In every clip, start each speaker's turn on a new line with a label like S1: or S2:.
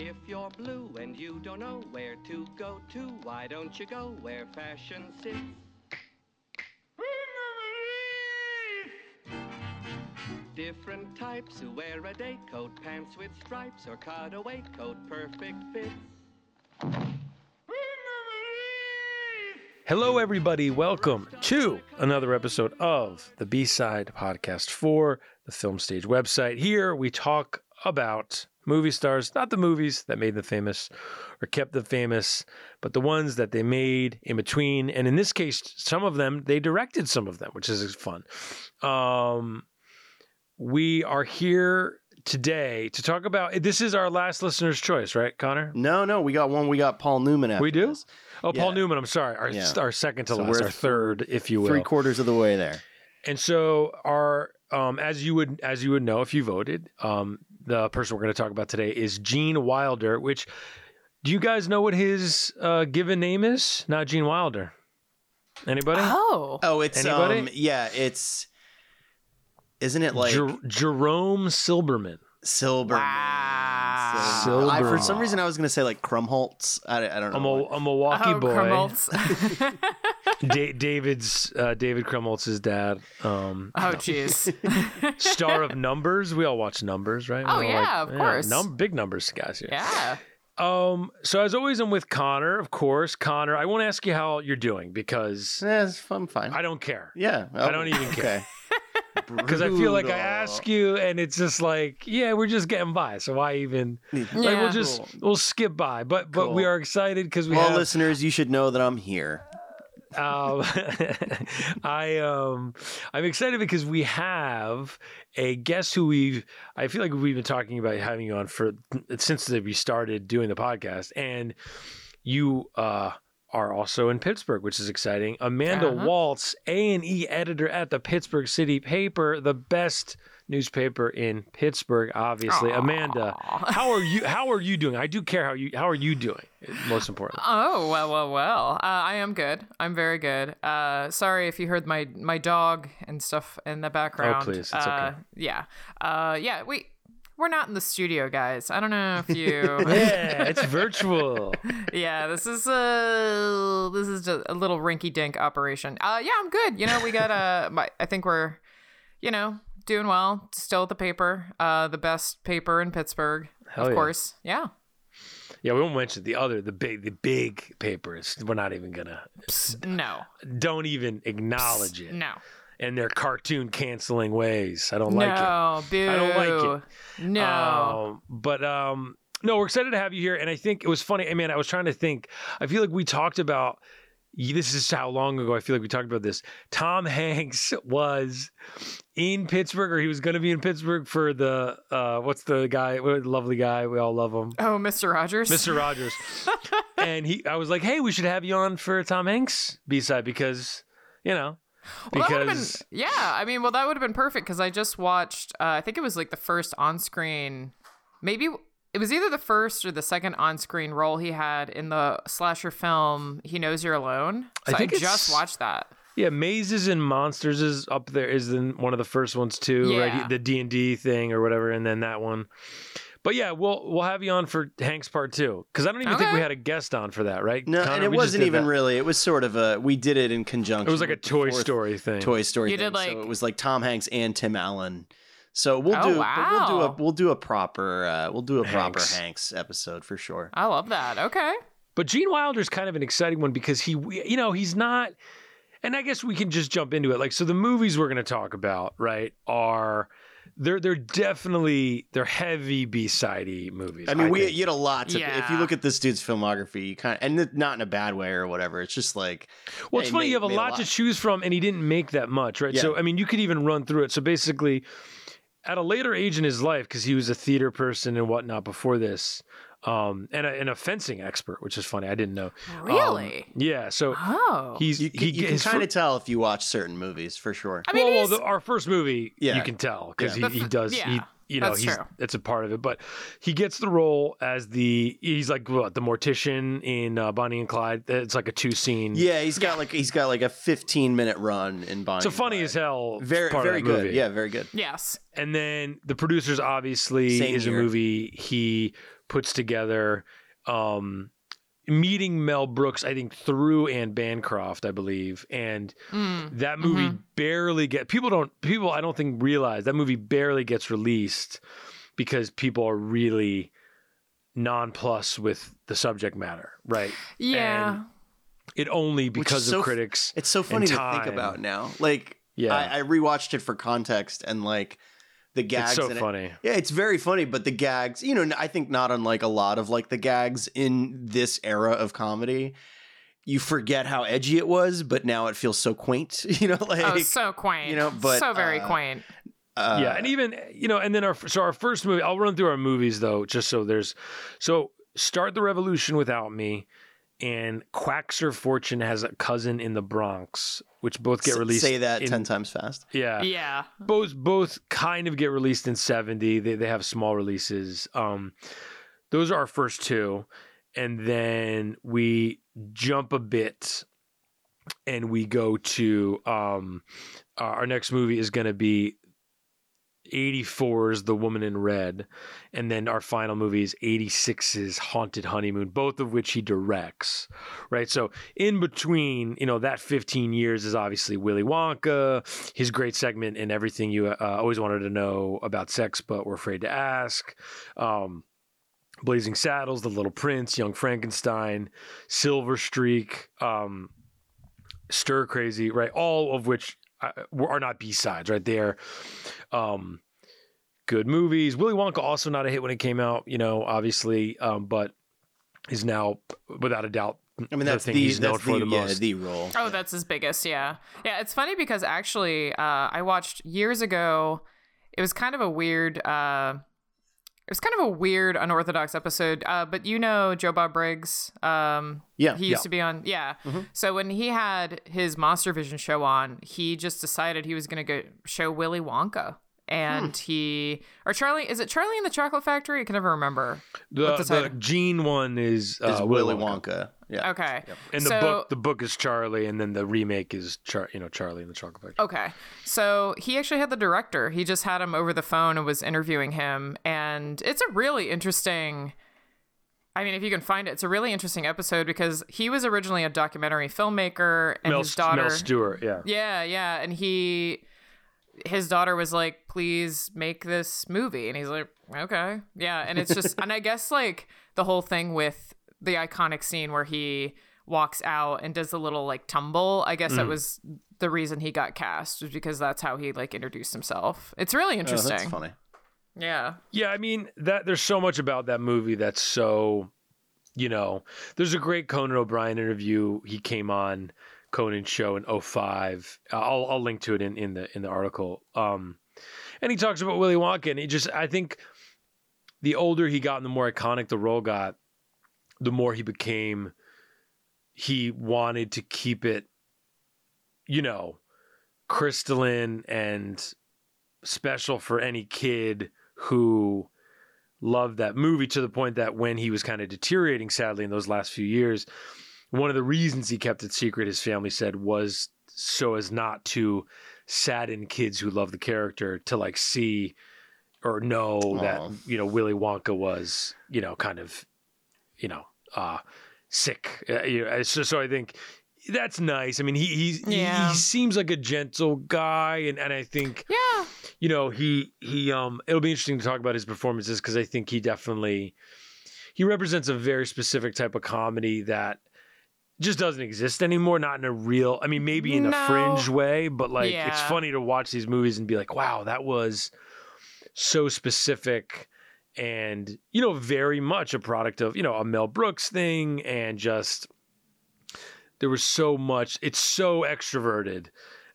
S1: If you're blue and you don't know where to go to, why don't you go where fashion sits? Different types who wear a day coat, pants with stripes, or cutaway coat, perfect fits.
S2: Hello, everybody. Welcome to another episode of the B Side Podcast for the Film Stage website. Here we talk about movie stars, not the movies that made them famous or kept them famous, but the ones that they made in between. And in this case, some of them, they directed some of them, which is fun. Um, we are here today to talk about this is our last listener's choice, right, Connor?
S3: No, no, we got one. We got Paul Newman. After
S2: We do?
S3: this.
S2: Oh, Paul Newman, I'm sorry. Our,
S3: Yeah.
S2: our second to
S3: So
S2: last,
S3: we're
S2: our third, if you will.
S3: Three quarters of the way there.
S2: And so our um, as you would as you would know if you voted, um, the person we're going to talk about today is Gene Wilder. Which do you guys know what his uh, given name is? Not Gene Wilder. Anybody?
S4: Oh.
S3: Oh, it's
S2: Anybody?
S3: um, yeah, it's. Isn't it like
S2: Jer- Jerome Silberman.
S3: Silberman?
S4: Wow.
S3: Silberman. I, for some reason, I was going to say like Krumholtz. I, I don't know.
S2: I'm a Milwaukee
S4: oh,
S2: boy.
S4: Krumholtz.
S2: Da- David's uh, David Krumholtz's dad. Um,
S4: oh, jeez.
S2: star of Numbers. We all watch Numbers, right?
S4: Oh,
S2: all
S4: yeah, of course.
S2: num- big numbers, guys. Here.
S4: yeah.
S2: Um, so as always, I'm with Connor, of course. Connor, I won't ask you how you're doing because
S3: Yeah, it's fun, fine.
S2: I don't care.
S3: yeah,
S2: I don't even care.
S3: Okay.
S2: Because I feel like I ask you and it's just like, yeah, we're just getting by. So why even like we'll
S4: Yeah.
S2: just we'll skip by. But but we are excited because we
S3: Well,
S2: have
S3: listeners, you should know that I'm here.
S2: um, I um I'm excited because we have a guest who we've I feel like we've been talking about having you on for since we started doing the podcast and you uh are also in Pittsburgh, which is exciting. Amanda
S4: Uh-huh.
S2: Waltz, A and E editor at the Pittsburgh City Paper, the best newspaper in Pittsburgh. Obviously, Amanda, how are you? How are you doing? I do care how you. How are you doing? Most important.
S4: Oh well, well, well. Uh, I am good. I'm very good. Uh, sorry if you heard my my dog and stuff in the background.
S2: Oh, please, it's
S4: uh,
S2: okay.
S4: Yeah. Uh, yeah. We we're not in the studio, guys. I don't know if you.
S2: Yeah, it's virtual.
S4: yeah, this is a this is just a little rinky dink operation. Uh, yeah, I'm good. You know, we got uh, my, I think we're, you know, doing well. Still at the paper, uh, the best paper in Pittsburgh,
S2: Hell
S4: of
S2: yeah.
S4: course. Yeah.
S2: Yeah, we won't mention the other, the big, the big papers. We're not even gonna.
S4: Psst, no.
S2: Don't even acknowledge it.
S4: No.
S2: And their cartoon canceling ways. I don't like it.
S4: no. Boo.
S2: I don't like it.
S4: No.
S2: Um, but um, no, we're excited to have you here. And I think it was funny. I mean, I was trying to think. I feel like we talked about. This is how long ago I feel like we talked about this. Tom Hanks was in Pittsburgh, or he was going to be in Pittsburgh for the uh, what's the guy, what a lovely guy, we all love him.
S4: oh, Mr. Rogers.
S2: Mr. Rogers. and he I was like, "Hey, we should have you on for Tom Hanks B-side because, you know,
S4: Well, that would've been, yeah, I mean, well, that would have been perfect because I just watched. Uh, I think it was like the first on-screen, maybe it was either the first or the second on-screen role he had in the slasher film "He Knows You're Alone."
S2: I
S4: So I,
S2: think it's-
S4: just watched that.
S2: yeah, Mazes and Monsters is up there is in one of the first ones too, right?
S4: Yeah.
S2: He- The D&D thing or whatever and then that one. But yeah, we'll we'll have you on for Hanks part 2 cuz I don't even think we had a guest on for that, right?
S3: No,
S2: Connor?
S3: and it wasn't even
S2: that.
S3: really. It was sort of a. We did it in conjunction.
S2: It was like a Toy Story thing.
S3: Toy Story.
S4: You
S3: thing.
S4: did, like-
S3: so it was like Tom Hanks and Tim Allen. So we'll
S4: Oh,
S3: do. but We'll do a.
S4: wow.
S3: We'll do a proper. Uh, we'll do a proper
S2: Hanks.
S3: Hanks episode for sure.
S4: I love that. Okay.
S2: But Gene Wilder's kind of an exciting one because he, you know, he's not, and I guess we can just jump into it. Like, so the movies we're going to talk about, right, are they're they're definitely they're heavy B sidey movies.
S3: I mean, we
S2: think.
S3: you had a lot to. If you look at this dude's filmography, you kind of, and it- not in a bad way or whatever. It's just like.
S2: well, it's funny
S3: made-
S2: you have a
S3: made
S2: lot, to choose from, and he didn't make that much, right?
S3: Yeah.
S2: So I mean, you could even run through it. So basically, at a later age in his life, because he was a theater person and whatnot before this. Um, and a, and a fencing expert, which is funny. I didn't know. Um,
S4: Really?
S2: yeah. So
S4: oh.
S2: he's
S3: You,
S2: he
S3: you can kind of tell if you watch certain movies for sure.
S4: I mean,
S2: well, well the, our first movie,
S3: Yeah.
S2: you can tell because
S4: The
S2: he, he
S4: f-
S2: does. He,
S4: yeah.
S2: you know
S4: That's
S2: he's
S4: true.
S2: it's a part of it. But he gets the role as the he's like what the mortician in uh, Bonnie and Clyde. It's like a two scene.
S3: Yeah, he's got like he's got like a 15 minute run in Bonnie.
S2: So
S3: and
S2: funny
S3: Clyde.
S2: as hell.
S3: Very
S2: part
S3: very
S2: that
S3: good.
S2: movie.
S3: Yeah, very good.
S4: Yes.
S2: And then the producers obviously
S3: Same
S2: is a movie he puts together. Um, meeting Mel Brooks, I think through Anne Bancroft, I believe, and
S4: Mm.
S2: that movie
S4: Mhm.
S2: barely get people don't people I don't think realize that movie barely gets released because people are really nonplus with the subject matter, right?
S4: Yeah.
S2: And It only because
S3: so
S2: of
S3: f-
S2: critics.
S3: It's so funny to think about now. Like
S2: Yeah.
S3: I, I rewatched it for context and like the gags.
S2: it's so
S3: in it-
S2: funny.
S3: Yeah, it's very funny, but the gags, you know, I think not unlike a lot of like the gags in this era of comedy, you forget how edgy it was, but now it feels so quaint. You know, like
S4: oh, so quaint.
S3: you know, but,
S4: so very
S3: uh,
S4: quaint.
S3: uh,
S2: yeah, and even you know, and then our so our first movie. I'll run through our movies though, just so there's so start the revolution without me, and Quackser Fortune has a cousin in the Bronx, which both get released.
S3: Say that
S2: in-
S3: ten times fast.
S2: Yeah,
S4: yeah.
S2: both both kind of get released in 70 they, they have small releases um those are our first two and then we jump a bit and we go to um uh, our next movie is going to be 84's The Woman in Red, and then our final movie is 86's Haunted Honeymoon, both of which he directs, right? So in between, you know, that 15 years is obviously Willy Wonka, his great segment and everything you uh, always wanted to know about sex but were afraid to ask. Um, Blazing Saddles, The Little Prince, Young Frankenstein, Silver Streak, um, Stir Crazy, right? All of which are not B sides, right? They're um, good movies. Willy Wonka also not a hit when it came out, you know, obviously, um, but is now without a doubt.
S3: I mean, that's
S2: thing
S3: the
S2: he's known
S3: that's
S2: for
S3: the,
S2: the
S3: yeah,
S2: most.
S3: the role.
S4: Oh, that's his biggest. Yeah. Yeah. It's funny because actually, uh, I watched years ago. It was kind of a weird. Uh, it was kind of a weird, unorthodox episode. Uh, but you know Joe Bob Briggs. Um,
S3: Yeah,
S4: he used
S2: Yeah. Mm-hmm.
S4: to be on. Yeah. So when he had his Monster Vision show on, he just decided he was going to go show Willy Wonka. And
S2: Hmm.
S4: he or Charlie is it Charlie in the Chocolate Factory? I can never remember.
S2: The,
S4: the
S2: the? Gene one is, uh,
S3: is Willy Wonka. Yeah.
S4: Okay.
S2: And the
S4: so,
S2: book, the book is Charlie, and then the remake is Char- you know, Charlie and the Chocolate Factory.
S4: Okay. So he actually had the director. He just had him over the phone and was interviewing him. And it's a really interesting. I mean, if you can find it, it's a really interesting episode because he was originally a documentary filmmaker and
S2: Mel,
S4: his daughter.
S2: Mel Stuart, yeah.
S4: Yeah, yeah. And he. His daughter was like, please make this movie. And he's like, okay. Yeah. And it's just, and I guess like the whole thing with the iconic scene where he walks out and does the little like tumble, I guess that
S2: Mm.
S4: was the reason he got cast, was because that's how he like introduced himself. It's really
S3: Oh,
S4: interesting.
S3: that's funny.
S4: Yeah.
S2: Yeah, I mean that there's so much about that movie that's so, you know, there's a great Conan O'Brien interview. He came on Conan's show in 05. Uh, I'll I'll link to it in, in the in the article. Um, and he talks about Willy Wonka, and he just I think the older he got and the more iconic the role got, the more he became. He wanted to keep it, you know, crystalline and special for any kid who loved that movie to the point that when he was kind of deteriorating sadly in those last few years one of the reasons he kept it secret his family said was so as not to sadden kids who love the character to like see or know that you know Willy Wonka was you know kind of you know uh sick. Uh, you know, so, so I think that's nice. I mean he he's, he
S4: Yeah.
S2: he seems like a gentle guy and and I think
S4: Yeah.
S2: you know he he um it'll be interesting to talk about his performances because i think he definitely he represents a very specific type of comedy that just doesn't exist anymore not in a real i mean maybe in a fringe way but like it's funny to watch these movies and be like wow that was so specific and you know very much a product of you know a mel brooks thing and just there was so much it's so extroverted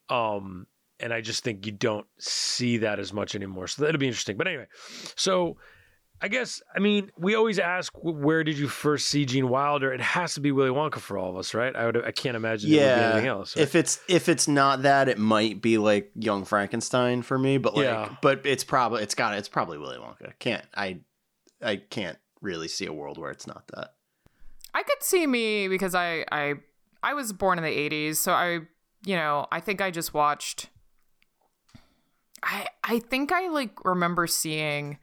S2: um and i just think you don't see that as much anymore. So that'll be interesting. But anyway so I guess I mean we always ask where did you first see Gene Wilder? It has to be Willy Wonka for all of us, right? I would I can't imagine it would be
S3: yeah.
S2: anything else. right?
S3: If it's if it's not that, it might be like Young Frankenstein for me. But like,
S2: Yeah.
S3: but it's probably it's got it's probably Willy Wonka. Can't I? I can't really see a world where it's not that.
S4: I could see me because I I I was born in the 80s, so I you know, I think I just watched I I think I like remember seeing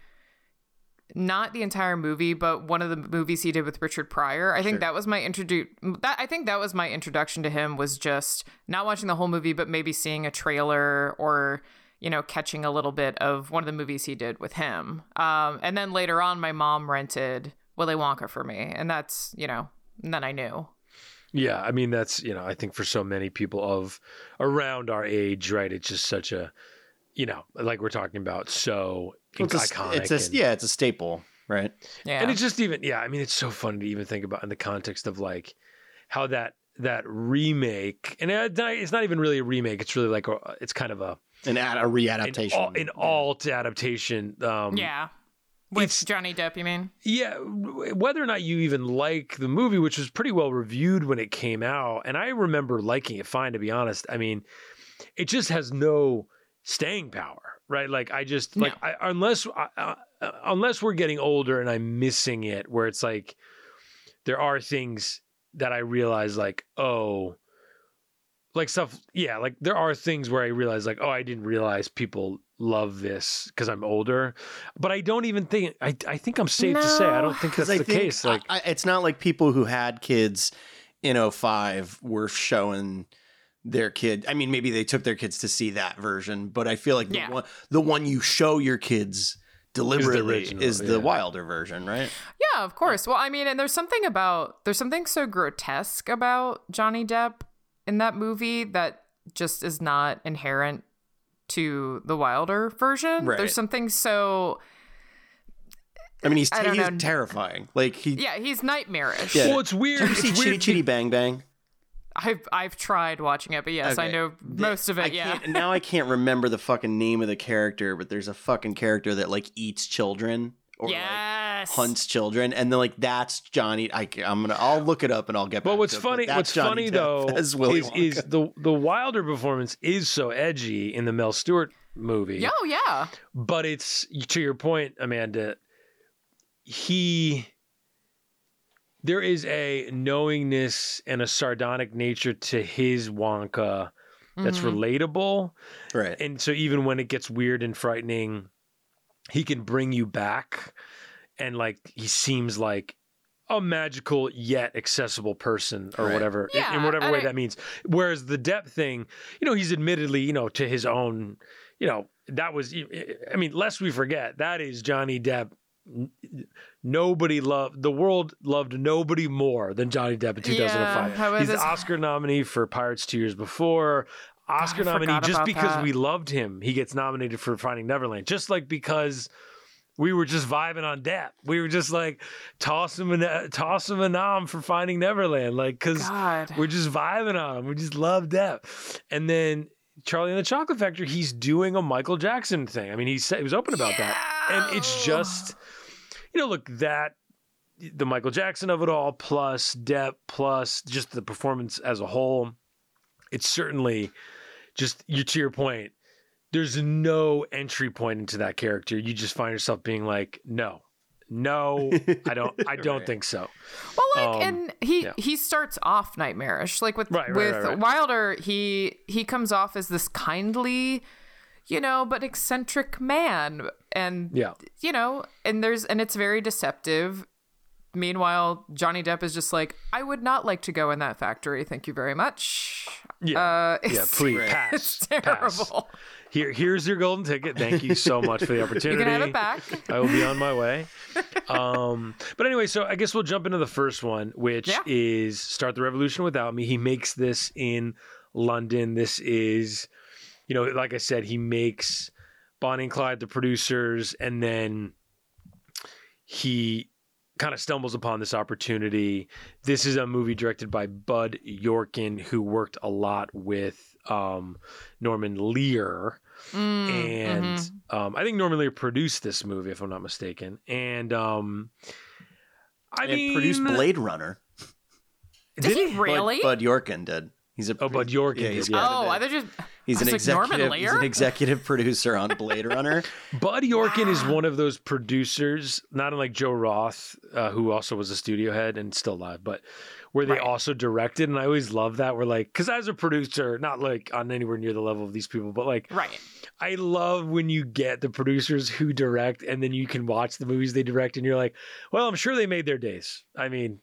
S4: not the entire movie, but one of the movies he did with Richard Pryor. I think that was my introdu that I think that was my introduction to him was just not watching the whole movie, but maybe seeing a trailer or you know catching a little bit of one of the movies he did with him. Um, and then later on, my mom rented Willy Wonka for me, and that's you know, and then I knew.
S2: Yeah, I mean that's you know I think for so many people of around our age, right? It's just such a you know like we're talking about so
S3: It's a,
S2: iconic.
S3: it's a
S2: and,
S3: yeah, it's a staple, right?
S4: Yeah,
S2: and it's just even yeah. I mean it's so funny to even think about in the context of like how that that remake and it's not, even really a remake. It's really like a, it's kind of a
S3: An ad, a
S2: an,
S3: readaptation.
S2: an alt adaptation. Um,
S4: yeah. With
S2: it's-
S4: Johnny Depp, you mean?
S2: Yeah, whether or not you even like the movie, which was pretty well reviewed when it came out, and I remember liking it fine, to be honest. I mean, it just has no staying power, right? Like I just like I, unless uh, uh, unless we're getting older and I'm missing it, where it's like there are things that I realize, like oh, like stuff. Yeah, like there are things where I realize, like oh, I didn't realize people love this because I'm older, but I don't even think I. I think I'm safe to say I don't think that's
S3: I
S2: the
S3: think
S2: case. Like
S3: I, I- it's not like people who had kids in 05 were showing their kid. I mean, maybe they took their kids to see that version, but I feel like the
S4: Yeah.
S3: one the one you show your kids deliberately
S2: original,
S3: is the
S2: yeah.
S3: Wilder version, right?
S4: Yeah, of course. Well, I mean, and there's something about there's something so grotesque about Johnny Depp in that movie that just is not inherent to the Wilder version.
S3: Right.
S4: There's something so
S3: I mean, he's
S4: I
S3: he's terrifying. Like he.
S4: yeah, he's nightmarish.
S3: Yeah.
S2: well, it's weird.
S3: Did you see
S2: It's
S3: Chitty
S2: weird.
S3: Chitty Bang Bang?
S4: I've I've tried watching it, but yes, I
S3: Okay.
S4: know most of
S3: I
S4: it. Yeah.
S3: can't, now I can't remember the fucking name of the character, but there's a fucking character that like eats children or like hunts children, and then like that's Johnny. I, am gonna I'll look it up and I'll get.
S2: But
S3: back
S2: what's
S3: to it,
S2: funny,
S3: that's
S2: what's
S3: Johnny
S2: funny
S3: Depp
S2: though,
S3: as Willy
S2: is,
S3: Wonka.
S2: is the the Wilder performance is so edgy in the Mel Stuart movie.
S4: Oh yeah.
S2: but it's to your point, Amanda. He, there is a knowingness and a sardonic nature to his Wonka that's
S4: Mhm.
S2: relatable,
S3: right.
S2: and so even when it gets weird and frightening, he can bring you back, and like he seems like a magical yet accessible person or
S3: Right.
S2: whatever in- in, whatever
S4: and
S2: way
S4: I-
S2: that means whereas the depth thing you know he's admittedly you know to his own you know that was i mean lest we forget that is johnny depp N- nobody loved the world loved nobody more than johnny depp in 2005
S4: Yeah,
S2: he's the
S4: his-
S2: oscar nominee for pirates two years before oscar
S4: I
S2: nominee just because
S4: that.
S2: we loved him he gets nominated for finding neverland just like because we were just vibing on Depp. We were just like toss him a toss him a nom for Finding Neverland, like because we're just vibing on him. We just love Depp. And then Charlie and the Chocolate Factory, he's doing a Michael Jackson thing. I mean, he said he was open about that, and it's just you know, look that the Michael Jackson of it all, plus Depp, plus just the performance as a whole. It's certainly just you to your point. There's no entry point into that character. You just find yourself being like, no, no, I don't, I don't
S3: Right.
S2: think so.
S4: Well, like,
S2: Um,
S4: and he
S2: yeah.
S4: he starts off nightmarish. Like with
S2: Right, right,
S4: with
S2: right, right.
S4: Wilder, he he comes off as this kindly, you know, but eccentric man, and
S2: Yeah,
S4: you know, and there's and it's very deceptive. Meanwhile, Johnny Depp is just like, I would not like to go in that factory. Thank you very much.
S2: yeah,
S4: Uh,
S2: yeah.
S4: it's-
S2: Please
S3: Right.
S2: pass.
S4: It's
S2: pass.
S4: terrible.
S2: Here, here's your golden ticket. Thank you so much for the opportunity.
S4: You
S2: opportunity.
S4: can have it back.
S2: I will be on my way. Um, but anyway, so I guess we'll jump into the first one, which
S4: Yeah.
S2: is "Start the Revolution Without Me." He makes this in London. This is, you know, like I said, he makes Bonnie and Clyde the producers, and then he kind of stumbles upon this opportunity. This is a movie directed by Bud Yorkin, who worked a lot with um, Norman Lear.
S4: Mm,
S2: and
S4: mhm.
S2: um, I think Norman Lear produced this movie, if I'm not mistaken. And um, I
S3: and
S2: mean,
S3: produced Blade Runner.
S4: did he really?
S3: Bud, Yorkin did. He's a
S2: Oh, Bud Yorkin
S3: Yeah,
S2: did, yeah.
S4: oh, I
S3: it.
S4: thought just
S3: He's an
S4: like,
S3: executive. He's an executive producer on Blade Runner.
S2: Bud Yorkin is one of those producers, not unlike Joe Roth, uh, who also was a studio head and still alive, but where they
S4: Right.
S2: also directed. And I always love that. We're like, because as a producer, not like on anywhere near the level of these people, but like,
S4: right.
S2: I love when you get the producers who direct and then you can watch the movies they direct and you're like, well, I'm sure they made their days. I mean,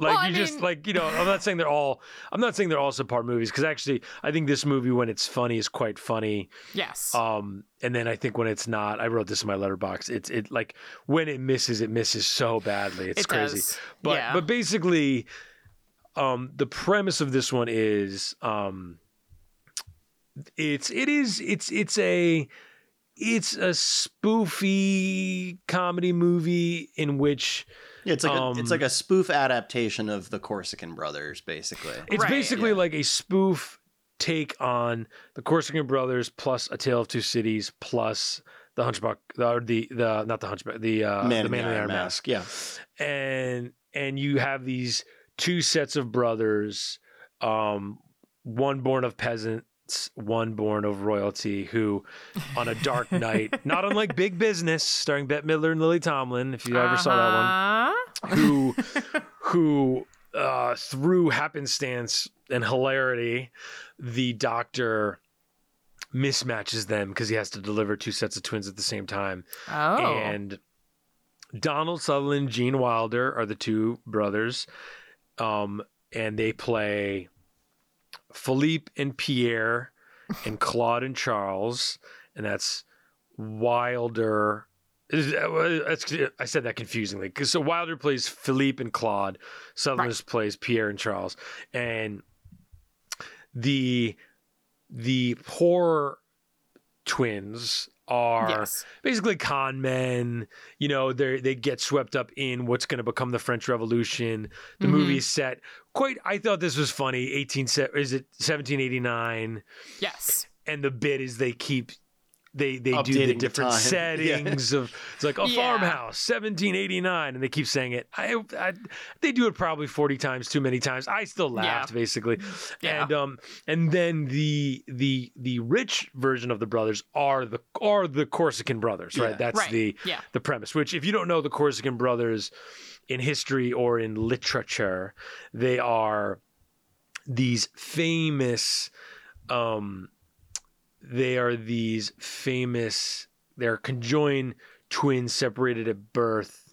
S2: like
S4: Well, I
S2: you just
S4: mean-
S2: like you know I'm not saying they're all I'm not saying they're all subpar movies because actually I think this movie when it's funny is quite funny
S4: Yes.
S2: um and then I think when it's not I wrote this in my Letterboxd it's it like when it misses it misses so badly it's
S4: it
S2: crazy
S4: does.
S2: but
S4: yeah.
S2: but basically um the premise of this one is um it's it is it's it's a it's a spoofy comedy movie in which
S3: Yeah, it's like a, it's
S2: Um,
S3: like a spoof adaptation of the Corsican Brothers, basically.
S2: it's
S4: Right,
S2: basically
S3: yeah.
S2: like a spoof take on the Corsican brothers plus A Tale of Two Cities plus the Hunchback the the, the not the Hunchback the uh
S3: Man,
S2: the
S3: in
S2: Man in the Iron
S3: Mask.
S2: Mask.
S3: Yeah,
S2: and and you have these two sets of brothers um one born of peasants one born of royalty who on a dark night not unlike big business starring bette midler and lily tomlin if you ever saw that one
S4: Uh-huh.
S2: who who uh through happenstance and hilarity the doctor mismatches them because he has to deliver two sets of twins at the same time
S4: Oh.
S2: and Donald Sutherland, Gene Wilder are the two brothers, um, and they play Philippe and Pierre, and Claude and Charles, and that's Wilder. uh, I said that confusingly because so Wilder plays Philippe and Claude, Sutherland plays Pierre and Charles, and the the poor twins are
S4: yes.
S2: basically con men. You know, they they get swept up in what's going to become the French Revolution. The
S4: Mhm.
S2: movie is set quite. I thought this was funny. Eighteen is it seventeen eighty nine?
S4: Yes.
S2: And the bit is they keep. They they do the
S3: Updating the
S2: different
S3: time.
S2: settings of it's like a
S4: Yeah.
S2: farmhouse 1789 and they keep saying it I, I they do it probably 40 times too many times I still laughed basically
S4: Yeah.
S2: and um and then the the the rich version of the brothers are the are the Corsican brothers right
S3: Yeah.
S2: that's
S4: right.
S2: the
S4: yeah.
S2: the premise which if you don't know the Corsican brothers in history or in literature they are these famous um they are these famous they're conjoined twins separated at birth.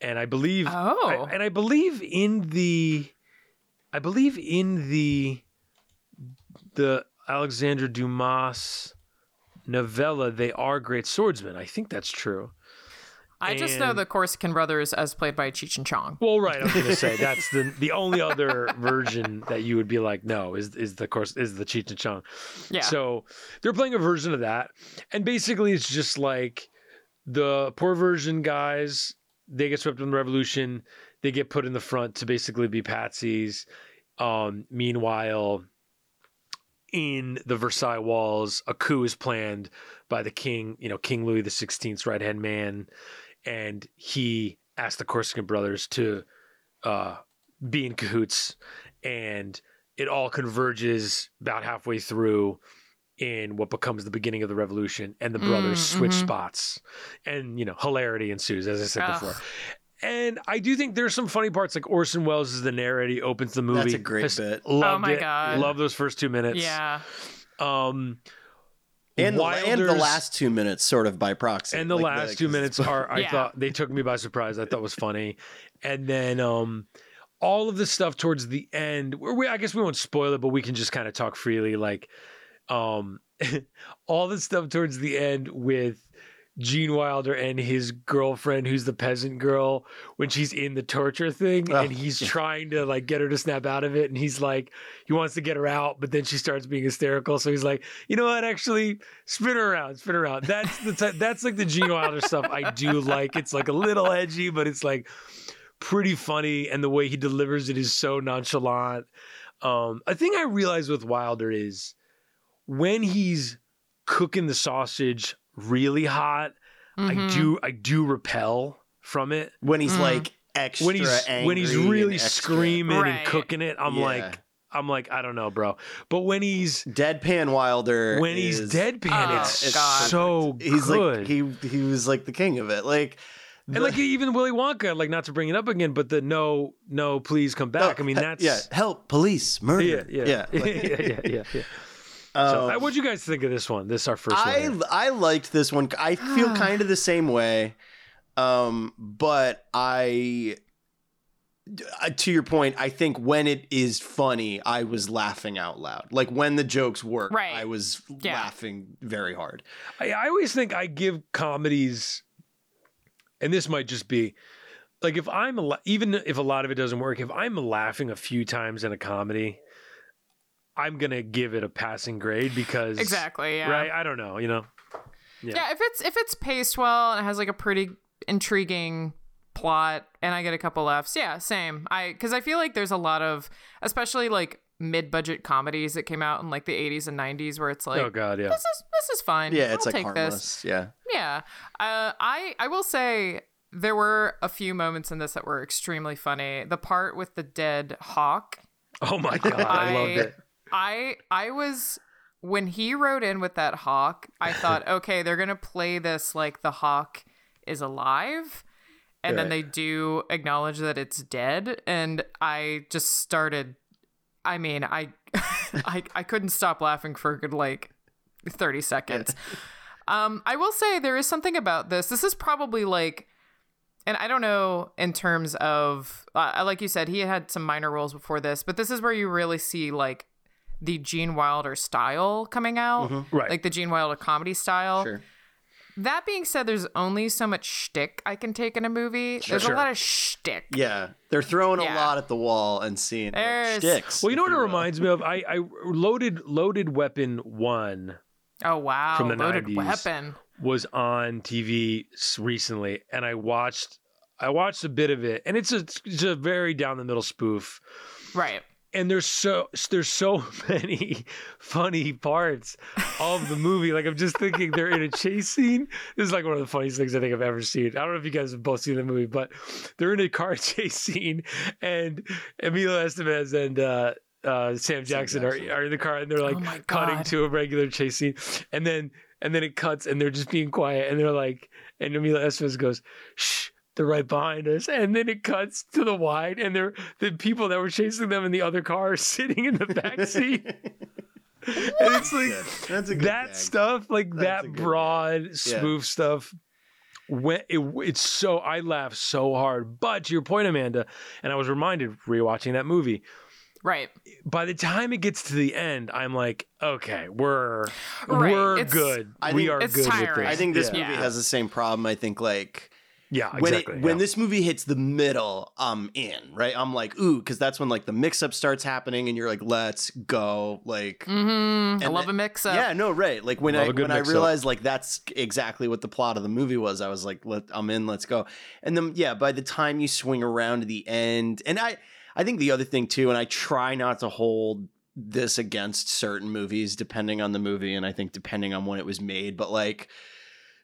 S2: And i believe
S4: Oh.
S2: I- and i believe in the i believe in the the alexandre dumas novella they are great swordsmen. I think that's true
S4: I just know the Corsican brothers as played by Cheech and Chong.
S2: well, right. I was gonna say that's the the only other version that you would be like, no, is is the course is the Cheech and Chong.
S4: Yeah.
S2: So they're playing a version of that, and basically it's just like the poor version guys. They get swept in the revolution. They get put in the front to basically be patsies. Um, meanwhile, in the Versailles walls, a coup is planned by the king. You know, King Louis the Sixteenth's right hand man, and he asked the Corsican brothers to uh, be in cahoots, and it all converges about halfway through in what becomes the beginning of the revolution, and the brothers
S4: Mm,
S2: switch
S4: mhm.
S2: spots, and you know hilarity ensues, as I said
S4: Ugh.
S2: before. And I do think there's some funny parts, like Orson Welles is the narrator. He opens the movie.
S3: That's a great
S2: Just
S3: bit.
S2: Loved
S4: my
S2: it.
S4: God.
S2: Love those first two minutes.
S4: Yeah.
S2: Um,
S3: and the, and the last two minutes, sort of by proxy.
S2: and the
S3: Like
S2: last two minutes are I
S4: Yeah.
S2: thought they took me by surprise. I thought was funny, and then um, all of the stuff towards the end. Where we, I guess we won't spoil it, but we can just kind of talk freely. Like, um, all the stuff towards the end with Gene Wilder and his girlfriend, who's the peasant girl, when she's in the torture thing,
S3: Oh,
S2: and he's trying to like get her to snap out of it, and he's like, he wants to get her out, but then she starts being hysterical, so he's like, you know what, actually, spin her around, spin her around. That's the type, that's like the Gene Wilder stuff I do like. It's like a little edgy, but it's like pretty funny, and the way he delivers it is so nonchalant. Um, a thing I realized with Wilder is when he's cooking the sausage really hot, I
S4: Mhm.
S2: do I do repel from it.
S3: when he's
S4: Mm.
S3: like extra
S2: When he's when he's really
S3: and extra-
S2: screaming and cooking it, I'm
S3: Yeah.
S2: like I'm like I don't know, bro. But when he's
S3: deadpan Wilder
S2: when he's deadpan,
S4: Oh,
S2: it's
S4: God.
S2: so
S3: he's
S2: good.
S3: like he he was like the king of it like
S2: and
S3: the-
S2: like even Willy Wonka, like not to bring it up again, but the no, no, please come back.
S3: Oh,
S2: I mean, that's
S3: yeah help police murder
S2: yeah, yeah,
S3: yeah
S2: yeah,
S3: like-
S2: yeah, yeah, yeah, yeah. So,
S3: Um,
S2: what'd you guys think of this one? This is our first one.
S3: I
S2: here.
S3: I liked this one. I feel kind of the same way, um, but I. uh, To your point, I think when it is funny, I was laughing out loud. Like when the jokes work,
S4: Right.
S3: I was
S4: Yeah.
S3: laughing very hard.
S2: I, I always think I give comedies, and this might just be like if I'm even if a lot of it doesn't work, if I'm laughing a few times in a comedy, I'm gonna give it a passing grade because
S4: Exactly. Yeah.
S2: right. I don't know, you know.
S4: Yeah.
S2: Yeah.
S4: If it's if it's paced well and it has like a pretty intriguing plot, and I get a couple laughs, yeah, same. I because I feel like there's a lot of, especially like mid-budget comedies that came out in like the 80s and 90s, where it's like.
S2: oh God, yeah.
S4: This is this is fine.
S3: Yeah, it's
S4: I'll
S3: like
S4: take this.
S3: harmless. Yeah,
S4: Yeah. Uh, I I will say there were a few moments in this that were extremely funny. The part with the dead hawk.
S2: Oh my God, I, loved it.
S4: I I was when he wrote in with that hawk, I thought, okay, they're gonna play this like the hawk is alive. And then they do acknowledge that it's dead. And I just started I mean, I I I couldn't stop laughing for a good like 30 seconds. Um, I will say there is something about this. This is probably like, and I don't know in terms of, uh, like you said, he had some minor roles before this, but this is where you really see like the Gene Wilder style coming out, mm-hmm.
S2: Right.
S4: like the Gene Wilder comedy style.
S3: sure.
S4: That being said, there's only so much shtick I can take in a movie. There's
S2: Sure.
S4: a lot of shtick.
S3: Yeah, they're throwing
S4: Yeah.
S3: a lot at the wall and seeing
S4: There's-
S3: sticks.
S2: well, you know what it reminds me of? I, I loaded loaded weapon one
S4: Oh wow,
S2: From the
S4: loaded
S2: 90s.
S4: weapon.
S2: was on TV recently, and I watched I watched a bit of it, and it's a, it's a very down the middle spoof.
S4: Right.
S2: And there's so there's so many funny parts of the movie. Like I'm just thinking they're in a chase scene. This is like one of the funniest things I think I've ever seen. I don't know if you guys have both seen the movie, but they're in a car chase scene, and Emilio Estevez and uh, uh, Sam Jackson,
S3: Jackson.
S2: Are, are in the car, and they're like
S4: Oh
S2: cutting to a regular chase scene, and then and then it cuts, and they're just being quiet, and they're like, and Emilio Estevez goes, "Shh." They're right behind us, and then it cuts to the wide, and they're the people that were chasing them in the other car are sitting in the back seat. and it's like
S3: Good. That's a good
S2: that
S3: gag.
S2: stuff, like
S3: That's a
S2: that
S3: good
S2: broad, smooth stuff. When it, it's so I laugh so hard. But to your point, Amanda, and I was reminded rewatching that movie.
S4: Right.
S2: By the time it gets to the end, I'm like, okay, we're
S4: Right,
S2: we're
S4: it's-
S2: good.
S3: I
S2: we
S3: think
S2: are
S4: it's
S2: good with
S4: tiring.
S2: this.
S3: I think this
S2: yeah.
S3: movie has the same problem. I think like
S2: yeah,
S3: when
S2: exactly.
S3: it when
S2: yeah.
S3: this movie hits the middle, I'm in, right? I'm like, ooh, because that's when like the mix up starts happening, and you're like, let's go, like.
S4: Mm-hmm. I love
S3: the-
S4: a mix up.
S3: Yeah, no, right. Like when
S2: Love
S3: I
S2: a
S3: when I
S2: mix-up.
S3: realized like that's exactly what the plot of the movie was, I was like, Let, I'm in, let's go. And then yeah, by the time you swing around to the end, and I I think the other thing too, and I try not to hold this against certain movies depending on the movie, and I think depending on when it was made, but like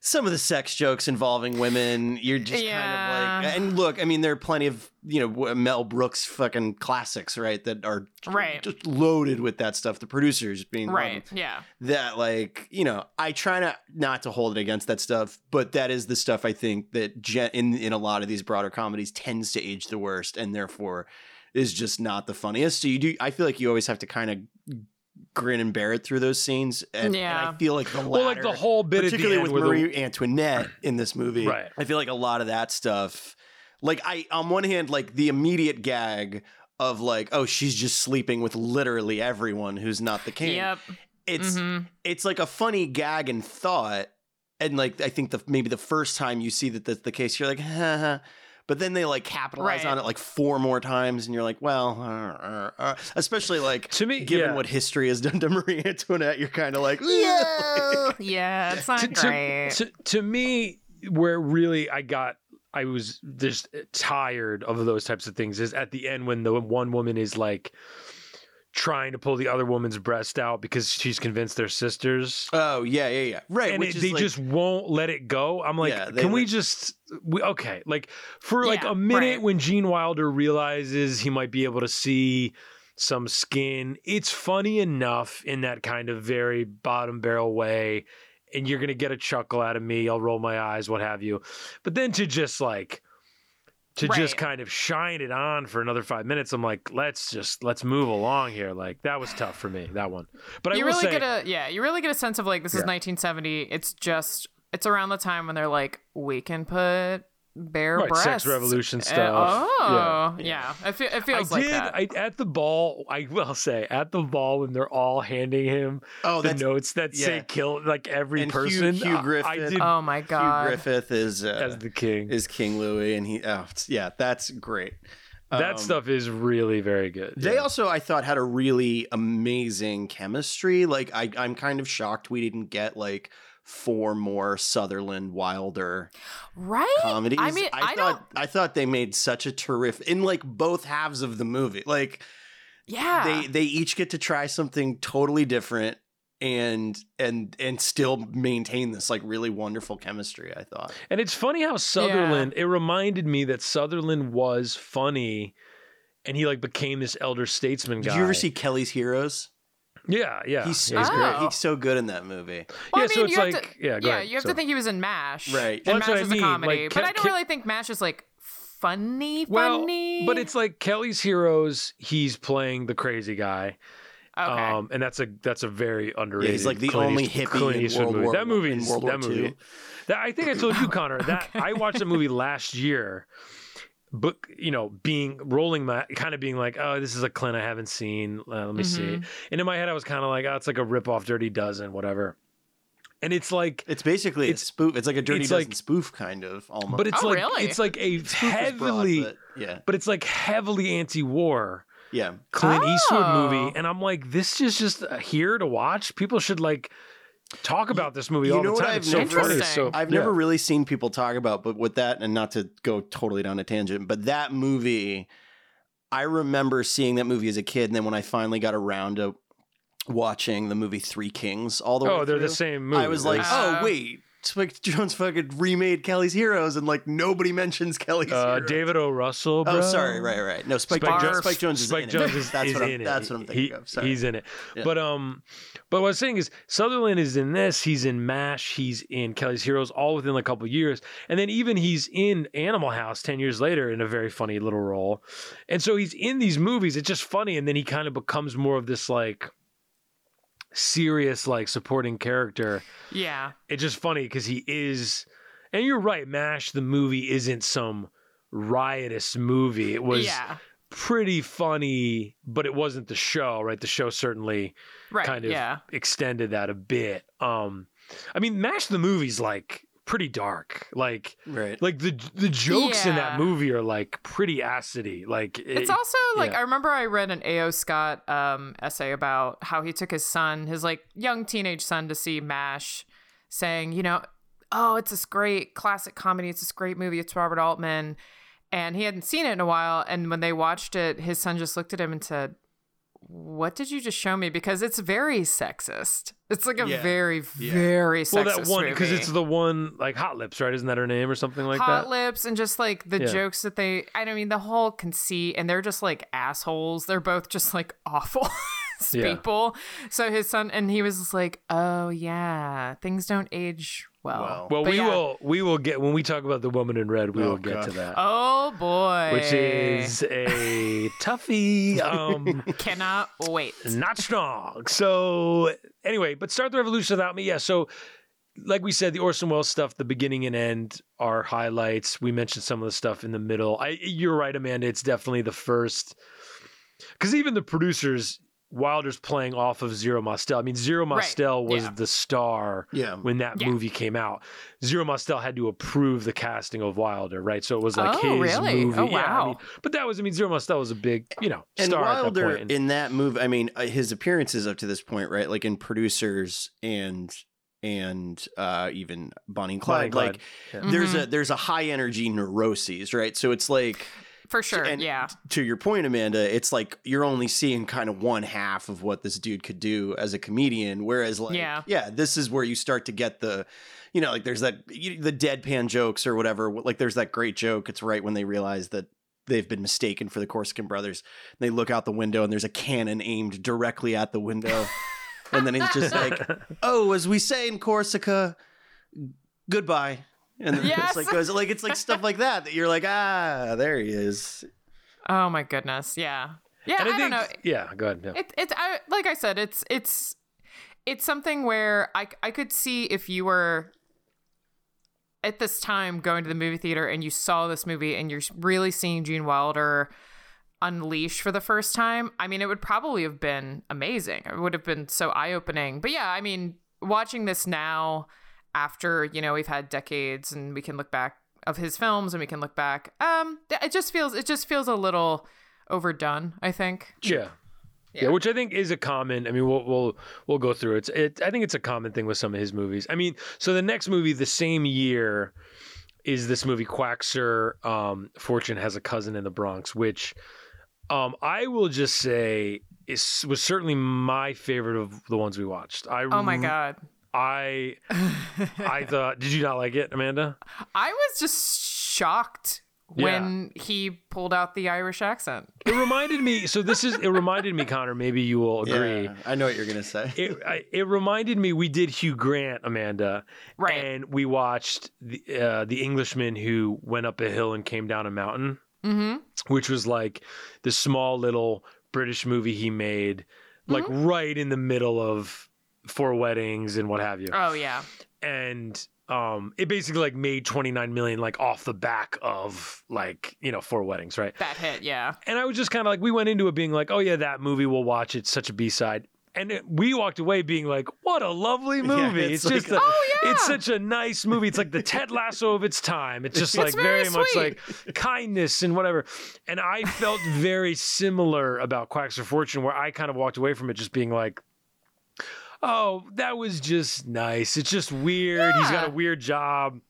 S3: some of the sex jokes involving women, you're just kind of like, and look, I mean, there are plenty of you know Mel Brooks fucking classics, right? That are
S4: Right.
S3: just loaded with that stuff. The producers being
S4: Right. Yeah.
S3: that like you know i try not not to hold it against that stuff but that is the stuff i think that gen- in in a lot of these broader comedies tends to age the worst and therefore is just not the funniest so you do i feel like you always have to kind of grin and bear it through those scenes and, and
S4: Yeah.
S3: i feel like the
S2: well, like the whole bit at the
S3: particularly
S2: end
S3: with
S2: where the-
S3: marie antoinette in this movie
S2: Right.
S3: i feel like a lot of that stuff like i on one hand like the immediate gag of like oh she's just sleeping with literally everyone who's not the king
S4: Yep.
S3: it's
S4: Mhm.
S3: it's like a funny gag and thought and like i think the maybe the first time you see that that's the case you're like Haha. But then they like capitalize
S4: Right.
S3: on it like four more times and you're like well uh, uh, uh. especially like
S2: To me,
S3: given
S2: yeah.
S3: what history has done to marie antoinette you're kind of like
S4: Yeah. yeah. It's not
S2: to, to-
S4: great.
S2: to, to me, where really I got, I was just tired of those types of things is at the end when the one woman is like trying to pull the other woman's breast out because she's convinced they're sisters.
S3: Oh yeah, yeah, yeah. Right.
S2: and
S3: which
S2: it-
S3: is
S2: they
S3: like-
S2: just won't let it go. I'm like,
S3: Yeah, they
S2: can we
S3: let-
S2: just we, okay? Like for like a minute
S4: right.
S2: when Gene Wilder realizes he might be able to see some skin, it's funny enough in that kind of very bottom barrel way, and you're gonna get a chuckle out of me. I'll roll my eyes, what have you. But then to just like to just kind of shine it on for another five minutes, I'm like, let's just let's move along here. Like that was tough for me, that one. But I
S4: you
S2: will
S4: really
S2: say,
S4: get a yeah, you really get a sense of like this is
S2: Yeah.
S4: 1970. It's just it's around the time when they're like we can put bare
S2: Right, sex
S4: breasts.
S2: revolution
S4: Uh,
S2: stuff.
S4: oh, yeah. It, fe- it feels
S2: I
S4: like
S2: did.
S4: that.
S2: I at the ball. I will say at the ball when they're all handing him
S3: oh,
S2: the notes that say kill like every
S3: And Hugh-
S2: person.
S3: Hugh
S2: I- I
S3: Griffith-
S2: did
S4: oh my god, Hugh.
S3: Griffith is uh,
S2: as the king.
S3: is King Louis, and he oh yeah, that's great.
S2: that
S3: Um,
S2: stuff is really very good.
S3: They
S2: yeah.
S3: also, I thought, had a really amazing chemistry. Like, I, I'm kind of shocked we didn't get like four more Sutherland Wilder
S4: right?
S3: comedies.
S4: I mean, I,
S3: thought I thought they made such a terrific in like both halves of the movie. Like.
S4: Yeah.
S3: they they each get to try something totally different and and and still maintain this like really wonderful chemistry. I thought.
S2: and it's funny how Sutherland. It reminded me that Sutherland was funny, and he like became this elder statesman guy.
S3: Did you ever see Kelly's Heroes?
S2: Yeah, yeah.
S3: He's,
S2: yeah,
S3: he's
S4: Oh.
S3: great. He's so good in that movie.
S4: Well,
S2: yeah,
S4: I
S2: so
S4: mean,
S2: it's
S4: you have
S2: like
S4: to,
S2: yeah, go
S4: yeah,
S2: ahead.
S4: you have
S2: So-
S4: to think he was in Mash,
S3: Right.
S4: And
S2: that's
S4: Mash
S2: what I
S4: is
S2: mean,
S4: a comedy,
S2: like,
S4: but
S2: Ke-
S4: I don't
S2: Ke-
S4: really think Mash is like funny.
S2: Well,
S4: Funny,
S2: but it's like Kelly's Heroes. He's playing the crazy guy.
S4: okay.
S2: Um, and that's a that's a very underrated.
S3: Yeah, he's like the
S2: Clint
S3: only
S2: East-
S3: hippie
S2: Clint
S3: in
S2: Eastwood
S3: World
S2: movie.
S3: War
S2: that movie
S3: in
S2: is
S3: World War
S2: that movie.
S3: II.
S2: That I think I told you, Connor, that I watched a movie last year, but you know, being rolling my kind of being like, oh, this is a Clint I haven't seen. Uh, let me see.
S4: Mhm.
S2: And in my head, I was kind of like, oh, it's like a rip off Dirty Dozen, whatever. And it's like,
S3: It's basically
S2: It's-
S3: a spoof. It's like a Dirty Dozen
S2: like-
S3: spoof kind of almost.
S2: but it's
S4: Oh,
S2: like
S4: really?
S2: it's like a
S3: Spoof is broad,
S2: heavily,
S3: but yeah,
S2: but it's like heavily anti-war.
S3: yeah.
S2: Clint Eastwood
S4: Oh.
S2: movie, and I'm like, this is just uh, here to watch. People should like talk about this movie
S3: you
S2: all
S3: know
S2: the
S3: what
S2: time.
S3: I've
S2: It's so
S3: never,
S2: funny. So,
S3: I've
S2: yeah.
S3: never really seen people talk about, but with that, and not to go totally down a tangent, but that movie, I remember seeing that movie as a kid, and then when I finally got around to watching the movie Three Kings, all the way
S2: Oh, they're the same movie.
S3: I was like,
S4: Uh,
S3: oh wait, Spike Jonze fucking remade Kelly's Heroes, and like nobody mentions Kelly's
S2: uh,
S3: Heroes.
S2: David O. Russell. Bro.
S3: Oh, sorry, right, right. No, Spike,
S2: Spike Jonze.
S3: Spike Jonze is
S2: Spike
S3: in
S2: Jones
S3: it.
S2: is,
S3: that's
S2: is
S3: what I'm,
S2: in it.
S3: That's what I'm thinking
S2: He-
S3: of. Sorry.
S2: He's in it.
S3: Yeah.
S2: But um, but what I was saying is Sutherland is in this. He's in Mash. He's in Kelly's Heroes, all within a couple years, and then even he's in Animal House ten years later in a very funny little role. And so he's in these movies. It's just funny, and then he kind of becomes more of this like serious like supporting character.
S4: yeah.
S2: It's just funny because he is, and you're right. Mash the movie isn't some riotous movie. It was
S4: yeah.
S2: pretty funny, but it wasn't the show, right? The show certainly
S4: Right.
S2: kind of
S4: yeah.
S2: extended that a bit. Um, I mean, Mash the movie's like pretty dark. Like,
S3: right.
S2: like the the jokes in that movie are like pretty acidy. Like,
S4: It's also like
S2: yeah.
S4: I remember I read an A.O. Scott um, essay about how he took his son, his like young teenage son, to see MASH, saying, you know, oh, it's this great classic comedy. It's this great movie. It's Robert Altman, and he hadn't seen it in a while. And when they watched it, his son just looked at him and said, "What did you just show me?" Because it's very sexist. It's like a
S3: Yeah.
S4: very,
S3: Yeah.
S4: very sexist
S2: well, that one because it's the one like Hot Lips, right? Isn't that her name or something like
S4: hot
S2: that?
S4: lips and just like the
S2: Yeah.
S4: jokes that they i don't mean the whole conceit and they're just like assholes they're both just like awful people so his son and he was like oh yeah things don't age well
S3: Well.
S2: Well, we
S4: yeah.
S2: will we will get when we talk about the woman in red, we
S3: Oh,
S2: will get
S3: God.
S2: to that.
S4: oh boy
S2: Which is a toughie. Um,
S4: cannot wait
S2: not strong. So anyway, but start the revolution without me. Yeah. So like we said, the Orson Welles stuff, the beginning and end are highlights. We mentioned some of the stuff in the middle. I you're right, Amanda. It's definitely the first because even the producers, Wilder's playing off of Zero Mostel. I mean, Zero
S4: Right,
S2: Mostel was
S4: yeah.
S2: the star
S3: Yeah.
S2: when that
S4: Yeah.
S2: movie came out. Zero Mostel had to approve the casting of Wilder, right? So it was like
S4: Oh,
S2: his
S4: really?
S2: movie.
S4: Oh,
S2: Yeah, I
S4: wow.
S2: mean, but that was, I mean, Zero Mostel was a big, you know,
S3: and
S2: star at that point. And-
S3: in that movie, I mean, uh, his appearances up to this point, right? Like in producers and and uh even Bonnie and Clyde,
S2: and
S3: like
S2: Clyde, yeah.
S3: there's
S4: Mhm.
S3: a there's a high energy neuroses, right? So it's like
S4: For sure.
S3: and
S4: yeah.
S3: to your point, Amanda, it's like you're only seeing kind of one half of what this dude could do as a comedian. Whereas, like,
S4: Yeah.
S3: yeah, this is where you start to get the, you know, like there's that you, the deadpan jokes or whatever. Like there's that great joke. It's right when they realize that they've been mistaken for the Corsican brothers. They look out the window and there's a cannon aimed directly at the window, and then he's just like, oh, as we say in Corsica, goodbye. And then
S4: Yes.
S3: it's like goes like it's like stuff like that that you're like ah there he is
S4: Oh my goodness. Yeah. Yeah.
S2: And
S4: I,
S2: I, think,
S4: don't know.
S2: yeah, go ahead. Yeah.
S4: It, it's I, like I said, it's it's it's something where I I could see if you were at this time going to the movie theater and you saw this movie and you're really seeing Gene Wilder unleash for the first time. I mean, it would probably have been amazing. It would have been so eye opening. But yeah, I mean, watching this now after you know we've had decades and we can look back of his films and we can look back. Um, it just feels it just feels a little overdone. I think.
S2: Yeah. yeah.
S4: Yeah.
S2: which I think is a common. I mean, we'll we'll we'll go through it. It I think it's a common thing with some of his movies. I mean, so the next movie the same year is this movie Quackser. Um, Fortune has a cousin in the Bronx, which um, I will just say is was certainly my favorite of the ones we watched. I
S4: Oh my god.
S2: I I thought. Did you not like it, Amanda?
S4: I was just shocked when he pulled out the Irish accent.
S2: It reminded me. So this is. It reminded me, Conor. Maybe you will agree.
S3: Yeah, I know what you're gonna say
S2: it I, it reminded me we did Hugh Grant, Amanda,
S4: Right.
S2: And we watched the uh, the Englishman who went up a hill and came down a mountain,
S4: Mm-hmm.
S2: which was like the small little British movie he made, like right in the middle of Four Weddings and what have you,
S4: Oh yeah.
S2: and. Um, it basically like made 29 million like off the back of like you know four weddings right
S4: That hit, yeah.
S2: and I was just kind of like, we went into it being like, oh yeah, that movie, we'll watch. It's such a B side. And it, we walked away being like, what a lovely movie.
S3: it's
S2: it's just, a,
S4: Oh, yeah.
S2: it's such a nice movie. It's like the Ted Lasso of its time. It's just
S4: It's
S2: like
S4: very
S2: very, much like kindness and whatever. And I felt very similar about Quackser Fortune, where I kind of walked away from it just being like, oh, that was just nice. It's just weird. He's got a weird job.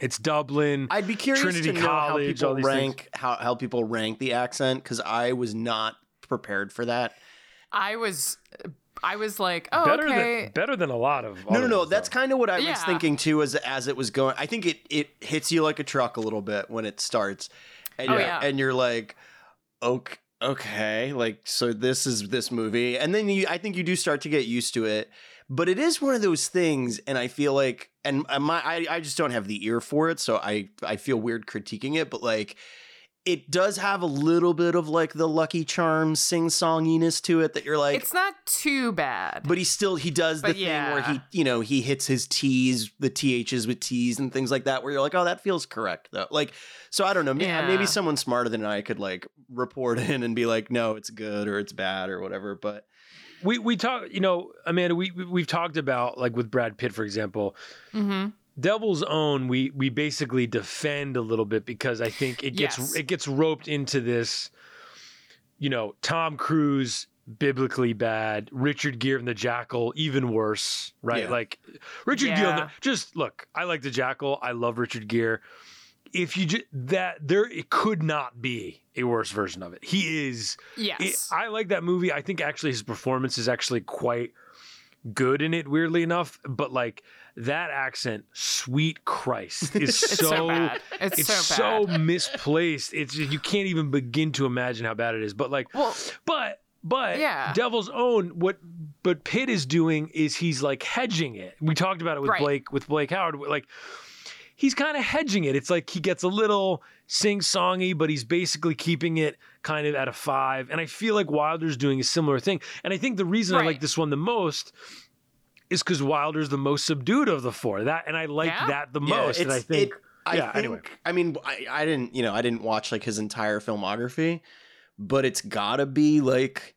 S2: It's Dublin.
S3: I'd be curious
S2: Trinity
S3: to know
S2: College,
S3: how people
S2: these things.
S3: rank how, how people rank the accent because I was not prepared for that.
S4: I was I was like, oh
S2: better
S4: okay.
S2: than better than a lot of
S3: No, no, no.
S2: ones,
S3: That's kind of what I was thinking too, as as it was going. I think it it hits you like a truck a little bit when it starts, and
S4: Oh,
S3: you're,
S4: yeah.
S3: and you're like, okay, okay, like so this is this movie, and then you, I think you do start to get used to it. But it is one of those things, and I feel like, and my I, I just don't have the ear for it, so I I feel weird critiquing it, but like. It does have a little bit of like the Lucky Charms sing songiness to it that you're like,
S4: it's not too bad.
S3: but he still he does the
S4: But
S3: thing where he you know he hits his t's the ths with t's and things like that where you're like oh that feels correct though like so i don't know maybe,
S4: Yeah.
S3: maybe someone smarter than i could like report in and be like no it's good or it's bad or whatever but
S2: we we talk you know amanda we we- we've talked about like with brad pitt for example
S4: mm-hmm.
S2: Devil's own we we basically defend a little bit because i think it gets
S4: Yes.
S2: it gets roped into this you know tom cruise biblically bad richard gere and the jackal even worse right
S3: Yeah.
S2: like richard gere
S4: Yeah.
S2: the- just look i like the jackal i love richard gere if you just that there it could not be a worse version of it he is
S4: Yes.
S2: it- I like that movie. I think actually his performance is actually quite good in it, weirdly enough. But like that accent, sweet Christ, is so,
S4: so, bad. It's,
S2: it's
S4: so
S2: so, misplaced. It's you can't even begin to imagine how bad it is. But like,
S4: well,
S2: but but
S4: Yeah.
S2: Devil's Own, what but Pitt is doing is he's like hedging it. We talked about it with
S4: Right.
S2: Blake with Blake Howard. Like he's kind of hedging it. It's like he gets a little sing songy, but he's basically keeping it kind of at a five. And I feel like Wilder's doing a similar thing. And I think the reason I like this one the most is because Wilder's the most subdued of the four. That and I like
S4: Yeah.
S2: that the
S3: Yeah,
S2: most. And I think
S3: it- I
S2: yeah,
S3: think,
S2: anyway.
S3: I mean, I, I didn't, you know, I didn't watch like his entire filmography, but it's gotta be like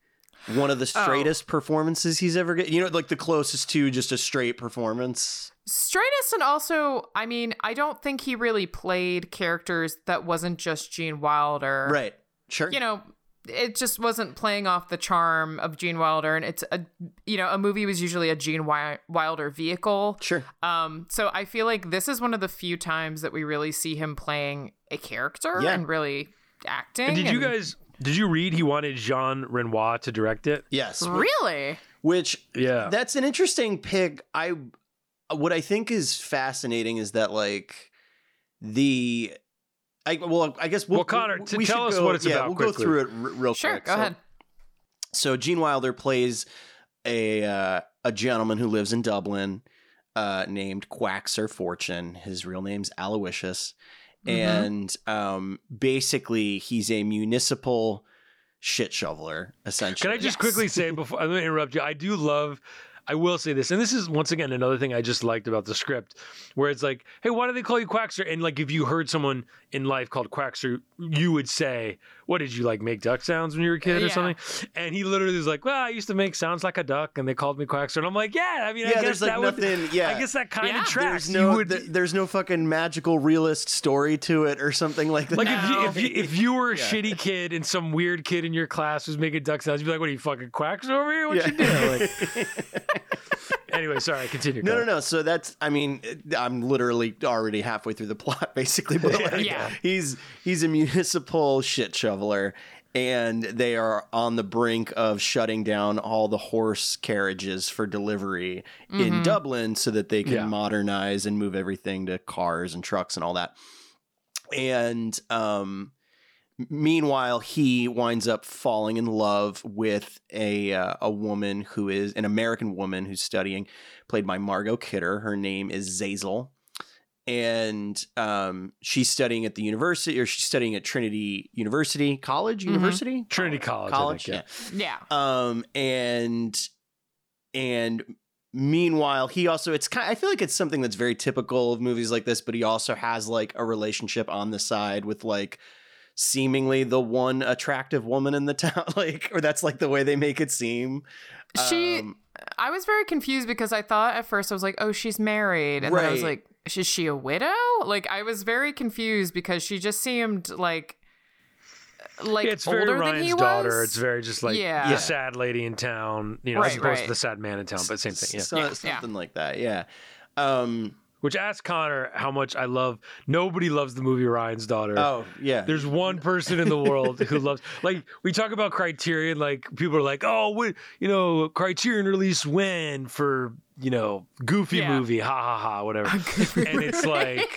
S3: one of the
S4: Oh.
S3: straightest performances he's ever get. You know, like the closest to just a straight performance.
S4: straightest and also, I mean, I don't think he really played characters that wasn't just Gene Wilder.
S3: Right. Sure.
S4: You know, it just wasn't playing off the charm of Gene Wilder, and it's a you know a movie was usually a Gene Wilder vehicle.
S3: Sure.
S4: Um, so I feel like this is one of the few times that we really see him playing a character
S3: Yeah.
S4: and really acting.
S2: And did you guys? Did you read he wanted Jean Renoir to direct it?
S3: Yes.
S4: really?
S3: Which
S2: Yeah.
S3: that's an interesting pick. I what I think is fascinating is that like the I well I guess we'll,
S2: Well, Conor,
S3: we, we
S2: tell us
S3: go,
S2: what it's
S3: yeah,
S2: about.
S3: We'll
S2: quickly.
S3: go through it r- real
S4: Sure,
S3: quick.
S4: go
S3: So-
S4: ahead.
S3: So Gene Wilder plays a uh, a gentleman who lives in Dublin uh, named Quackser Fortune. His real name's Aloysius,
S4: Mhm.
S3: and um, basically he's a municipal shit shoveler. Essentially,
S2: Can I just
S4: Yes.
S2: quickly say before I'm going to interrupt you? I do love. I will say this, and this is once again another thing I just liked about the script, where it's like, "Hey, why do they call you Quackser?" And like, if you heard someone in life called Quackser, you would say, "What did you like make duck sounds when you were a kid or
S4: Yeah.
S2: something?" And he literally was like, "Well, I used to make sounds like a duck, and they called me Quackser." And I'm like, "Yeah, I mean, I guess
S3: there's like
S2: that would,
S3: nothing. Yeah,
S2: I guess that kind
S4: Yeah.
S2: of tracks.
S3: there's no
S2: you would,
S3: th- there's no fucking magical realist story to it or something like that.
S2: Like if you, if you if you were a
S3: Yeah.
S2: shitty kid and some weird kid in your class was making duck sounds, you'd be like, "What are you fucking quacks over here? What
S3: Yeah.
S2: you doing?" Like, anyway, sorry, continue.
S3: No, no, no. So that's, I mean, I'm literally already halfway through the plot, basically. But like,
S4: Yeah.
S3: he's he's a municipal shit shoveler, and they are on the brink of shutting down all the horse carriages for delivery in
S4: Mhm.
S3: Dublin, so that they can
S2: Yeah.
S3: modernize and move everything to cars and trucks and all that. And um, meanwhile, he winds up falling in love with a uh, a woman who is an American woman who's studying, played by Margot Kidder. Her name is Zazel, and um, she's studying at the university, or she's studying at Trinity University College,
S4: Mhm.
S3: University,
S2: Trinity College, I
S3: College,
S2: think,
S3: yeah.
S4: Yeah.
S3: Um, and and meanwhile, he also it's kind. I feel like it's something that's very typical of movies like this, but he also has like a relationship on the side with like seemingly the one attractive woman in the town, like, or that's like the way they make it seem.
S4: She,
S3: Um,
S4: I was very confused because I thought at first I was like, oh, she's married, and then I was like, is she a widow? Like I was very confused because she just seemed like, like
S2: Yeah, it's very
S4: older than
S2: Ryan's
S4: he
S2: daughter.
S4: was.
S2: It's very just like
S4: Yeah.
S2: the sad lady in town, you know, as opposed
S4: right.
S2: to the sad man in town, but same thing. Yeah.
S3: so-
S4: Yeah, yeah.
S3: something like that. Yeah. Um.
S2: Which ask Conor how much I love. Nobody loves the movie Ryan's Daughter.
S3: Oh yeah.
S2: There's one person in the world who loves like we talk about Criterion like people are like oh what you know Criterion release when for you know goofy
S4: Yeah.
S2: movie ha ha ha whatever and it's like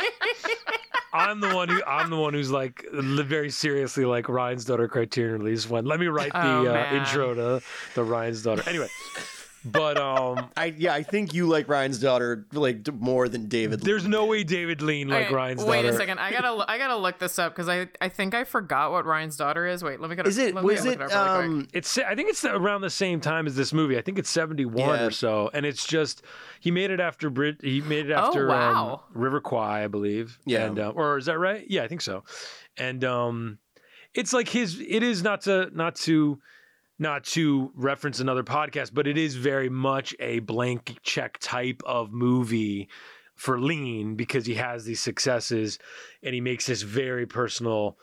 S2: I'm the one who I'm the one who's like very seriously like Ryan's daughter Criterion release when let me write the
S4: Oh,
S2: uh, intro to the Ryan's daughter anyway but um
S3: I yeah. I think you like Ryan's daughter like more than David.
S2: there's no way David Lean like
S4: Okay,
S2: Ryan's
S4: wait
S2: daughter
S4: a second. I gotta I gotta look this up because I I think I forgot what Ryan's daughter is. Wait, let me get.
S3: Is it was
S4: look
S3: it
S4: up really quick.
S3: um
S2: It's I think it's around the same time as this movie. I think it's 71
S3: Yeah.
S2: or so and it's just he made it after Brit he made it
S4: Oh,
S2: after
S4: wow.
S2: um, River Kwai, I believe.
S3: Yeah.
S2: And uh, or is that right? Yeah, I think so. And um it's like his it is not to not to not to reference another podcast, but it is very much a blank check type of movie for Lean because he has these successes and he makes this very personal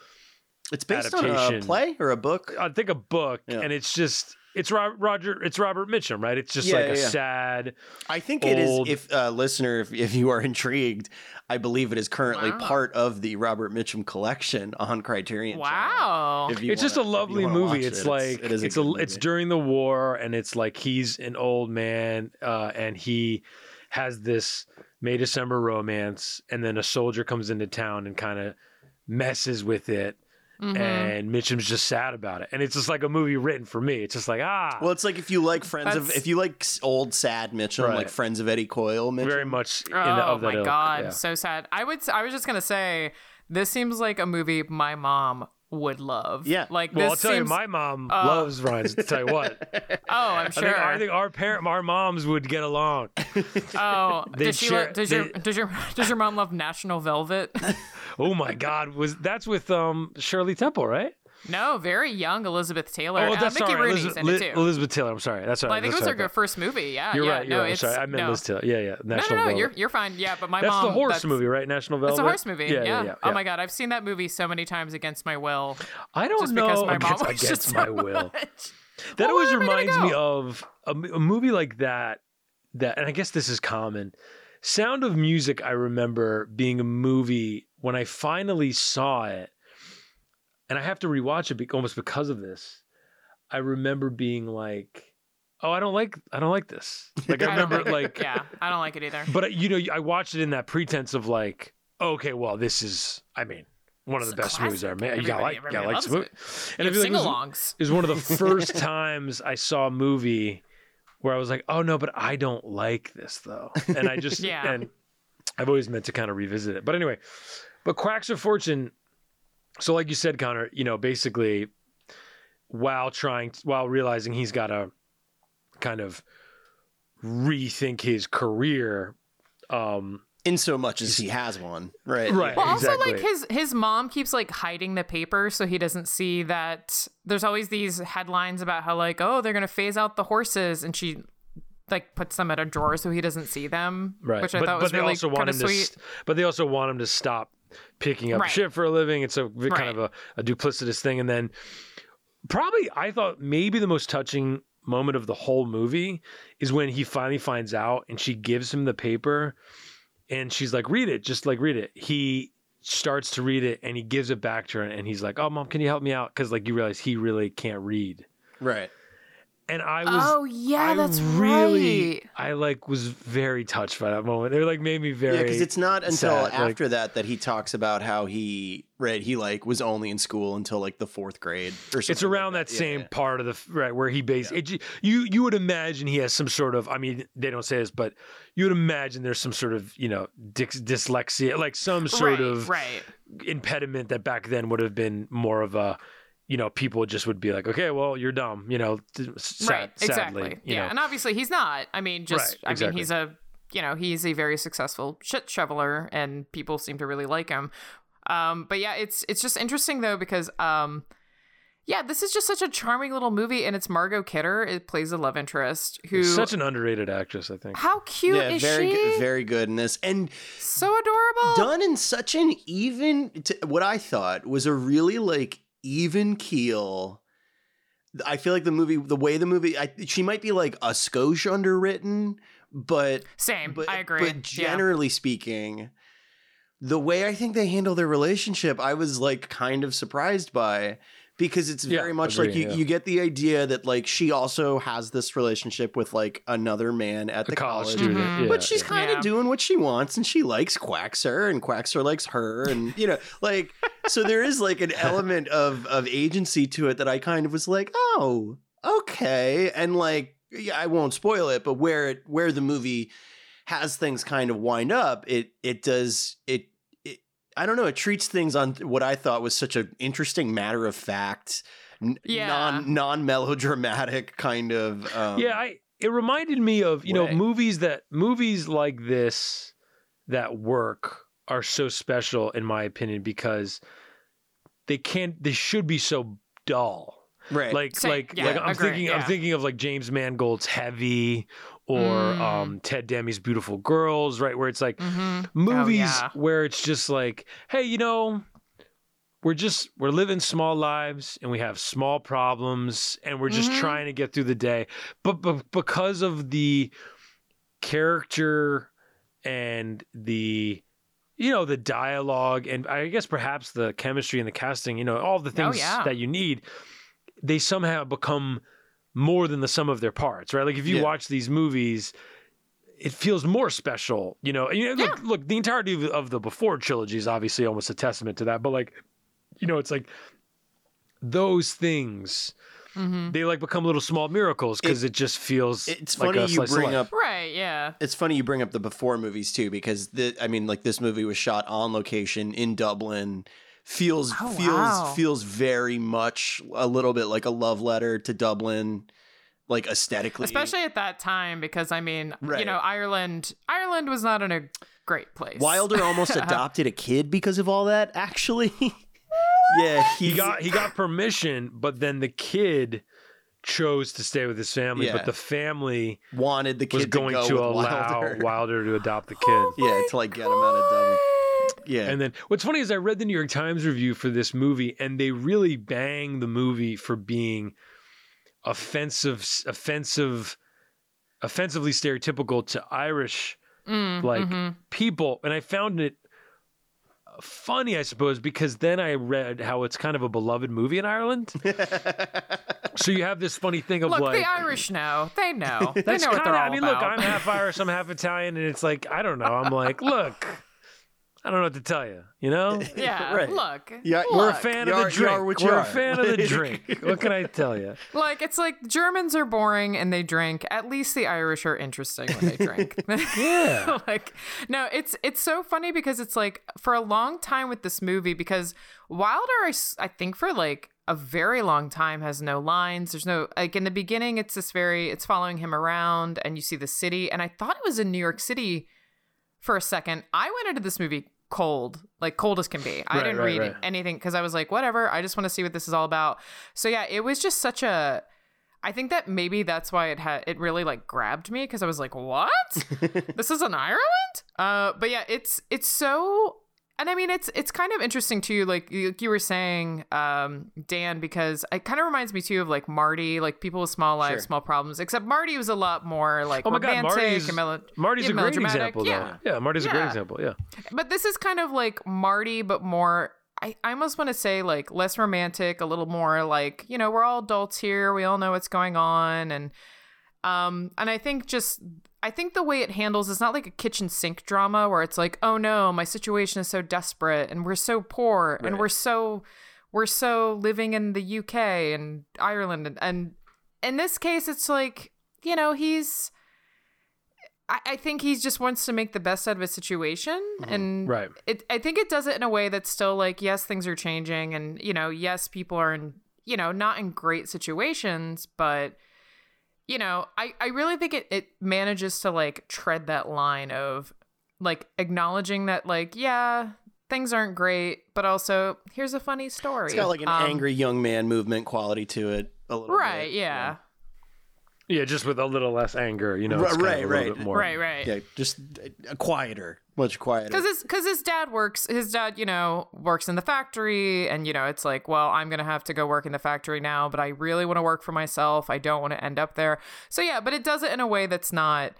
S3: It's based on a play or a book.
S2: I think a book,
S3: Yeah.
S2: and it's just it's Ro- Roger, it's Robert Mitchum, right? It's just
S3: Yeah,
S2: like
S3: yeah,
S2: a
S3: yeah.
S2: sad.
S3: I think it is. If uh, listener, if, if you are intrigued, I believe it is currently
S4: Wow.
S3: part of the Robert Mitchum collection on Criterion.
S4: Wow.
S2: It's just a
S3: wanna- if you
S2: lovely movie. It's
S3: it,
S2: like
S3: it is
S2: it's
S3: a,
S2: a,
S3: good
S2: it's during the war, and it's like he's an old man, uh, and he has this May December romance, and then a soldier comes into town and kind of messes with it,
S4: Mhm.
S2: and Mitchum's just sad about it, and it's just like a movie written for me. It's just like ah,
S3: Well, it's like if you like Friends of, if you like old sad Mitchum,
S2: Right.
S3: like Friends of Eddie Coyle Mitchum.
S2: very much in
S4: Oh
S2: the, of
S4: my
S2: ilk.
S4: god,
S2: Yeah.
S4: so sad. I would. I was just gonna say this seems like a movie my mom would love.
S3: Yeah.
S4: Like
S2: Well, I'll
S4: this
S2: tell you, my mom
S4: uh,
S2: loves Ryan's. Tell you what,
S4: oh, I'm
S2: I
S4: sure.
S2: think, I think our parent, our moms would get along.
S4: oh, does she?
S2: share-
S4: lo- does your does your does your mom love National Velvet?
S2: Oh my God, was that's with um Shirley Temple, right?
S4: No, very young Elizabeth Taylor.
S2: Oh,
S4: uh,
S2: that's
S4: Mickey
S2: sorry,
S4: Rooney's
S2: Elizabeth,
S4: in it too.
S2: Elizabeth Taylor. I'm sorry, that's right.
S4: Well, I think it was her first movie. Yeah,
S2: You're
S4: yeah.
S2: right.
S4: no,
S2: You're right. I'm sorry. I meant
S4: no.
S2: Liz Taylor. Yeah, yeah.
S4: No,
S2: National
S4: no, no,
S2: Velvet.
S4: you're you're fine. Yeah, but my
S2: that's
S4: mom.
S2: That's the horse
S4: that's,
S2: movie, right? National Velvet.
S4: It's a horse movie.
S2: Yeah,
S4: Yeah.
S2: yeah, yeah.
S4: Oh my god, I've seen that movie so many times against my will.
S2: I don't
S4: Just
S2: know
S4: because my mom
S2: against,
S4: was
S2: against
S4: just
S2: my
S4: so
S2: will. That
S4: Well,
S2: always
S4: where am I gonna
S2: reminds me of a movie like that. That, and I guess this is common. Sound of Music. I remember being a movie when I finally saw it. And I have to rewatch it be- almost because of this. I remember being like, "Oh, I don't like, I don't like this." Like I
S4: I
S2: remember,
S4: like-
S2: like,
S4: yeah, I don't like it either.
S2: but you know, I watched it in that pretense of like, okay, well, this is, I mean, one of
S4: It's
S2: the
S4: a
S2: best movies ever
S4: classic.
S2: made. You gotta like,
S4: Everybody-
S2: you gotta like
S4: everybody
S2: this movie.
S4: And
S2: I feel like it was-
S4: sing-alongs.
S2: it one of the first times I saw a movie where I was like, "Oh no, but I don't like this though," and I just
S4: Yeah.
S2: and I've always meant to kind of revisit it. But anyway, but Quackser Fortune. So, like you said, Conor, you know, basically, while trying, while realizing he's got to kind of rethink his career. Um,
S3: In so much as he has one, right?
S2: Right.
S4: Well, also
S2: exactly.
S4: like his his mom keeps like hiding the paper so he doesn't see that. There's always these headlines about how like oh they're gonna phase out the horses, and she like puts them at a drawer so he doesn't see them,
S2: right,
S4: which I
S2: but,
S4: thought
S2: but
S4: was
S2: they
S4: really
S2: also want
S4: kind
S2: him
S4: of
S2: to,
S4: sweet.
S2: st- but they also want him to stop picking up
S4: Right.
S2: shit for a living. It's a kind
S4: Right.
S2: of a, a duplicitous thing, and then probably I thought maybe the most touching moment of the whole movie is when he finally finds out and she gives him the paper and she's like read it just like read it he starts to read it and he gives it back to her and he's like oh mom can you help me out because like you realize he really can't read
S3: Right.
S2: And i was
S4: oh yeah,
S2: I
S4: that's
S2: really
S4: right.
S2: i like was very touched by that moment it like made me very
S3: Yeah, because it's not until
S2: sad, like-
S3: after that that he talks about how he right he like was only in school until like the fourth grade or something.
S2: it's around
S3: like
S2: that
S3: Yeah,
S2: same
S3: yeah.
S2: part of the right where he based it, you you would imagine he has some sort of i mean they don't say this but you would imagine there's some sort of you know dys- dyslexia like some sort
S4: right,
S2: of
S4: right.
S2: impediment that back then would have been more of a you know people just would be like okay well you're dumb you know sad,
S4: right,
S2: sadly
S4: exactly.
S2: you
S4: yeah,
S2: know
S4: and obviously he's not. I mean, just
S2: Right,
S4: I
S2: exactly.
S4: mean, he's a you know he's a very successful shit shoveler, and people seem to really like him. Um, but yeah, it's it's just interesting though because um, yeah, this is just such a charming little movie, and it's Margot Kidder. It plays a love interest who.
S2: such an underrated actress i think
S4: how cute
S3: Yeah,
S4: is
S3: very
S4: she?
S3: good, very good in this, and
S4: so adorable.
S3: done in such an even. T- what I thought was a really like even keel. I feel like the movie, the way the movie, I, she might be like a skosh underwritten, but
S4: Same.
S3: but,
S4: I agree.
S3: But
S4: yeah.
S3: generally speaking, the way I think they handle their relationship, I was like kind of surprised by because it's
S2: Yeah,
S3: very much like you,
S2: yeah.
S3: you get the idea that like she also has this relationship with like another man at
S2: a
S3: the
S2: college
S3: college.
S2: student
S4: Mhm.
S2: yeah,
S3: But she's
S2: yeah.
S3: kind of
S4: Yeah.
S3: doing what she wants, and she likes Quackser, and Quackser likes her, and you know, like, so there is like an element of of agency to it that I kind of was like, oh, okay, and like, yeah, I won't spoil it, but where it where the movie has things kind of wind up, it it does it. It I don't know. It treats things on what I thought was such an interesting matter of fact, n-
S4: Yeah.
S3: non non melodramatic kind of. Um,
S2: yeah i it reminded me of you know movies that movies like this that work are so special in my opinion because they can't they should be so dull
S3: right.
S2: like
S4: Same.
S2: like
S4: Yeah,
S2: like i'm
S4: agree,
S2: thinking i'm thinking of like james mangold's heavy or
S4: Mm.
S2: um ted demme's beautiful girls right where it's like
S4: Mhm.
S2: movies
S4: yeah.
S2: where it's just like hey you know we're just we're living small lives and we have small problems and we're just
S4: Mhm.
S2: trying to get through the day but, but because of the character and the you know the dialogue and i guess perhaps the chemistry and the casting you know all the
S4: Oh,
S2: things
S4: yeah.
S2: that you need they somehow become more than the sum of their parts right like if you
S3: Yeah.
S2: watch these movies it feels more special you know, and, you know look, look the entirety of, of the before trilogy is obviously almost a testament to that but like you know it's like those things
S4: Mhm.
S2: they like become little small miracles because it, just feels
S3: It's
S2: like
S3: funny
S2: a
S3: you
S2: slice
S3: bring up
S4: Right. Yeah.
S3: it's funny you bring up the before movies too because the I mean like this movie was shot on location in Dublin feels
S4: Oh,
S3: feels
S4: wow.
S3: feels very much a little bit like a love letter to Dublin like aesthetically.
S4: Especially at that time because i mean you know ireland ireland was not in a great place.
S3: Wilder almost adopted a kid because of all that actually. Yeah
S2: he got he got permission but then the kid chose to stay with his family
S3: Yeah.
S2: but the family
S3: wanted the kid
S2: was
S3: to
S2: going
S3: go
S2: to,
S3: with
S2: allow
S3: Wilder.
S2: Wilder to adopt the oh kid.
S3: Yeah to like get him out of Dublin yeah
S2: And then what's funny is I read the New York Times review for this movie, and they really bang the movie for being offensive, offensive, offensively stereotypical to Irish
S4: Mm,
S2: like
S4: mhm.
S2: people. And I found it funny, I suppose, because then I read how it's kind of a beloved movie in Ireland. so you have this funny thing of
S4: Look,
S2: like
S4: the Irish know. They know. They
S2: That's
S4: know what
S2: kinda,
S4: they're all
S2: I mean,
S4: about.
S2: look, I'm half Irish, I'm half Italian, and it's like I don't know. I'm like, look, I don't know what to tell you. You know,
S4: yeah,
S3: Right.
S4: look.
S3: Yeah,
S4: look.
S2: we're a fan
S3: You
S2: of the
S3: you
S2: drink.
S3: are what you
S2: we're a
S3: are.
S2: fan of the drink. What can I tell you?
S4: Like it's like Germans are boring and they drink. At least the Irish are interesting when they drink.
S2: Yeah.
S4: like no, it's it's so funny because it's like for a long time with this movie because Wilder I think for like a very long time has no lines. There's no like in the beginning it's this very it's following him around and you see the city and I thought it was in New York City for a second. I went into this movie cold, like cold as can be. I
S2: Right,
S4: didn't
S2: right,
S4: read
S2: right.
S4: anything because I was like, whatever. I just want to see what this is all about. So yeah, it was just such a. I think that maybe that's why it had it really like grabbed me because I was like, what? this is in Ireland? Uh, but yeah, it's it's so. And I mean, it's it's kind of interesting too, like you, you were saying, um, Dan, because it kind of reminds me too of like Marty, like people with small lives,
S3: Sure.
S4: small problems. Except Marty was a lot more like
S2: Oh my God, Marty's
S4: and melo-
S2: Marty's
S4: yeah,
S2: a great example,
S4: Yeah,
S2: though. Yeah, Marty's a great example. Yeah.
S4: but this is kind of like Marty, but more. I, I almost want to say like less romantic, a little more like you know we're all adults here, we all know what's going on, and um and I think just I think the way it handles is not like a kitchen sink drama where it's like oh no my situation is so desperate and we're so poor and we're so we're so living in the UK and Ireland. And, and in this case it's like you know he's I, I think he just wants to make the best out of a situation mm-hmm. and
S2: Right.
S4: it I think it does it in a way that's still like yes things are changing and you know yes people are in you know not in great situations but you know I I really think it it manages to like tread that line of like acknowledging that like yeah things aren't great but also here's a funny story
S3: It's got like an
S4: Um,
S3: angry young man movement quality to it. A little
S4: right
S3: bit.
S4: yeah
S2: Yeah, just with a little less anger, you know.
S3: Right,
S2: it's
S3: right,
S2: a
S3: right.
S2: bit more.
S4: right right
S3: Yeah, just a quieter, much quieter.
S4: because his because his dad works his dad you know works in the factory and you know it's like well i'm gonna have to go work in the factory now but i really want to work for myself i don't want to end up there so yeah but it does it in a way that's not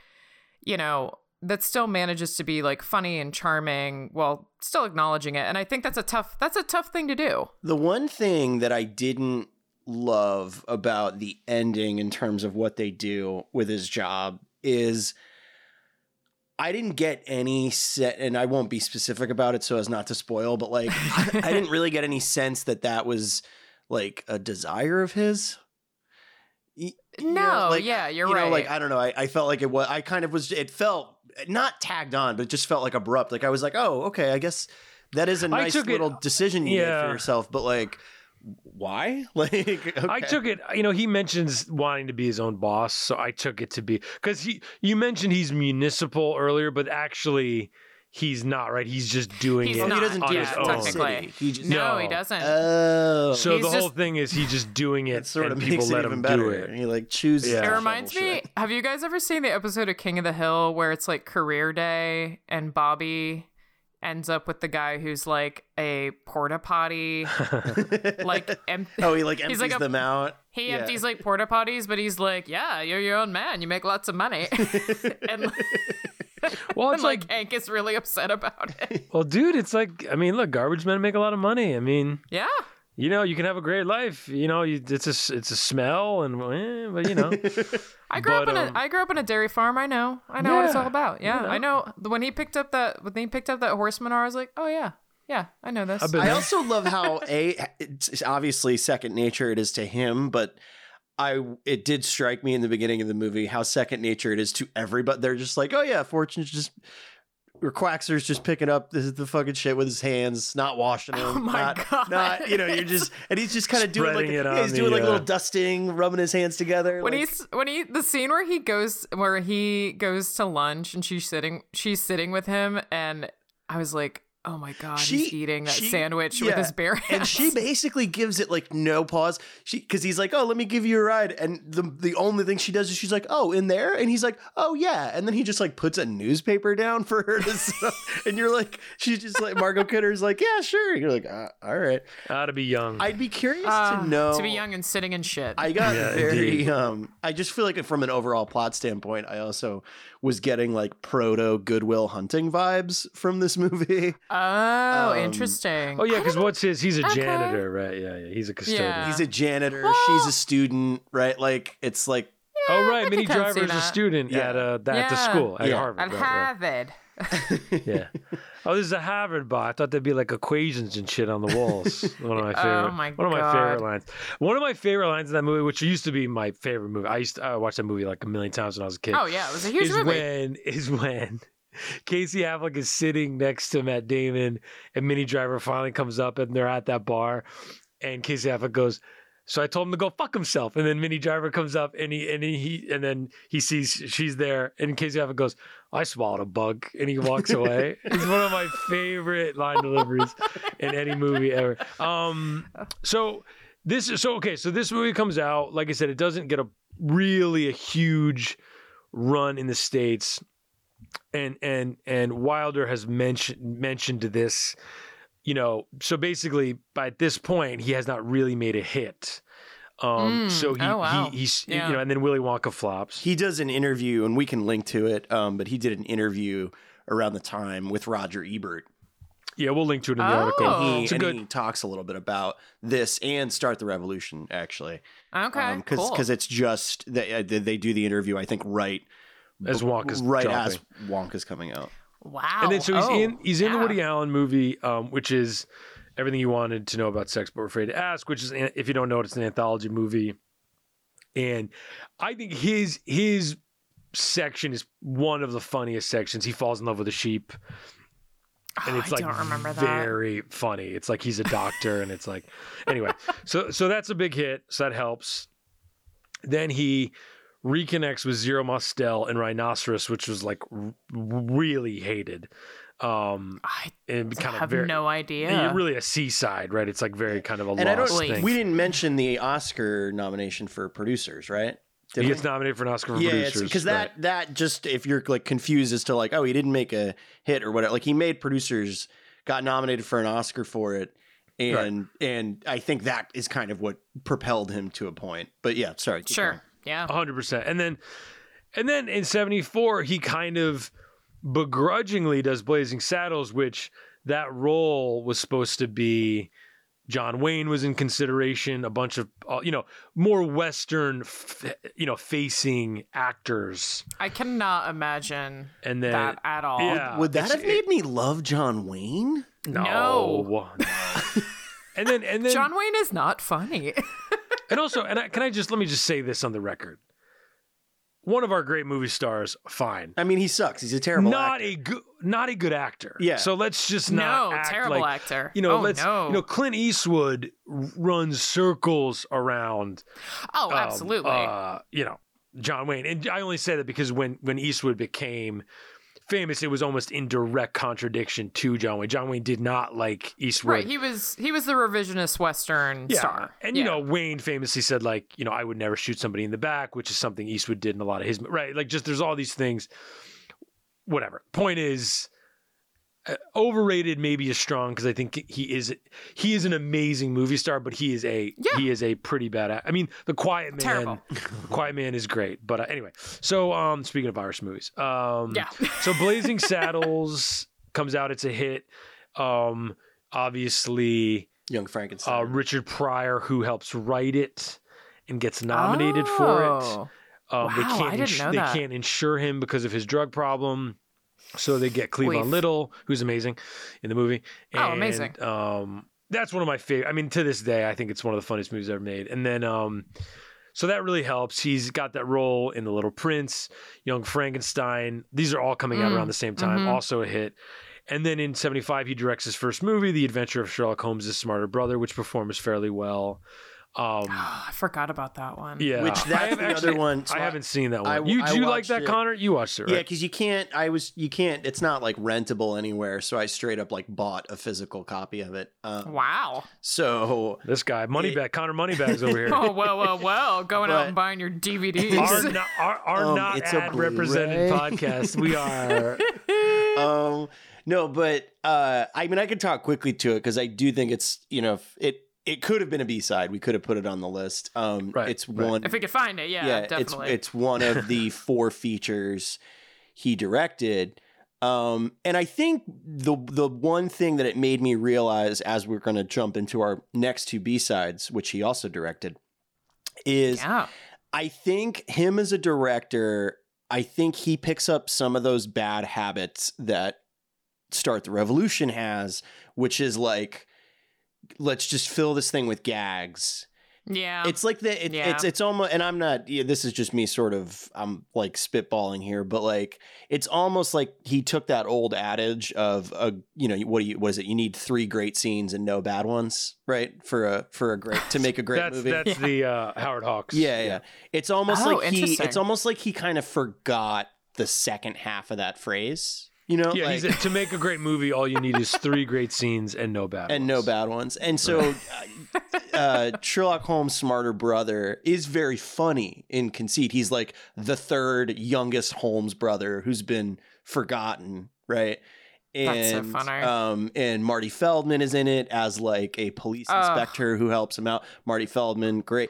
S4: you know that still manages to be like funny and charming while still acknowledging it and i think that's a tough that's a tough thing to do
S3: The one thing that I didn't love about the ending in terms of what they do with his job is I didn't get any set, and I won't be specific about it so as not to spoil, but like I didn't really get any sense that that was like a desire of his. You know,
S4: No, yeah, you're
S3: you know, like. I don't know. I, I felt like it was. I kind of was. It felt not tagged on, but it just felt like abrupt. Like I was like, oh, okay, I guess that is a nice
S2: took it-
S3: little decision you made for yourself. But like, why? Like,
S2: I took it, you know, he mentions wanting to be his own boss, so I took it to be because he. You mentioned he's municipal earlier, but actually, he's not. Right? He's just doing
S4: He's
S2: it
S3: Oh,
S4: not,
S3: he doesn't
S2: on
S3: do
S4: yeah,
S2: his own.
S4: technically.
S3: city. He just
S4: no,
S2: No.
S4: he doesn't
S3: Oh,
S2: So
S4: He's
S2: the whole
S4: just-
S2: thing is he just doing it,
S3: it sort of
S2: and
S3: makes
S2: people
S3: it
S2: let
S3: even
S2: him
S3: better.
S2: do it.
S3: And He like chooses.
S2: Yeah.
S4: It reminds me.
S3: shit.
S4: Have you guys ever seen the episode of King of the Hill where it's like career day and Bobby ends up with the guy who's like a porta potty, like em-
S3: oh, he like empties
S4: like a-
S3: them out.
S4: he
S3: Yeah.
S4: empties like porta potties, but he's like, yeah, you're your own man, you make lots of money, and,
S2: Well,
S4: and
S2: it's
S4: like
S2: like,
S4: Hank is really upset about it.
S2: well, dude, it's like, I mean, look, garbage men make a lot of money. I mean,
S4: Yeah,
S2: you know, you can have a great life. You know, you, it's a it's a smell, and eh, but you know,
S4: I grew up in a
S2: um,
S4: I grew up in a dairy farm. I know, I know what it's all about. Yeah,
S2: you know.
S4: I know. When he picked up that when he picked up that horse manure, I was like, oh yeah, yeah, I know this.
S2: I've been
S3: I
S2: there.
S3: also love how a it's obviously second nature it is to him, but I it did strike me in the beginning of the movie how second nature it is to everybody. They're just like, oh yeah, Fortune's just or Quackser's just picking up the, the fucking shit with his hands, not washing them.
S4: Oh my
S3: not,
S4: God.
S3: Not you know, you're just and he's just kind of doing like
S2: Spreading
S3: yeah, he's
S2: on
S3: doing
S2: the,
S3: like a
S2: uh,
S3: little dusting, rubbing his hands together.
S4: when
S3: like-
S4: he's when he the scene where he goes where he goes to lunch and she's sitting she's sitting with him and I was like, oh my god, he's eating that
S3: she-
S4: sandwich with his bare hands.
S3: And she basically gives it like no pause. She because he's like, "Oh, let me give you a ride," and the the only thing she does is she's like, "Oh, in there," and he's like, "Oh yeah," and then he just like puts a newspaper down for her to, sit- and you're like, she's just like Margot Kidder's like, "Yeah, sure." You're like, uh, "All right."
S2: ought to be young.
S3: I'd be curious
S4: Ah,
S3: to know
S4: to be young and sitting in shit.
S3: I got
S2: Yeah,
S3: very
S2: indeed.
S3: um I just feel like from an overall plot standpoint, I also was getting like proto Goodwill Hunting vibes from this movie.
S4: Oh,
S3: Um,
S4: interesting.
S2: Oh yeah, because what's his? He's a
S4: Okay.
S2: janitor, right? Yeah, yeah. He's a custodian.
S4: Yeah.
S3: He's a janitor.
S4: Well-
S3: she's a student, right? Like it's like
S2: Oh right,
S4: could
S2: Minnie
S4: kinda
S2: Driver's a student
S3: Yeah.
S2: at uh at the school at
S3: Yeah.
S2: Harvard.
S4: At
S2: right, right.
S4: Harvard.
S2: Yeah. Oh, this is a Harvard bar. I thought there'd be like equations and shit on the walls. One of my favorite.
S4: Oh, my
S2: one of my favorite lines. One of my favorite lines in that movie, which used to be my favorite movie. I used to I watched that movie like a million times when I was a kid.
S4: Oh yeah, it was a huge
S2: is
S4: movie.
S2: when is when Casey Affleck is sitting next to Matt Damon and Minnie Driver finally comes up and they're at that bar and Casey Affleck goes so I told him to go fuck himself and then Minnie Driver comes up and he and he, he and then he sees she's there and Casey Affleck goes I swallowed a bug and he walks away. it's one of my favorite line deliveries in any movie ever. Um so this is so okay so this movie comes out like I said it doesn't get a really a huge run in the states and and and Wilder has mentioned mentioned this you know so basically by this point he has not really made a hit um
S4: Mm.
S2: so he,
S4: Oh, wow.
S2: he he's
S4: Yeah.
S2: you know and then Willy Wonka flops
S3: he does an interview, and we can link to it. Um, but he did an interview around the time with Roger Ebert.
S2: yeah we'll link to it in the
S4: Oh.
S2: article
S3: He,
S2: it's a
S3: and
S2: good
S3: he talks a little bit about this and Start the Revolution, actually.
S4: okay,
S3: because
S4: cool.
S3: because it's just they uh, they they do the interview. I think right
S2: As Wonka's
S3: right
S2: dropping.
S3: as Wonka's coming out.
S4: wow.
S2: and then so he's
S4: Oh,
S2: in he's in the. Woody Allen movie, um, which is everything you wanted to know about sex but were afraid to ask. Which is, if you don't know it, it's an anthology movie, and I think his his section is one of the funniest sections. He falls in love with a sheep, and
S4: Oh,
S2: it's
S4: I
S2: like
S4: don't that.
S2: very funny. It's like he's a doctor, and it's like anyway. So so that's a big hit. So that helps. Then he reconnects with Zero Mostel and Rhinoceros, which was like r- really hated. Um,
S4: I
S2: and kind of
S4: have
S2: very,
S4: no idea.
S2: really a seaside, right? It's like very kind of a
S3: And I
S2: lost
S3: don't.
S2: thing.
S3: We didn't mention the Oscar nomination for producers, right? Did
S2: he
S3: we?
S2: gets nominated for an Oscar for
S3: yeah,
S2: producers
S3: because
S2: right.
S3: that that just if you're like confused as to like oh he didn't make a hit or whatever like he made producers got nominated for an Oscar for it and and I think that is kind of what propelled him to a point. But yeah, sorry. keep
S4: sure.
S3: Going.
S4: Yeah.
S2: hundred percent. And then, and then in '74, he kind of begrudgingly does Blazing Saddles, which that role was supposed to be. John Wayne was in consideration. A bunch of uh, you know more Western, f- you know, facing actors,
S4: I cannot imagine
S2: and then
S4: that at all.
S2: yeah,
S3: Would that
S2: it's-
S3: have made me love John Wayne?
S2: no,
S4: No.
S2: and then and then
S4: John Wayne is not funny.
S2: And also, and I, can I just let me just say this on the record? One of our great movie stars, fine.
S3: I mean, he sucks. He's a terrible.
S2: not
S3: actor.
S2: a good, not a good actor.
S3: Yeah.
S2: So let's just not
S4: no,
S2: act
S4: terrible
S2: like,
S4: actor.
S2: You know,
S4: oh,
S2: let's.
S4: no.
S2: You know, Clint Eastwood runs circles around.
S4: oh,
S2: um,
S4: absolutely.
S2: uh, you know, John Wayne, and I only say that because when when Eastwood became famous, it was almost in direct contradiction to John Wayne. John Wayne did not like Eastwood.
S4: right. He was he was the revisionist Western
S2: yeah.
S4: star.
S2: And
S4: Yeah.
S2: you know, Wayne famously said like, you know, I would never shoot somebody in the back, which is something Eastwood did in a lot of his right. Like, just there's all these things. Whatever. Point is, overrated maybe is strong because I think he is he is an amazing movie star, but he is a
S4: Yeah.
S2: he is a pretty bad. I mean, The Quiet Man.
S4: Terrible.
S2: The Quiet Man is great, but uh, anyway. So, um, speaking of Irish movies, um,
S4: Yeah.
S2: so Blazing Saddles comes out. It's a hit. Um, obviously
S3: Young
S2: uh,
S3: Frankenstein.
S2: Richard Pryor, who helps write it and gets nominated for it.
S4: Oh.
S2: Um, they
S4: Wow, I
S2: can't
S4: didn't
S2: ins-
S4: know
S2: they can't insure him because of his drug problem. So they get Cleavon
S4: We've-
S2: Little, who's amazing in the movie.
S4: Oh, amazing.
S2: Um, that's one of my favorite. I mean, to this day, I think it's one of the funniest movies ever made. And then, um, so that really helps. He's got that role in The Little Prince, Young Frankenstein. These are all coming out
S4: Mm,
S2: around the same time.
S4: mhm.
S2: Also a hit. And then in 75, he directs his first movie, The Adventure of Sherlock Holmes' Smarter Brother, which performs fairly well. Um,
S4: Oh, I forgot about that one.
S2: yeah.
S3: Which that's
S2: have
S3: the
S2: actually-
S3: other one. so
S2: I haven't seen that one.
S3: I-
S2: you do you like that,
S3: it.
S2: Conor? You watched it,
S3: Yeah, because you can't. I was. You can't. It's not like rentable anywhere. So I straight up like bought a physical copy of it. Um,
S4: Wow.
S3: So
S2: This guy, money Moneybag, Conor Moneybags over here.
S4: Oh well, well, well. Going out and buying your DVDs.
S2: Our not, our, our
S3: Um,
S2: not
S3: it's a
S2: ad represented
S3: Blu-ray.
S2: podcast. We are.
S3: um no but uh i mean i could talk quickly to it because i do think it's you know it it could have been a b-side we could have put it on the list um
S2: Right,
S3: it's
S2: right.
S3: one
S4: if we could find it, yeah,
S3: it's
S4: definitely.
S3: it's one of the four features he directed Um, and I think the the one thing that it made me realize as we're going to jump into our next two B sides, which he also directed, is
S4: Yeah.
S3: I think him as a director, I think he picks up some of those bad habits that Start the Revolution has, which is like, let's just fill this thing with gags.
S4: Yeah.
S3: It's like the it,
S4: Yeah.
S3: it's it's almost and I'm not yeah, this is just me sort of I'm like spitballing here but like it's almost like he took that old adage of a you know what do you what is it you need three great scenes and no bad ones right for a for a great to make a great
S2: that's
S3: movie
S2: that's the uh, Howard Hawks.
S3: yeah, yeah. It's almost
S4: Oh,
S3: like he it's almost like he kind of forgot the second half of that phrase. You know?
S2: Yeah,
S3: like,
S2: he said to make a great movie, all you need is three great scenes and no bad
S3: and
S2: ones.
S3: no bad ones. And so uh, uh, Sherlock Holmes' smarter brother is very funny in conceit. He's like the third youngest Holmes brother who's been forgotten, right?
S4: That's so
S3: And,
S4: funny.
S3: Um, and Marty Feldman is in it as like a police
S4: Ugh.
S3: inspector who helps him out. Marty Feldman, great.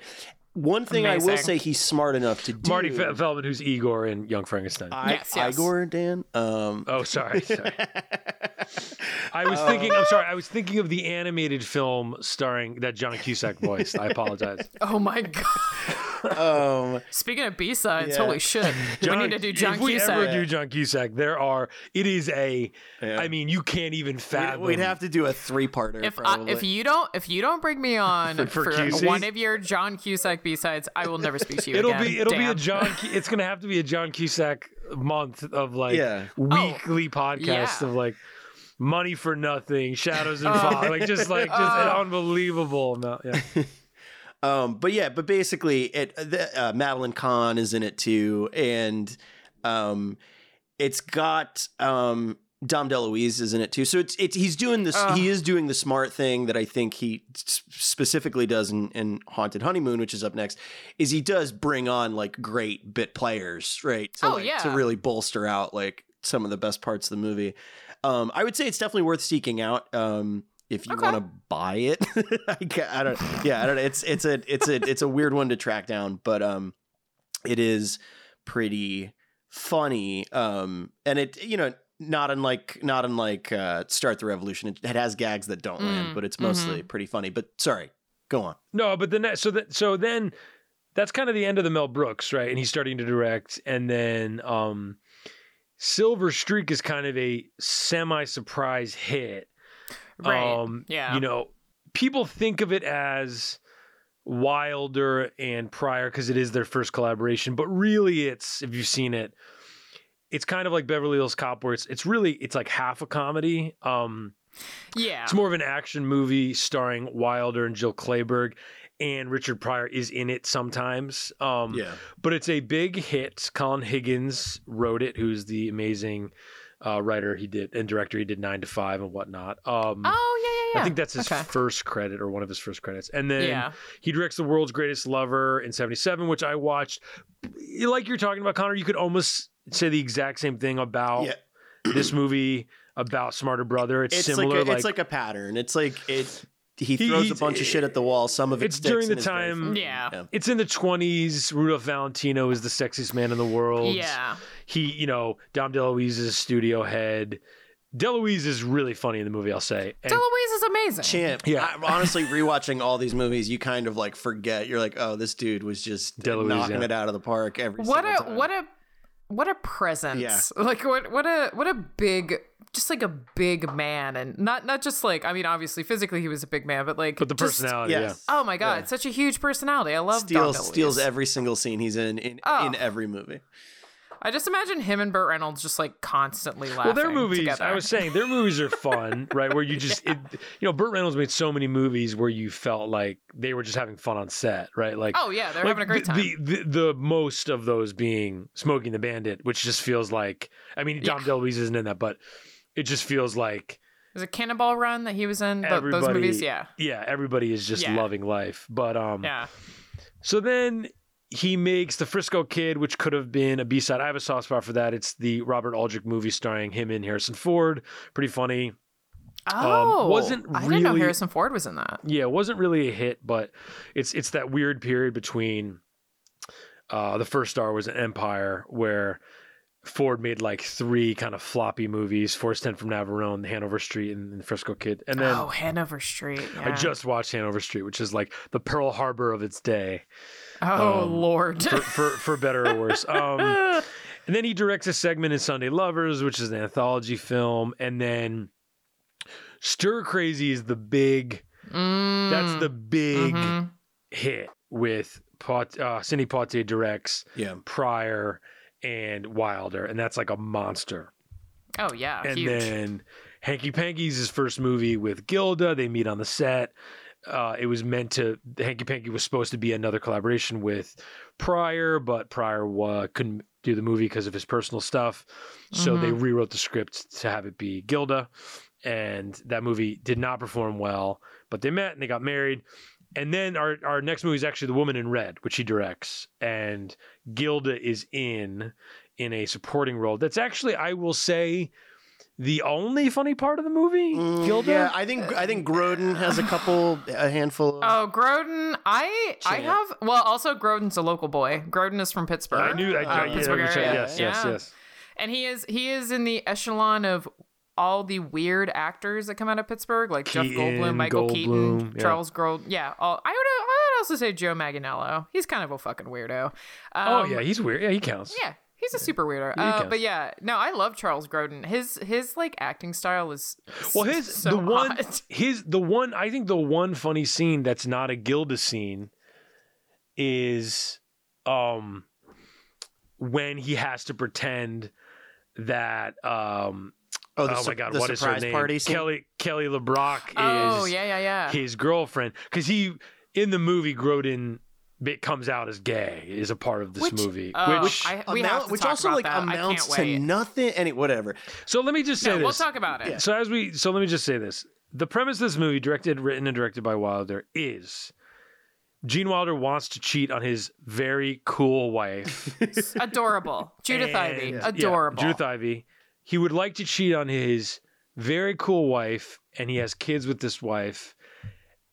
S3: One thing I will say he's smart enough to do.
S2: Marty Fe- Feldman, who's Igor in Young Frankenstein.
S3: I,
S4: Yes, yes.
S3: Igor Dan. Um,
S2: oh, sorry, sorry. I was
S3: Oh.
S2: thinking. I'm sorry. I was thinking of the animated film starring that John Cusack voiced. I apologize.
S4: oh my god.
S3: um,
S4: Speaking of B sides,
S3: Yeah.
S4: holy shit. we need to do John
S2: if we
S4: Cusack.
S2: ever do John Cusack, there are. It is a. I
S3: Yeah.
S2: mean, you can't even
S3: we'd,
S2: fathom.
S3: we'd have to do a three-parter.
S4: if I,
S3: probably.
S4: if you don't if you don't bring me on
S2: For-
S4: for,
S2: for
S4: one of your John Cusack B sides, I will never speak to you
S2: It'll
S4: again.
S2: be it'll be a
S4: Damn.
S2: John. It's gonna have to be a John Cusack month of like
S3: Yeah.
S2: weekly podcast
S4: yeah.
S2: of like money for nothing, shadows and
S4: Oh.
S2: fog, like just like just an
S4: Oh.
S2: unbelievable amount. Yeah.
S3: Um, but yeah, but basically, it the, uh, Madeline Kahn is in it too, and um, it's got um, Dom DeLuise is in it too. So it's it's he's doing this.
S4: Ugh.
S3: He is doing the smart thing that I think he specifically does in, in Haunted Honeymoon, which is up next. Is he does bring on like great bit players, right? To,
S4: Oh,
S3: like,
S4: yeah.
S3: to really bolster out like some of the best parts of the movie. Um, I would say it's definitely worth seeking out. Um, if you
S4: Okay.
S3: want to buy it, I, I don't. Yeah, I don't know. It's it's a it's a it's a weird one to track down, but um, it is pretty funny. Um, and it you know not unlike not unlike uh, Start the Revolution. It, it has gags that don't land,
S4: Mm,
S3: but it's mostly pretty funny. But sorry, go on.
S2: No, but the next so that so then that's kind of the end of the Mel Brooks, right? And he's starting to direct, and then um Silver Streak is kind of a semi surprise hit.
S4: Right.
S2: Um,
S4: Yeah.
S2: You know, people think of it as Wilder and Pryor because it is their first collaboration, but really it's if you've seen it, it's kind of like Beverly Hills Cop where it's it's really it's like half a comedy. Um
S4: yeah.
S2: it's more of an action movie starring Wilder and Jill Clayburgh, and Richard Pryor is in it sometimes. Um, yeah, but it's a big hit. Colin Higgins wrote it, who's the amazing uh, writer he did and director. He did Nine to Five and whatnot. Um,
S4: Oh yeah, yeah, yeah.
S2: I think that's his
S4: Okay.
S2: first credit or one of his first credits. And then
S4: Yeah.
S2: he directs The World's Greatest Lover in 77, which I watched. Like you're talking about, Conor, you could almost say the exact same thing about
S3: Yeah.
S2: this movie, about Smarter Brother. It's,
S3: It's
S2: similar.
S3: like a, it's like a pattern. It's like it. He
S2: He-
S3: throws a bunch of shit at the wall. Some of it
S2: It's
S3: sticks
S2: during the
S3: and is very
S2: time-
S3: funny.
S4: Yeah.
S2: it's in the 20s. Rudolph Valentino is the sexiest man in the world.
S4: Yeah.
S2: He, you know, Dom DeLuise is studio head. DeLuise is really funny in the movie, I'll say. And
S4: DeLuise is amazing.
S3: Champ.
S2: Yeah.
S3: I, honestly, rewatching all these movies, you kind of like forget. You're like, oh, this dude was just
S2: DeLuise,
S3: knocking
S2: yeah.
S3: it out of the park every
S4: what
S3: single
S4: a
S3: time.
S4: what a what a presence.
S3: Yeah.
S4: Like what what a what a big just like a big man and not not just like I mean obviously physically he was a big man but like
S2: but the
S4: just-
S2: personality,
S3: Yes.
S4: Oh my god,
S3: Yeah.
S4: such a huge personality. I love Dom
S3: steals steals every single scene he's in in,
S4: Oh.
S3: in every movie.
S4: I just imagine him and Burt Reynolds just like constantly laughing.
S2: Well, their movies,
S4: Together.
S2: I was saying, their movies are fun, right? Where you just, it, you know, Burt Reynolds made so many movies where you felt like they were just having fun on set, right? Like,
S4: Oh yeah, they're
S2: like
S4: having a great time.
S2: The, the the most of those being Smokey and the Bandit, which just feels like, I mean, Dom
S4: Yeah.
S2: DeLuise isn't in that, but it just feels like,
S4: Was it Cannonball Run that he was in? Th- those movies, yeah.
S2: yeah, everybody is just
S4: Yeah.
S2: loving life. But um,
S4: Yeah.
S2: So then he makes the Frisco Kid, which could have been a B side. I have a soft spot for that. It's the Robert Aldrich movie starring him and Harrison Ford. Pretty funny.
S4: Oh,
S2: wasn't
S4: I didn't know
S2: really-
S4: Harrison Ford was in that.
S2: Yeah, it wasn't really a hit, but it's it's that weird period between uh, the first Star Wars and Empire where Ford made like three kind of floppy movies: Force Ten from Navarone, The Hanover Street, and The Frisco Kid. And then
S4: oh, Hanover Street.
S2: I just watched Hanover Street, which is like the Pearl Harbor of its day,
S4: Oh
S2: um,
S4: Lord.
S2: for for, for better or worse. Um, and then he directs a segment in Sunday Lovers, which is an anthology film, and then Stir Crazy is the big.
S4: Mm,
S2: That's the big
S4: mhm.
S2: hit with Pot, uh, Sidney Poitier directs
S3: Yeah.
S2: Pryor and Wilder, and that's like a monster.
S4: Oh yeah,
S2: and
S4: huge.
S2: then Hanky Panky's his first movie with Gilda. They meet on the set. Uh, it was meant to Hanky Panky was supposed to be another collaboration with Pryor, but Pryor uh, couldn't do the movie because of his personal stuff. So they rewrote the script to have it be Gilda, and that movie did not perform well. But they met and they got married. And then our, our next movie is actually The Woman in Red, which he directs, and Gilda is in in a supporting role. That's actually, I will say, the only funny part of the movie.
S3: Mm,
S2: Gilda.
S3: Yeah, I think I think Grodin has a couple, a handful. Of,
S4: Oh, Grodin. I I have well also Grodin's a local boy. Groden is from Pittsburgh.
S2: I knew that.
S4: Uh,
S2: yeah,
S4: Pittsburgh
S2: which I-
S4: area.
S2: yes, yes,
S4: Yeah.
S2: yes.
S4: And he is he is in the echelon of all the weird actors that come out of Pittsburgh, like Jeff Goldblum, Michael
S2: Goldblum,
S4: Keaton,
S2: yeah.
S4: Charles Gold. Yeah, all, I would I would also say Joe Manganiello. He's kind of a fucking weirdo.
S2: oh
S4: Um,
S2: yeah, he's weird. Yeah, he counts.
S4: yeah. He's a super weirdo. Uh, but yeah, no, I love Charles Grodin. His his like acting style is
S2: Well, his
S4: so
S2: the one
S4: odd.
S2: his the one I think the one funny scene that's not a Gilda scene is um when he has to pretend that um
S3: oh,
S2: oh,
S3: the, sur-
S2: my god
S3: the
S2: what is her name
S3: party scene?
S2: Kelly Kelly LeBrock
S4: Oh
S2: is
S4: yeah, yeah, yeah.
S2: his girlfriend because he in the movie Grodin bit comes out as gay is a part of this
S3: Which-
S2: movie
S4: Oh,
S2: which
S4: I, we
S3: Amount-
S4: have to
S3: which
S4: talk
S3: also
S4: about
S3: like
S4: that.
S3: amounts to nothing. Any whatever.
S2: so let me just say
S4: No, we'll
S2: this
S4: talk about it.
S2: So as we so let me just say this. The premise of this movie, directed, written, and directed by Wilder, is Gene Wilder wants to cheat on his very cool wife.
S4: Adorable. Judith Ivey.
S2: And- yeah,
S4: Adorable.
S2: Judith Ivey. He would like to cheat on his very cool wife, and he has kids with this wife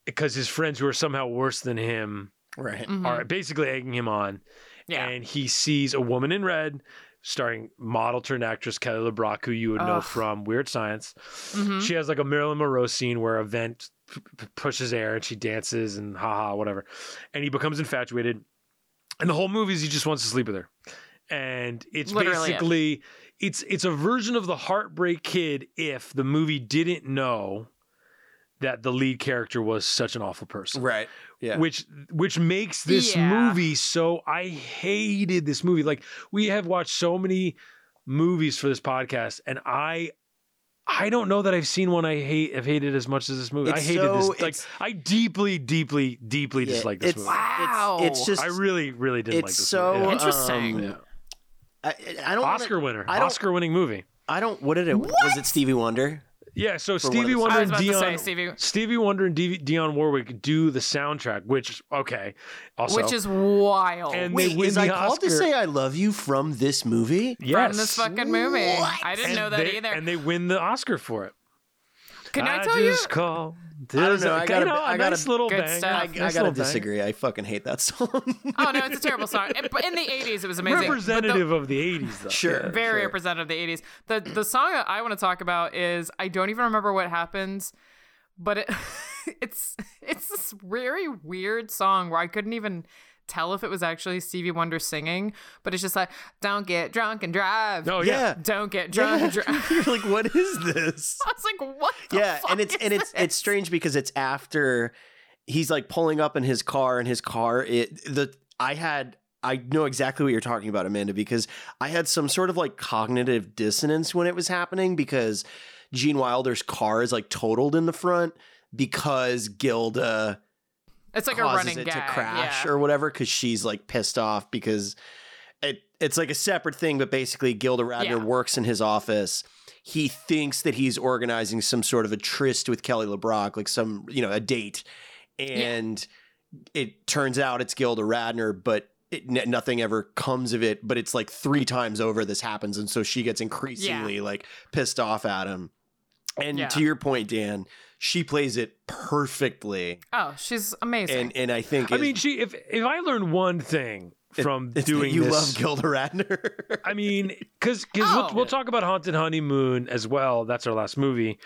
S2: because his friends who are somehow worse than him
S3: Right.
S4: Mhm.
S2: are basically egging him on.
S4: Yeah.
S2: And he sees a woman in red, starring model turned actress Kelly LeBrock, who you would know from Weird Science.
S4: Mhm.
S2: She has like a Marilyn Monroe scene where a vent p- p- pushes air and she dances and haha, whatever. And he becomes infatuated. And the whole movie is he just wants to sleep with her. And it's
S4: Literally it.
S2: basically it's it's a version of the Heartbreak Kid if the movie didn't know that the lead character was such an awful person
S3: Right. Yeah.
S2: which which makes this
S4: Yeah.
S2: movie so I hated this movie. Like we have watched so many movies for this podcast, and I I don't know that I've seen one I hate have hated as much as this movie. I hated
S3: so-
S2: this. Like I deeply, deeply, deeply
S3: Yeah,
S2: dislike this
S3: it's,
S2: movie.
S4: Wow.
S3: It's, it's just.
S2: I really, really didn't like
S3: it's
S2: this
S3: so
S2: movie.
S4: Interesting.
S3: um,
S2: Yeah.
S3: I, I don't. wanna-
S2: Oscar winner,
S3: I don't-
S2: Oscar winning movie.
S3: I don't. What did it? Was it Stevie Wonder?
S2: Yeah, so Stevie Wonder and
S4: about to say,
S2: Dionne,
S4: Stevie.
S2: Stevie Wonder and D- Dionne Warwick do the soundtrack, which okay, also
S4: Which is wild.
S2: And
S3: Wait,
S2: they win
S3: is
S2: the
S3: I called to say I love you from this movie?
S2: yes,
S4: From this fucking movie.
S3: What?
S4: I didn't
S2: and
S4: know that
S2: they,
S4: either.
S2: And they win the Oscar for it.
S4: Can I, tell you?
S2: just call.
S3: I don't know, I gotta-
S2: you know,
S3: I
S2: a
S3: gotta-
S2: nice little
S4: Good
S2: bang.
S4: stuff.
S3: I, I gotta
S2: little bang.
S3: disagree. I fucking hate that song.
S4: Oh no, it's a terrible song. It- But in the '80s, it was amazing. But the-
S2: Representative of the '80s, though.
S3: Sure.
S4: Very
S3: sure.
S4: representative of the 80s. The the song that I want to talk about is I don't even remember what happens, but it it's it's this very weird song where I couldn't even tell if it was actually Stevie Wonder singing, but it's just like don't get drunk and drive.
S2: Oh yeah.
S3: yeah.
S4: Don't get drunk and drive.
S3: You're like, what is this?
S4: I was like, what? The
S3: yeah,
S4: fuck
S3: and it's
S4: is
S3: and it's
S4: this?
S3: it's strange because it's after he's like pulling up in his car, and his car it the I had. I know exactly what you're talking about, Amanda, because I had some sort of like cognitive dissonance when it was happening because Gene Wilder's car is like totaled in the front because Gilda
S4: It's like a running
S3: it
S4: gag.
S3: to crash
S4: yeah.
S3: or whatever because she's like pissed off because it it's like a separate thing, but basically Gilda Radner
S4: Yeah.
S3: works in his office. He thinks that he's organizing some sort of a tryst with Kelly LeBrock, like some you know a date, and it turns out it's Gilda Radner, but. It, n- nothing ever comes of it, but it's like three times over this happens, and so she gets increasingly like pissed off at him. And
S4: Yeah.
S3: to your point, Dan, she plays it perfectly,
S4: Oh, she's amazing.
S3: and and I think
S2: I
S3: is-
S2: mean, she if if I learned one thing from
S3: It's that
S2: doing
S3: you
S2: this.
S3: love Gilda Radner.
S2: I mean, because because
S4: Oh.
S2: we'll, we'll talk about Haunted Honeymoon as well. That's our last movie.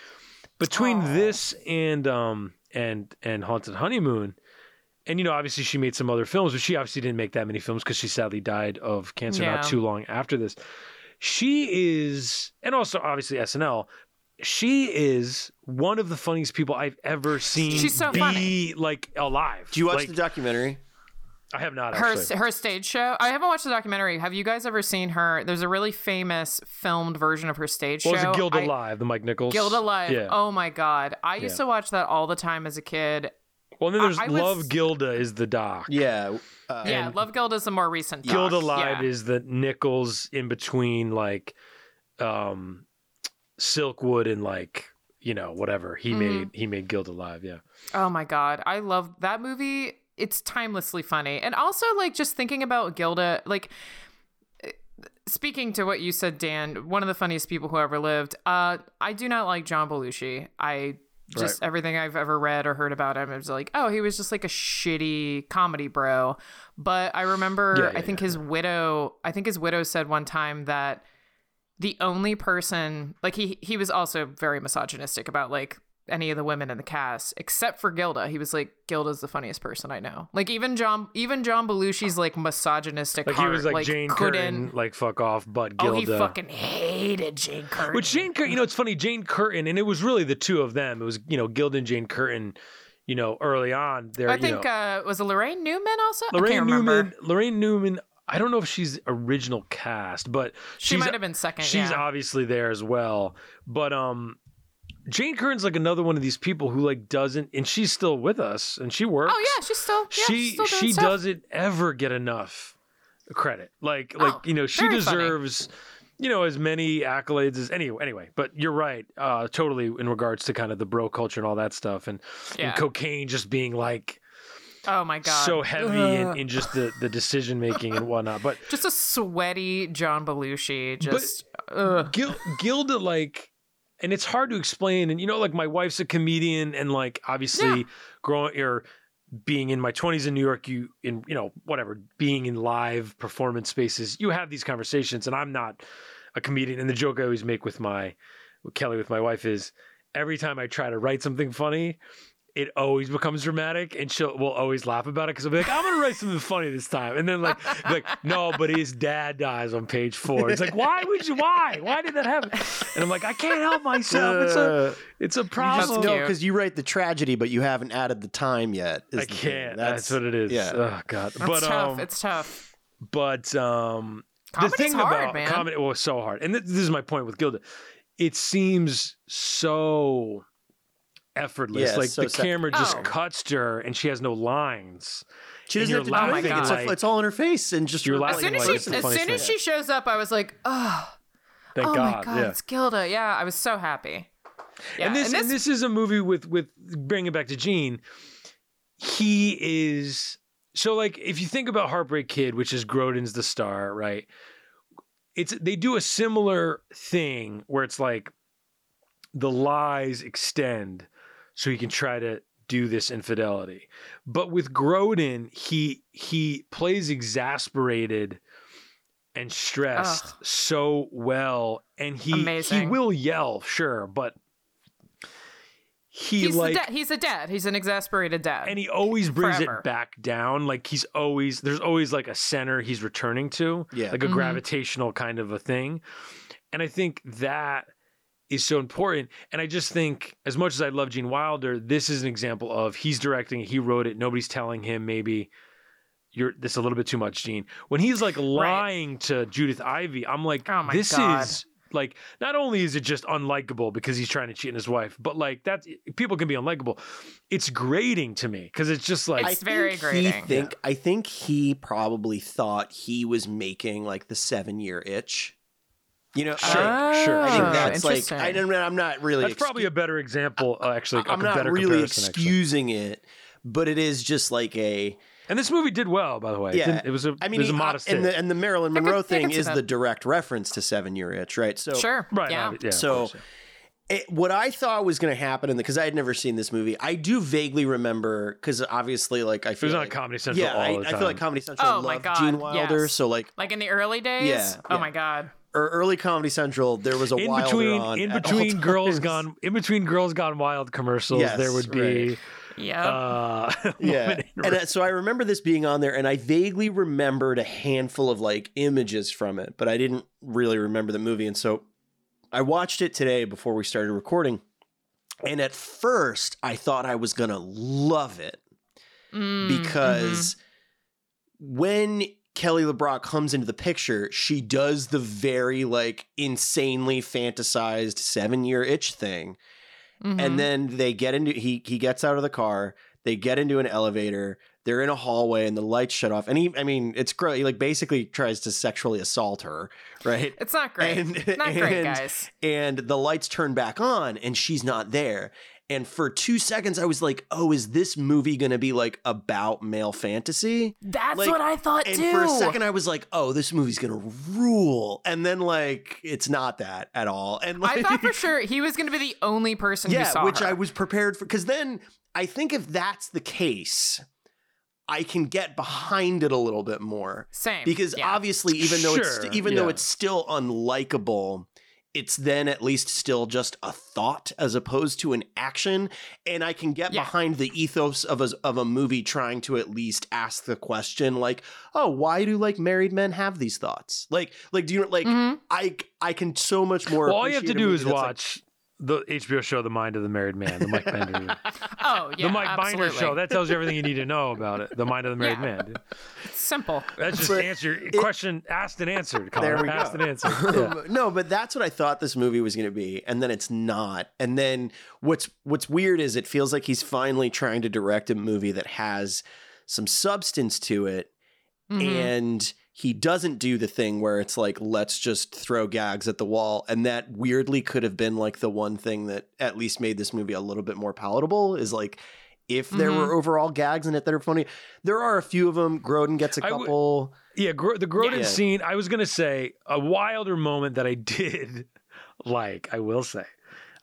S2: Between
S4: Aw.
S2: this and um and and Haunted Honeymoon, and you know, obviously she made some other films, but she obviously didn't make that many films because she sadly died of cancer
S4: Yeah.
S2: not too long after this. She is, and also obviously SNL. She is one of the funniest people I've ever seen
S4: She's so
S2: be
S4: funny.
S2: like alive.
S3: Do you watch
S2: Like,
S3: the documentary?
S2: I have not
S4: her
S2: actually.
S4: her stage show. I haven't watched the documentary. Have you guys ever seen her? There's a really famous filmed version of her stage
S2: What was
S4: show.
S2: it? Gilda
S4: I-
S2: Live, the Mike Nichols.
S4: Gilda Live.
S2: Yeah.
S4: Oh my god, I used
S2: Yeah.
S4: to watch that all the time as a kid.
S2: Well, and then there's
S4: I was-
S2: Love Gilda is the doc.
S3: Yeah. Uh,
S4: yeah, Love Gilda is the more recent. doc.
S2: Gilda Live
S4: Yeah.
S2: is the Nichols in between like um Silkwood and like you know whatever he
S4: Mhm.
S2: made he made Gilda Live. yeah
S4: Oh my god, I love that movie. It's timelessly funny, and also like just thinking about Gilda, like. eh, Speaking to what you said, Dan, one of the funniest people who ever lived. Uh, I do not like John Belushi. I just everything I've ever read or heard about him, it was like, oh, he was just like a shitty comedy bro. But I remember,
S2: Yeah, yeah,
S4: I think
S2: yeah,
S4: his widow, I think his widow said one time that the only person, like he he was also very misogynistic about like any of the women in the cast except for Gilda. He was like, Gilda's the funniest person I know. Like even John, even John Belushi's like misogynistic.
S2: like he was like, Jane
S4: couldn't.
S2: Curtin like fuck off but Gilda.
S4: Oh, he fucking hated Jane Curtin.
S2: which Jane Curtin you know it's funny Jane Curtin and it was really the two of them it was you know Gilda and Jane Curtin you know early on there
S4: I
S2: you
S4: think
S2: know,
S4: uh, was it Laraine Newman also. I Laraine.
S2: Newman Laraine Newman I don't know if she's original cast but
S4: She might have been second.
S2: she's
S4: yeah.
S2: obviously there as well but um jane curtin's like another one of these people who like doesn't and she's still with us and she works
S4: Oh yeah, she's still. Yeah,
S2: she
S4: she's still
S2: she
S4: stuff.
S2: doesn't ever get enough credit like like
S4: Oh,
S2: you know she
S4: very funny.
S2: deserves you know as many accolades as anyway anyway but you're right uh totally in regards to kind of the bro culture and all that stuff and,
S4: Yeah.
S2: and cocaine just being like
S4: Oh my god.
S2: so heavy in, in just the the decision making and whatnot but
S4: just a sweaty John Belushi. Just ugh.
S2: Gil- Gilda, like, and it's hard to explain. And you know, like, my wife's a comedian, and like, obviously,
S4: Yeah.
S2: growing or being in my twenties in New York, you in you know whatever, being in live performance spaces, you have these conversations. And I'm not a comedian. And the joke I always make with my with Kelly with my wife is every time I try to write something funny. It always becomes dramatic, and she'll will always laugh about it because I'll be like, "I'm gonna write something funny this time," and then like, like, "No, but his dad dies on page four. It's like, why would you? Why? Why did that happen? And I'm like, I can't help myself. It's a,
S3: Uh,
S2: it's a problem.
S3: know
S4: cute.
S3: because you write the tragedy, but you haven't added the time yet. is
S2: I can't. That's, what it is.
S3: Yeah.
S2: Oh God.
S4: That's
S2: but
S4: tough.
S2: um,
S4: it's tough.
S2: but um, the
S4: Comedy's
S2: thing
S4: hard,
S2: about
S4: man.
S2: comedy was so hard, and th- this is my point with Gilda. It seems so effortless.
S3: Yeah,
S2: like
S3: so
S2: the
S3: sa-
S2: camera just
S4: Oh.
S2: cuts to her, and she has no lines.
S3: She doesn't
S2: you're
S3: have to do anything. It's,
S2: like-
S3: a, it's all in her face and just
S2: You're
S3: her-
S4: As
S2: laughing
S4: soon as
S2: like,
S4: she, as soon as she shows up, I was like, oh,
S2: Thank
S4: oh
S2: God.
S4: my god,
S2: yeah.
S4: it's Gilda. Yeah, I was so happy. Yeah,
S2: and this and this is a movie with with bringing it back to Gene. He is so like if you think about Heartbreak Kid, which is Grodin's the star, right? It's they do a similar thing where it's like the lies extend so he can try to do this infidelity. But with Grodin, he he plays exasperated and stressed
S4: Ugh.
S2: so well and he he will yell, sure, but he
S4: he's
S2: like
S4: the da- he's a dad. He's an exasperated dad.
S2: and he always brings
S4: Forever.
S2: it back down like he's always there's always like a center he's returning to
S3: Yeah.
S2: like a
S4: Mhm.
S2: gravitational kind of a thing and i think that is so important and i just think as much as i love gene wilder this is an example of he's directing it he wrote it nobody's telling him maybe you're this a little bit too much gene when he's like lying to judith ivey i'm like
S4: Oh my
S2: this
S4: God.
S2: is like not only is it just unlikable because he's trying to cheat on his wife but like that people can be unlikable it's grating to me because it's just like
S4: It's very
S3: think
S4: grating.
S3: He think I think he probably thought he was making like the seven year itch. You know,
S2: Sure,
S3: I,
S2: sure,
S3: I
S2: sure.
S3: think that's like. I don't. I'm not really.
S2: That's probably a better example, uh, actually.
S3: I'm
S2: a
S3: not
S2: better
S3: really
S2: comparison, actually.
S3: excusing it, but it is just like a.
S2: And this movie did well, by the way. It
S3: Yeah.
S2: didn't- it was a.
S3: I mean,
S2: it was a
S3: he-
S2: modest
S3: and the and the Marilyn
S4: I could-
S3: Monroe thing is
S4: that.
S3: the direct reference to Seven Year Itch, right? So
S4: sure.
S2: right.
S4: Yeah.
S2: yeah.
S3: So- it, what I thought was going to happen, and because I had never seen this movie, I do vaguely remember because obviously, like I feel
S2: It
S3: feel
S2: was on
S3: like,
S2: Comedy Central
S3: yeah,
S2: all
S3: I,
S2: the
S3: I feel like Comedy Central
S4: Oh my
S3: loved
S4: God,
S3: Gene Wilder,
S4: yes.
S3: so like
S4: Like in the early days?
S3: Yeah,
S4: Oh
S3: yeah.
S4: my god.
S3: Er, early Comedy Central, there was a
S2: in between
S3: on
S2: in between girls
S3: times.
S2: gone in between girls gone wild commercials
S3: Yes,
S2: there would be
S4: Yeah.
S2: uh
S3: yeah
S2: Woman
S3: and uh, so i remember this being on there and i vaguely remembered a handful of like images from it but i didn't really remember the movie and so i watched it today before we started recording and at first i thought i was gonna love it
S4: Mm,
S3: because when Kelly LeBrock comes into the picture, she does the very like insanely fantasized seven year itch thing.
S4: mhm, mhm.
S3: And then they get into he he gets out of the car, they get into an elevator, they're in a hallway and the lights shut off. And he I mean, it's great. He like basically tries to sexually assault her, right?
S4: it's not great.
S3: and-
S4: not great, guys.
S3: and the lights turn back on and she's not there. And for two seconds, I was like, oh, is this movie going to be like about male fantasy?
S4: That's
S3: like-
S4: what I thought
S3: And
S4: too.
S3: for a second, I was like, oh, this movie's going to rule. And then, like, it's not that at all. And like,
S4: I thought for sure he was going to be the only person who
S3: yeah, which
S4: her.
S3: I was prepared for. Because then I think if that's the case, I can get behind it a little bit more
S4: Same.
S3: because
S4: yeah.
S3: obviously even though it's
S2: Sure,
S3: even though it's still unlikable it's then at least still just a thought as opposed to an action and i can get
S4: Yeah.
S3: behind the ethos of a, of a movie trying to at least ask the question like oh why do like married men have these thoughts like like do you like
S4: Mhm.
S3: i i can so much more
S2: well, all you have to do is
S3: that's, like-
S2: watch the HBO show The Mind of the Married Man, the Mike Bender,
S4: Oh, yeah.
S2: the Mike Binder show. That tells you everything you need to know about it. The Mind of the Married
S4: Yeah.
S2: Man.
S4: It's simple.
S2: That's just
S3: But
S2: answer question asked and answered. Colin.
S3: There we
S2: asked
S3: go.
S2: and answered. Yeah.
S3: no, but that's what I thought this movie was going to be, and then it's not. And then what's what's weird is it feels like he's finally trying to direct a movie that has some substance to it,
S4: Mhm.
S3: and he doesn't do the thing where it's like let's just throw gags at the wall, and that weirdly could have been like the one thing that at least made this movie a little bit more palatable. Is like. If there
S4: Mhm.
S3: were overall gags in it that are funny, there are a few of them. Grodin gets a couple.
S2: Yeah, Gro- the Grodin
S3: Yeah.
S2: scene. I was gonna say a wilder moment that I did like. I will say,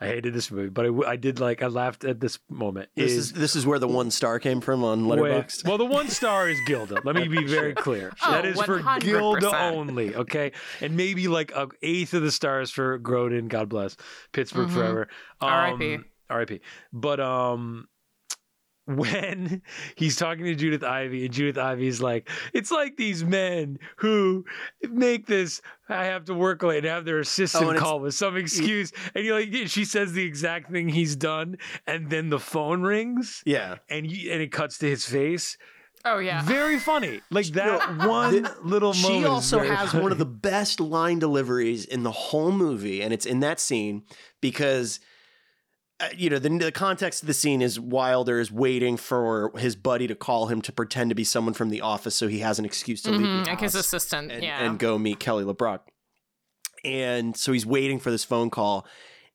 S2: I hated this movie, but I did like. I laughed at this moment.
S3: This
S2: is
S3: is this is where the one star came from on
S2: with-
S3: Letterboxd.
S2: well, the one star is Gilda. Let me be very clear.
S4: Oh,
S2: that is for
S4: 100%.
S2: Gilda only. Okay, and maybe like a eighth of the stars for Grodin. God bless Pittsburgh
S4: Mhm.
S2: forever.
S4: R.I.P..
S2: Um, R.I.P. But um. When he's talking to Judith Ivey, and Judith Ivey's like, "It's like these men who make this. I have to work late and have their assistant
S3: Oh,
S2: call with some excuse." And you're like, she says the exact thing he's done, and then the phone rings,
S3: Yeah.
S2: and you, and it cuts to his face.
S4: Oh, yeah.
S2: Very funny. Like that one
S3: The-
S2: little moment.
S3: She also has
S2: funny.
S3: one of the best line deliveries in the whole movie, and it's in that scene because. Uh, you know the, the context of the scene is Wilder is waiting for his buddy to call him to pretend to be someone from the office, so he has an excuse to leave
S4: Mhm,
S3: the
S4: Like his assistant.
S3: and,
S4: yeah.
S3: and go meet Kelly LeBrock. And so he's waiting for this phone call,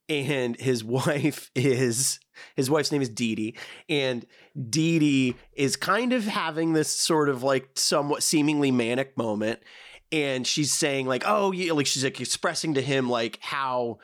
S3: and his wife is his wife's name is Dee Dee, and Dee Dee is kind of having this sort of like somewhat seemingly manic moment, and she's saying like, "Oh, yeah," like she's like expressing to him like how.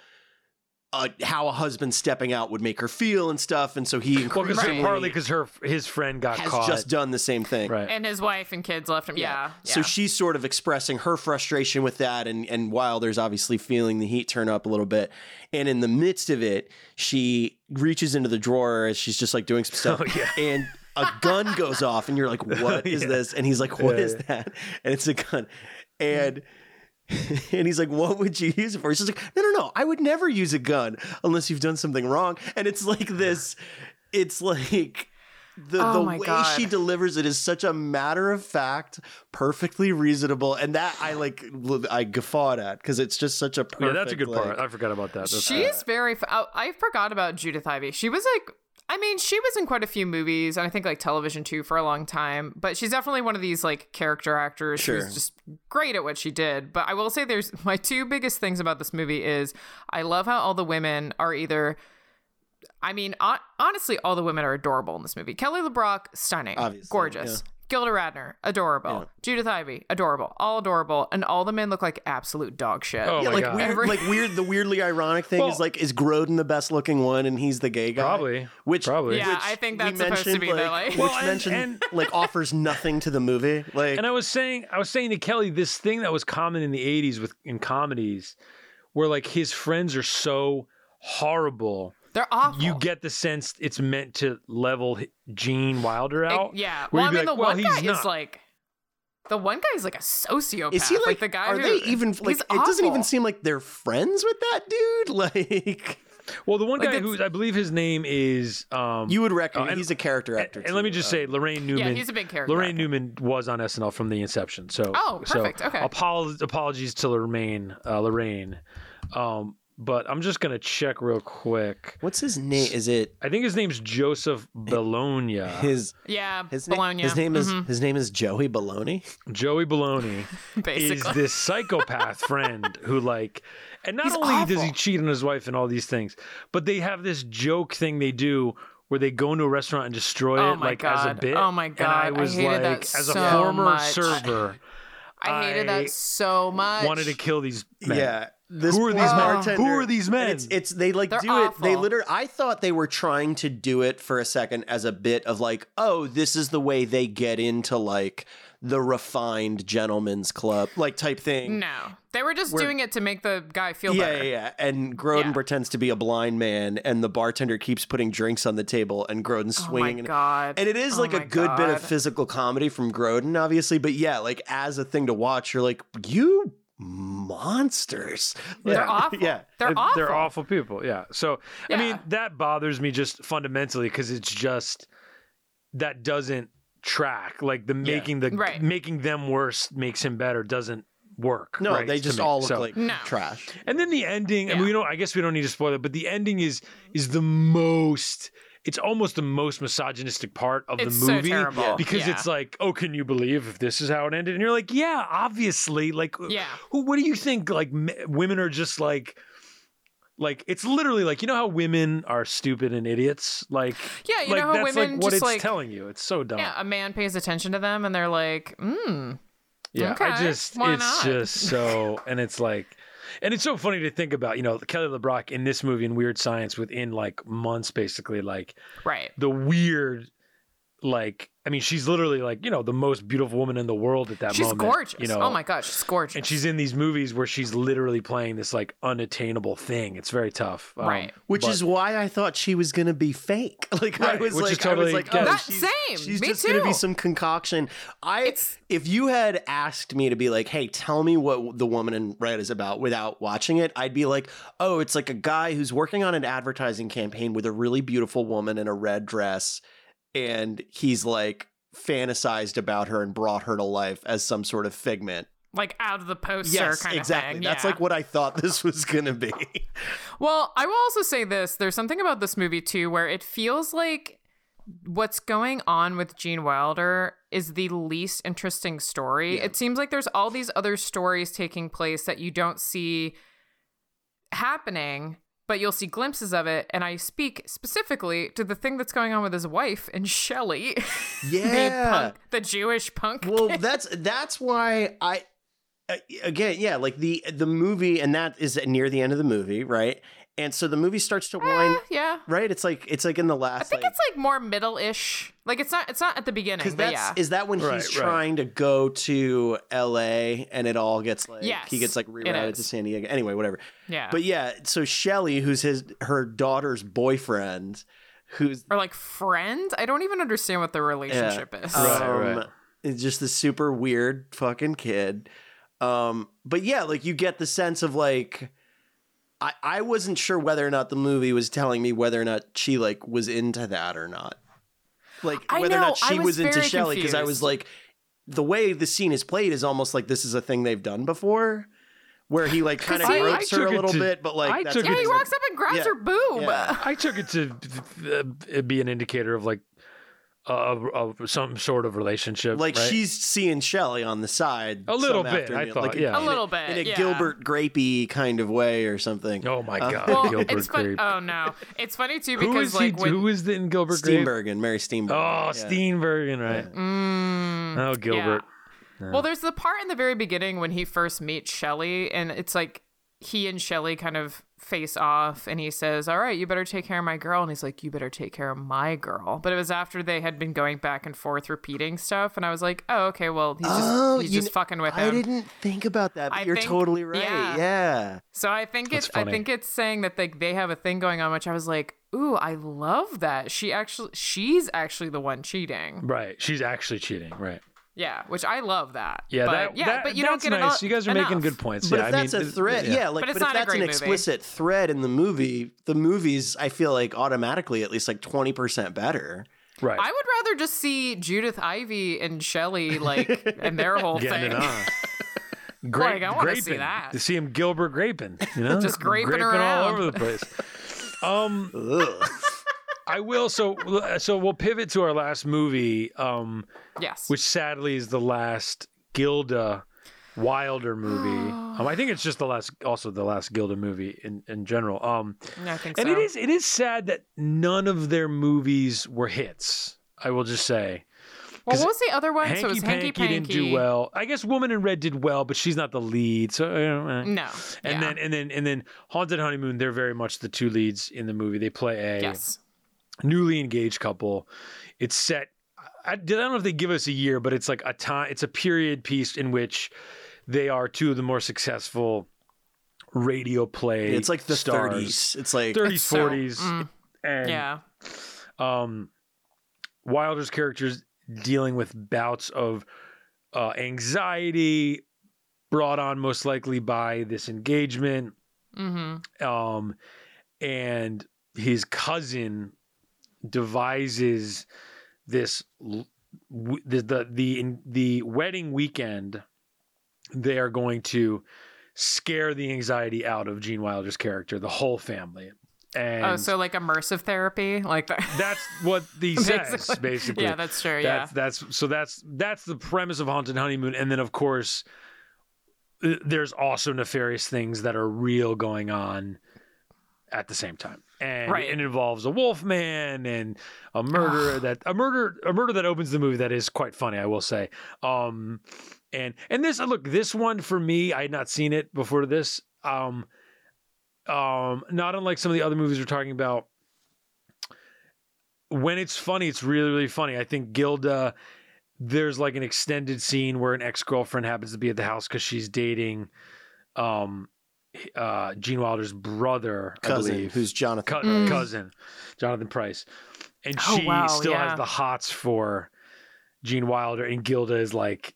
S3: Uh, how a husband stepping out would make her feel and stuff, and so he
S2: Well, because
S3: increasingly
S2: partly because her his friend got
S3: has
S2: caught.
S3: just done the same thing.
S2: right.
S4: and his wife and kids left him. Yeah. yeah.
S3: So she's sort of expressing her frustration with that, and and Wilder's obviously feeling the heat turn up a little bit. And in the midst of it, she reaches into the drawer as she's just like doing some stuff,
S2: Oh, yeah.
S3: and a gun goes off, and you're like, "What is
S2: Yeah.
S3: this?" And he's like, "What
S2: Yeah,
S3: is
S2: yeah.
S3: that?" And it's a gun, and. And he's like, "What would you use it for?" She's like, "No, no, no. I would never use a gun unless you've done something wrong." And it's like this. It's like the
S4: Oh
S3: the way
S4: God.
S3: she delivers it is such a matter of fact, perfectly reasonable, and that I like I guffawed at because it's just such a perfect.
S2: yeah, that's a good
S3: like-
S2: part. I forgot about that. That's
S4: She's very. F- oh, I forgot about Judith Ivey. She was like. I mean, she was in quite a few movies, and I think like television too for a long time. But she's definitely one of these like character actors
S3: Sure.
S4: who's just great at what she did. But I will say, there's my two biggest things about this movie is I love how all the women are either. I mean, hon- honestly, all the women are adorable in this movie. Kelly LeBrock, stunning,
S3: Obviously,
S4: gorgeous. Gilda Radner, adorable.
S3: Yeah.
S4: Judith Ivey, adorable. All adorable, and all the men look like absolute dog shit.
S2: Oh
S3: yeah,
S2: my
S3: like
S2: God.
S3: weird,
S4: Every-
S3: like weird. The weirdly ironic thing is like, is Grodin the best looking one, and he's the gay guy?
S2: Probably.
S3: Which
S2: Probably.
S4: Yeah,
S3: which
S4: I think that's supposed to
S3: mentioned,
S4: be the, like-
S3: which
S2: Well, and-
S3: mentioned
S2: and-
S3: like offers nothing to the movie. Like,
S2: And I was saying, I was saying to Kelly, this thing that was common in the '80s with in comedies, where like his friends are so horrible,
S4: They're awful.
S2: you get the sense it's meant to level Gene Wilder
S4: Like,
S2: out.
S4: yeah. Well, I mean,
S2: like,
S4: the
S2: well,
S4: one
S2: he's
S4: guy
S2: not.
S4: is like, the one guy is like a sociopath.
S3: is he like?
S4: the guy
S3: are
S4: who,
S3: they even like?
S4: he's
S3: It doesn't even seem like they're friends with that dude. Like,
S2: Well, the one
S4: Like,
S2: guy
S4: it's-
S2: who I believe his name is um,
S3: you would recognize.
S2: Uh, and-
S3: he's a character actor.
S2: And, let me just
S3: Uh,
S2: say, Laraine Newman.
S4: Yeah, he's a big character.
S2: Laraine
S4: actor.
S2: Newman was on SNL from the inception. So
S4: Oh, perfect.
S2: So
S4: Okay.
S2: apol- apologies to Laraine. Uh, Laraine. Um, but I'm just gonna check real quick.
S3: what's his name? Is it
S2: I think his name's Joseph Bologna.
S3: his?
S4: Yeah,
S3: His name,
S4: Bologna.
S3: his name is
S4: Mhm,
S3: his name is Joey Baloney.
S2: Joey Bologna is this psychopath friend who like and not
S4: He's
S2: only does he cheat on his wife and all these things, but they have this joke thing they do where they go into a restaurant and destroy
S4: Oh
S2: it
S4: my
S2: like as a
S4: God.
S2: bit.
S4: Oh my
S2: And I
S4: God. I
S2: was
S4: hated
S2: like,
S4: that
S2: as a former
S4: much.
S2: server,
S4: I hated
S2: I
S4: that so much.
S2: wanted to kill these men.
S3: Yeah. This
S2: Who are these men? Who are these men?
S3: It's, it's they like
S4: They're
S3: do it. They literally. I thought they were trying to do it for a second as a bit of like, oh, this is the way they get into like the refined gentleman's club, like type thing.
S4: No, they were just
S3: Where-
S4: doing it to make the guy feel
S3: Yeah,
S4: better.
S3: yeah, yeah. And Grodin
S4: Yeah.
S3: pretends to be a blind man, and the bartender keeps putting drinks on the table, and Grodin's
S4: Oh
S3: swinging.
S4: my
S3: and-
S4: god!
S3: And it is
S4: Oh
S3: like a
S4: my
S3: good bit of physical comedy from Grodin, obviously. But yeah, like as a thing to watch, you're like, you monsters.
S4: They're awful.
S3: Yeah.
S4: They're
S2: They're-
S4: awful.
S2: They're awful people. Yeah. So I mean that bothers me just fundamentally because it's just that doesn't track. Like the making the
S4: Right.
S2: making them worse makes him better doesn't work.
S3: No,
S2: right,
S3: they just all look
S2: So-
S3: like
S4: No.
S3: trash.
S2: And then the ending. I
S4: Yeah.
S2: mean, we don't. I guess we don't need to spoil it, but the ending is is the most. It's almost the most misogynistic part of
S4: It's
S2: the
S4: so
S2: movie
S4: terrible.
S2: because
S4: Yeah.
S2: it's like, oh, can you believe if this is how it ended? And you're like, yeah, obviously. Like,
S4: Yeah.
S2: who? What do you think? Like, m- women are just like. Like it's literally like you know how women are stupid and idiots like
S4: Yeah, you
S2: like
S4: know how
S2: that's
S4: women
S2: like what
S4: just
S2: it's
S4: like
S2: telling you it's so dumb
S4: yeah, a man pays attention to them and they're like, mm,
S2: Yeah, I just
S4: why
S2: it's
S4: not?
S2: just so and it's like and it's so funny to think about, you know, Kelly LeBrock in this movie in Weird Science within like months basically like
S4: right.
S2: the weird like I mean she's literally like, you know, the most beautiful woman in the world at that
S4: She's
S2: moment.
S4: She's gorgeous.
S2: You know,
S4: oh my god, she's gorgeous.
S2: and she's in these movies where she's literally playing this like unattainable thing. It's very tough. Um,
S4: Right.
S3: Which
S2: but-
S3: is why I thought she was gonna be fake. Like I was like,
S2: totally
S3: I was like,
S2: good.
S3: oh,
S4: That
S3: she's,
S4: same.
S3: she's
S4: Me
S3: just gonna be some concoction. I
S4: It's-
S3: if you had asked me to be like, hey, tell me what the woman in red is about without watching it, I'd be like, oh, it's like a guy who's working on an advertising campaign with a really beautiful woman in a red dress, and he's like fantasized about her and brought her to life as some sort of figment.
S4: like out of the poster
S3: Yes,
S4: kind of
S3: exactly.
S4: thing.
S3: That's
S4: yeah.
S3: like what I thought this was gonna be.
S4: Well, I will also say this. There's something about this movie too where it feels like what's going on with Gene Wilder is the least interesting story.
S3: Yeah.
S4: It seems like there's all these other stories taking place that you don't see happening, but you'll see glimpses of it. And I speak specifically to the thing that's going on with his wife and Shelley, the
S3: Yeah.
S4: punk, the Jewish punk.
S3: well
S4: kid.
S3: that's that's why i uh, again yeah like the the movie and that is near the end of the movie right and so the movie starts to wind
S4: Eh, yeah.
S3: right it's like it's like in the last
S4: I think it's like more middle-ish. Like it's not. It's not at the beginning.
S3: because
S4: But
S3: that's
S4: yeah.
S3: is that when
S2: Right,
S3: he's
S2: right.
S3: trying to go to la and it all gets like
S4: Yes,
S3: he gets like rerouted to san diego anyway whatever
S4: yeah.
S3: but yeah so shelly who's his her daughter's boyfriend who's
S4: or like friend. I don't even understand what the relationship is.
S2: Right,
S3: um,
S2: right.
S3: It's just a super weird fucking kid. Um, but yeah, like you get the sense of like I, I wasn't sure whether or not the movie was telling me whether or not she like was into that or not. Like
S4: I
S3: whether or not she
S4: I
S3: was,
S4: was
S3: into
S4: very
S3: Shelley because I was like the way the scene is played is almost like this is a thing they've done before. Where he like kind of
S4: I- I
S3: gropes her a little
S2: to-
S3: bit, but like
S2: I
S3: that's
S2: took
S4: yeah,
S3: because
S4: he
S3: of-
S4: walks up and grabs
S3: Yeah.
S4: her boob.
S3: Yeah.
S2: I took it to uh, be an indicator of like of, of some sort of relationship.
S3: like
S2: right?
S3: she's seeing Shelley on the side.
S2: A little
S3: some
S2: bit,
S3: afternoon,
S2: I thought,
S3: like
S2: yeah.
S4: A
S3: in
S4: little bit,
S3: in a
S4: yeah.
S3: Gilbert Grapey kind of way or something.
S2: Oh my
S3: Uh,
S2: god,
S4: Well,
S2: Gilbert
S4: it's fun-
S2: Grape.
S4: Oh no, it's funny too because
S2: is
S4: like
S2: he?
S4: when
S2: Who is in Gilbert Grape?
S3: Steenburgen, Mary Steenburgen.
S2: Oh,
S3: Yeah.
S2: Steenburgen, right?
S4: Mm,
S2: Oh, Gilbert.
S4: Yeah. Well, there's the part in the very beginning when he first meets Shelly, and it's like he and Shelly kind of face off, and he says, "All right, you better take care of my girl," and he's like, "You better take care of my girl." But it was after they had been going back and forth repeating stuff, and I was like, "Oh, okay, well, he's just
S3: Oh,
S4: he's
S3: you
S4: just
S3: kn-
S4: fucking with him.
S3: I didn't think about that, but
S4: I
S3: you're
S4: think-
S3: totally right.
S4: yeah.
S3: Yeah.
S4: So I think
S2: That's
S4: it's I think it's saying that like they have a thing going on, which I was like, "Ooh, I love that." She actually she's actually the one cheating.
S2: Right. She's actually cheating. Right.
S4: Yeah, which I love that.
S2: Yeah.
S4: but,
S2: that,
S4: yeah,
S2: that-
S4: but you
S2: that's
S4: don't get
S2: nice.
S4: eno-
S2: you guys are making good points.
S3: But
S2: yeah,
S3: if
S2: I
S3: that's
S2: mean,
S3: a
S2: it-
S3: thread, yeah, like,
S4: But
S3: but, if that's
S4: great
S3: an
S4: movie.
S3: explicit thread in the movie, the movie's I feel like automatically at least like twenty percent better.
S2: Right.
S4: I would rather just see Judith Ivey and Shelley like and their whole
S2: Getting
S4: thing.
S2: it on. Grape,
S4: Like, I wanna see
S2: graping.
S4: that.
S2: To see him Gilbert graping, you know,
S4: Just graping
S2: all
S4: around.
S2: over the place. Um,
S3: Ugh.
S2: I will. So, so we'll pivot to our last movie, um,
S4: Yes.
S2: which sadly is the last Gilda Wilder movie. um, I think it's just the last, also the last Gilda movie in in general. Um,
S4: I think
S2: and
S4: so.
S2: it is it is sad that none of their movies were hits. I will just say.
S4: well, what was the other one? so it
S2: Hanky
S4: was Hanky
S2: Panky didn't do well. I guess Woman in Red did well, but she's not the lead. So uh.
S4: No.
S2: and
S4: yeah.
S2: then and then and then Haunted Honeymoon. They're very much the two leads in the movie. They play a
S4: yes.
S2: Newly engaged couple. It's set. I, I don't know if they give us a year, but it's like a time. It's a period piece in which they are two of the more successful radio play.
S3: it's like the
S2: stars.
S3: thirties. It's like
S2: 30s,
S4: It's so-
S2: 40s,
S4: mm,
S2: and
S4: yeah.
S2: um, Wilder's characters dealing with bouts of uh, anxiety brought on most likely by this engagement.
S4: Mm-hmm.
S2: Um, and his cousin devises this the the the, in, the wedding weekend. They are going to scare the anxiety out of Gene Wilder's character, the whole family. Oh, and
S4: Oh, so like immersive therapy, like that.
S2: that's what he says
S4: Basically.
S2: basically.
S4: Yeah, that's true. Yeah.
S2: That's that's so that's that's the premise of Haunted Honeymoon, and then of course, uh, there's also nefarious things that are real going on at the same time, and
S4: Right.
S2: it involves a wolf man and a murder that a murder a murder that opens the movie that is quite funny, I will say. Um, and and this look this one for me, I had not seen it before this. Um, um, not unlike some of the other movies we're talking about when it's funny, it's really, really funny. I think Gilda, there's like an extended scene where an ex girlfriend happens to be at the house because she's dating um, uh, Gene Wilder's brother, I believe.
S3: who's Jonathan.
S2: Co-
S4: Mm.
S2: cousin, Jonathan Pryce. And
S4: Oh,
S2: she
S4: wow,
S2: still
S4: yeah.
S2: has the hots for Gene Wilder, and Gilda is like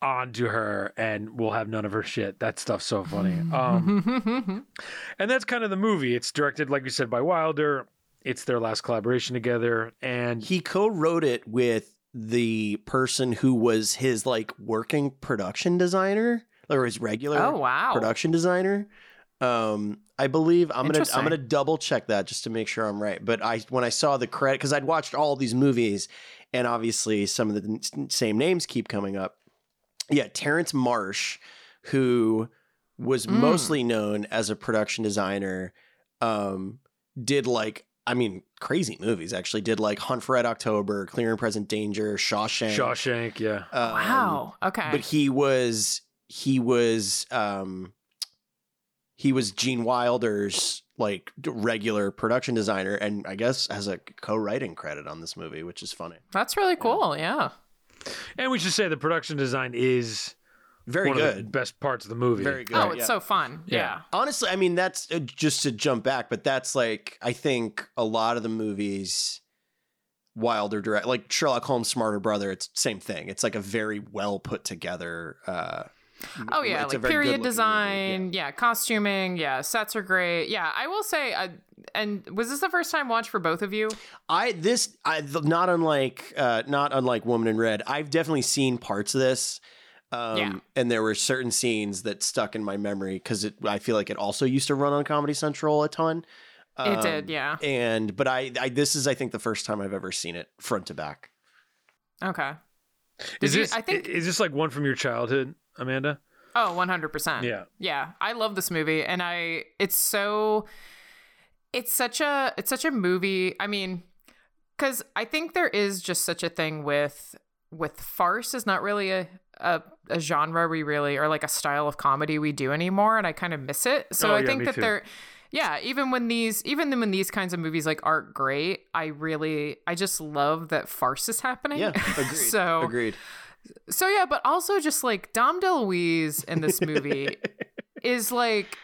S2: onto her and will have none of her shit. That stuff's so funny. Um, and that's kind of the movie. It's directed, like you said, by Wilder. It's their last collaboration together, and
S3: He co-wrote it with the person who was his like working production designer or his regular
S4: oh wow.
S3: production designer. Um, I believe I'm gonna I'm gonna double check that just to make sure I'm right. But I when I saw the credit because I'd watched all these movies and obviously some of the n- same names keep coming up. Yeah, Terence Marsh, who was
S4: Mm.
S3: mostly known as a production designer, um, did like I mean crazy movies. Actually, did like Hunt for Red October, Clear and Present Danger, Shawshank.
S2: Shawshank, yeah.
S3: Um,
S4: Wow. Okay.
S3: but he was he was um he was Gene Wilder's like regular production designer and I guess has a co-writing credit on this movie which is funny.
S4: That's really cool. Yeah.
S2: And we should say the production design is
S3: Very
S2: one of the
S3: good.
S2: best parts of the movie.
S3: Very good.
S4: Oh, it's
S3: yeah.
S4: so fun.
S2: Yeah.
S4: Yeah.
S3: Honestly, I mean that's uh, just to jump back, but that's like I think a lot of the movies Wilder direct like Sherlock Holmes Smarter Brother, it's same thing. It's like a very well put together uh
S4: Oh yeah,
S3: it's a
S4: like
S3: very
S4: period
S3: good-looking movie,
S4: design, yeah. costuming, yeah, sets are great. Yeah, I will say, uh, and was this the first time watch for both of you?
S3: I this I not unlike uh not unlike Woman in Red. I've definitely seen parts of this. Um
S4: Yeah.
S3: and there were certain scenes that stuck in my memory because it I feel like it also used to run on Comedy Central a ton.
S4: it did,
S3: Um,
S4: yeah.
S3: And but I, I this is I think the first time I've ever seen it front to back.
S4: Okay.
S2: Is
S4: Did you-
S2: this
S4: I think-
S2: is this like one from your childhood, Amanda?
S4: Oh, 100%.
S2: Yeah.
S4: Yeah, I love this movie and I it's so it's such a it's such a movie. I mean, cuz I think there is just such a thing with with farce is not really a, a a genre we really or like a style of comedy we do anymore, and I kind of miss it. So
S2: Oh,
S4: I
S2: yeah,
S4: think that
S2: too.
S4: they're yeah, even when these even when these kinds of movies like aren't great, I really I just love that farce is happening.
S3: Yeah, agreed.
S4: so
S3: agreed.
S4: So yeah, but also just like Dom DeLuise in this movie is like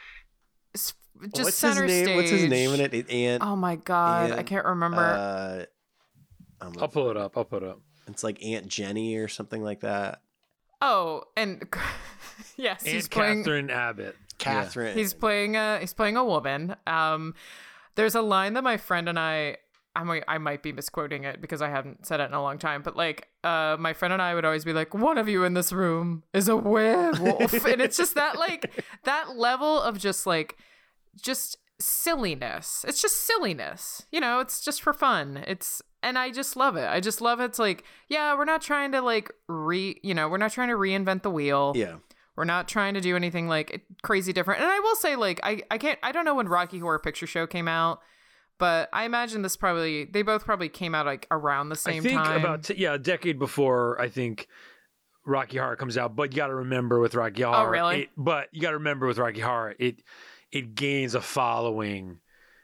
S4: just
S3: What's his
S4: center
S3: name?
S4: stage.
S3: What's his name in it? It- Aunt.
S4: Oh my god, I can't remember.
S3: Uh, I'm
S2: I'll pull it up. I'll pull it up.
S3: it's like Aunt Jenny or something like that.
S4: oh, and yes, he's playing.
S2: Catherine Abbott.
S3: Catherine.
S4: He's playing a he's playing a woman. Um, there's a line that my friend and I. I might, I might be misquoting it because I haven't said it in a long time, but like, uh, my friend and I would always be like, one of you in this room is a werewolf. and it's just that, like, that level of just like, just silliness. It's just silliness. You know, it's just for fun. It's, and I just love it. I just love it's like, yeah, we're not trying to like re, you know, we're not trying to reinvent the wheel.
S3: Yeah.
S4: We're not trying to do anything like crazy different. And I will say, like, I, I can't, I don't know when Rocky Horror Picture Show came out, but I imagine this probably, they both probably came out like around the same
S2: I think
S4: time.
S2: about t- yeah, a decade before I think Rocky Horror comes out. But you got to remember with Rocky oh, Horror,
S4: Oh, really?
S2: it- but you got to remember with Rocky Horror, it it gains a following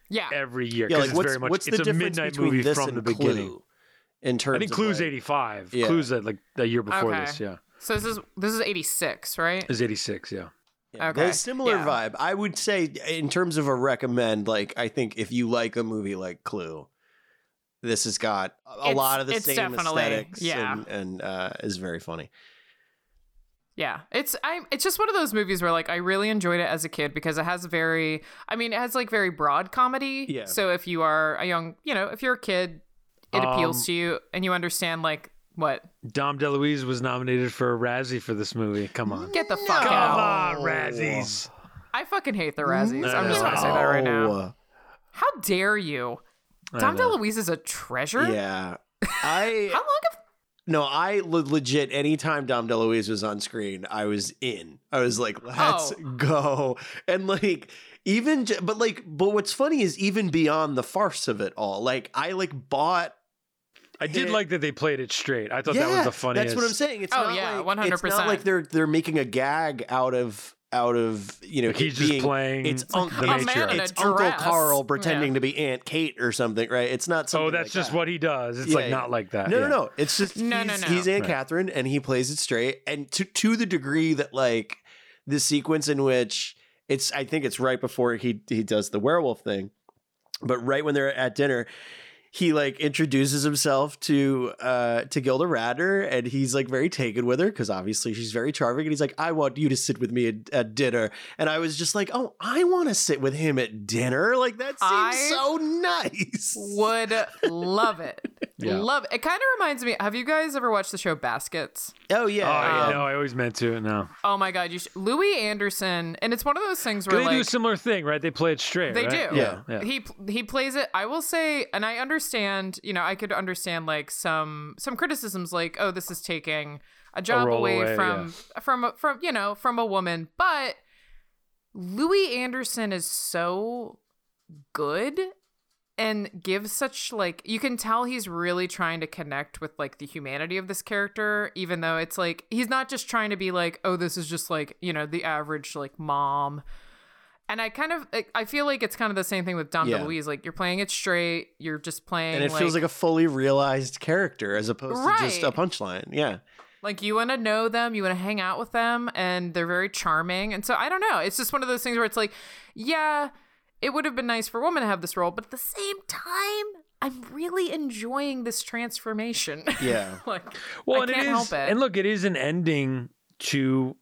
S4: yeah.
S2: every year
S3: Yeah. Like
S2: it's
S3: what's
S2: very much
S3: what's
S2: it's
S3: the
S2: a
S3: difference
S2: midnight
S3: between
S2: movie
S3: this
S2: from
S3: and
S2: the beginning.
S3: Clue in terms
S2: I think
S3: of
S2: Clue's
S3: like-
S2: eighty five.
S3: Yeah.
S2: Clue's at like the year before
S4: Okay.
S2: this. Yeah,
S4: So this is, this is 86, right?
S2: is eighty six. Yeah.
S3: Yeah,
S4: Okay,
S3: The similar
S4: yeah.
S3: vibe. I would say in terms of a recommend, like I think if you like a movie like Clue, this has got a
S4: It's-
S3: lot of the
S4: it's
S3: same aesthetics
S4: yeah.
S3: and, and uh, is very funny.
S4: Yeah, it's I it's just one of those movies where like I really enjoyed it as a kid because it has a very I mean it has like very broad comedy.
S3: Yeah.
S4: So if you are a young, you know, if you're a kid, it appeals
S2: Um,
S4: to you and you understand like what
S2: Dom DeLuise was nominated for a Razzie for this movie. Come on.
S4: get the fuck
S2: Come
S4: out.
S2: on, Razzies.
S4: I fucking hate the Razzies. I'm just gonna say that right now. How dare you? Dom. DeLuise is a treasure.
S3: Yeah. I
S4: How long have
S3: no, I le- legit anytime Dom DeLuise was on screen, I was in. I was like, let's
S4: Oh.
S3: go. And like even j- but like but what's funny is even beyond the farce of it all. Like I like bought
S2: I did
S3: hit-
S2: like that they played it straight. I thought that was the funniest.
S3: That's what I'm saying. It's
S4: Oh,
S3: not
S4: yeah,
S3: like, It's
S4: 100%.
S3: not like they're they're making a gag out of out of you know
S2: Like
S3: it
S2: he's just
S3: being-
S2: playing
S3: It's
S2: the
S3: Uncle
S4: A man
S2: matriarch.
S4: in a
S3: it's Uncle. Carl pretending
S4: Yeah.
S3: to be Aunt Kate or something, right? It's not oh, something.
S2: Oh, that's
S3: like
S2: just
S3: that.
S2: what he does. It's
S3: Yeah,
S2: like
S3: yeah.
S2: not like that.
S3: No,
S2: yeah.
S3: no, no. It's just
S4: No, no,
S3: he's,
S4: no.
S3: he's Aunt
S2: Right.
S3: Catherine, and he plays it straight, and to to the degree that like the sequence in which it's, I think it's right before he he does the werewolf thing, but right when they're at dinner. He like introduces himself to uh to Gilda Radner and he's like very taken with her because obviously she's very charming and he's like I want you to sit with me at, at dinner and I was just like oh I want to sit with him at dinner like that seems
S4: I
S3: so nice
S4: would love it.
S2: Yeah.
S4: Love it. It kind of reminds me. Have you guys ever watched the show Baskets?
S3: oh yeah,
S2: Oh, yeah,
S4: Um,
S2: no, I always meant to. No.
S4: Oh my god, you sh- Louie Anderson, and it's one of those things where
S2: They do a similar thing, right? They play it straight.
S4: they
S2: right?
S4: do.
S2: Yeah. yeah.
S4: He he plays it. I will say, and I understand. You know, I could understand like some some criticisms, like oh, this is taking a job
S2: role
S4: away,
S2: away,
S4: from from from you know from a woman, but Louie Anderson is so good and gives such like you can tell he's really trying to connect with like the humanity of this character even though it's like he's not just trying to be like oh this is just like you know the average like mom and i kind of i feel like it's kind of the same thing with dom
S3: Yeah.
S4: deluise like you're playing it straight you're just playing
S3: and it feels like a fully realized character as opposed to just a punchline. Yeah.
S4: Like you want to know them, you want to hang out with them, and they're very charming. And so I don't know. It's just one of those things where it's like, yeah, it would have been nice for a woman to have this role, but at the same time, I'm really enjoying this transformation.
S3: Yeah.
S4: like,
S2: Well,
S4: I
S2: and
S4: can't
S2: it is,
S4: help it.
S2: and look, it is an ending to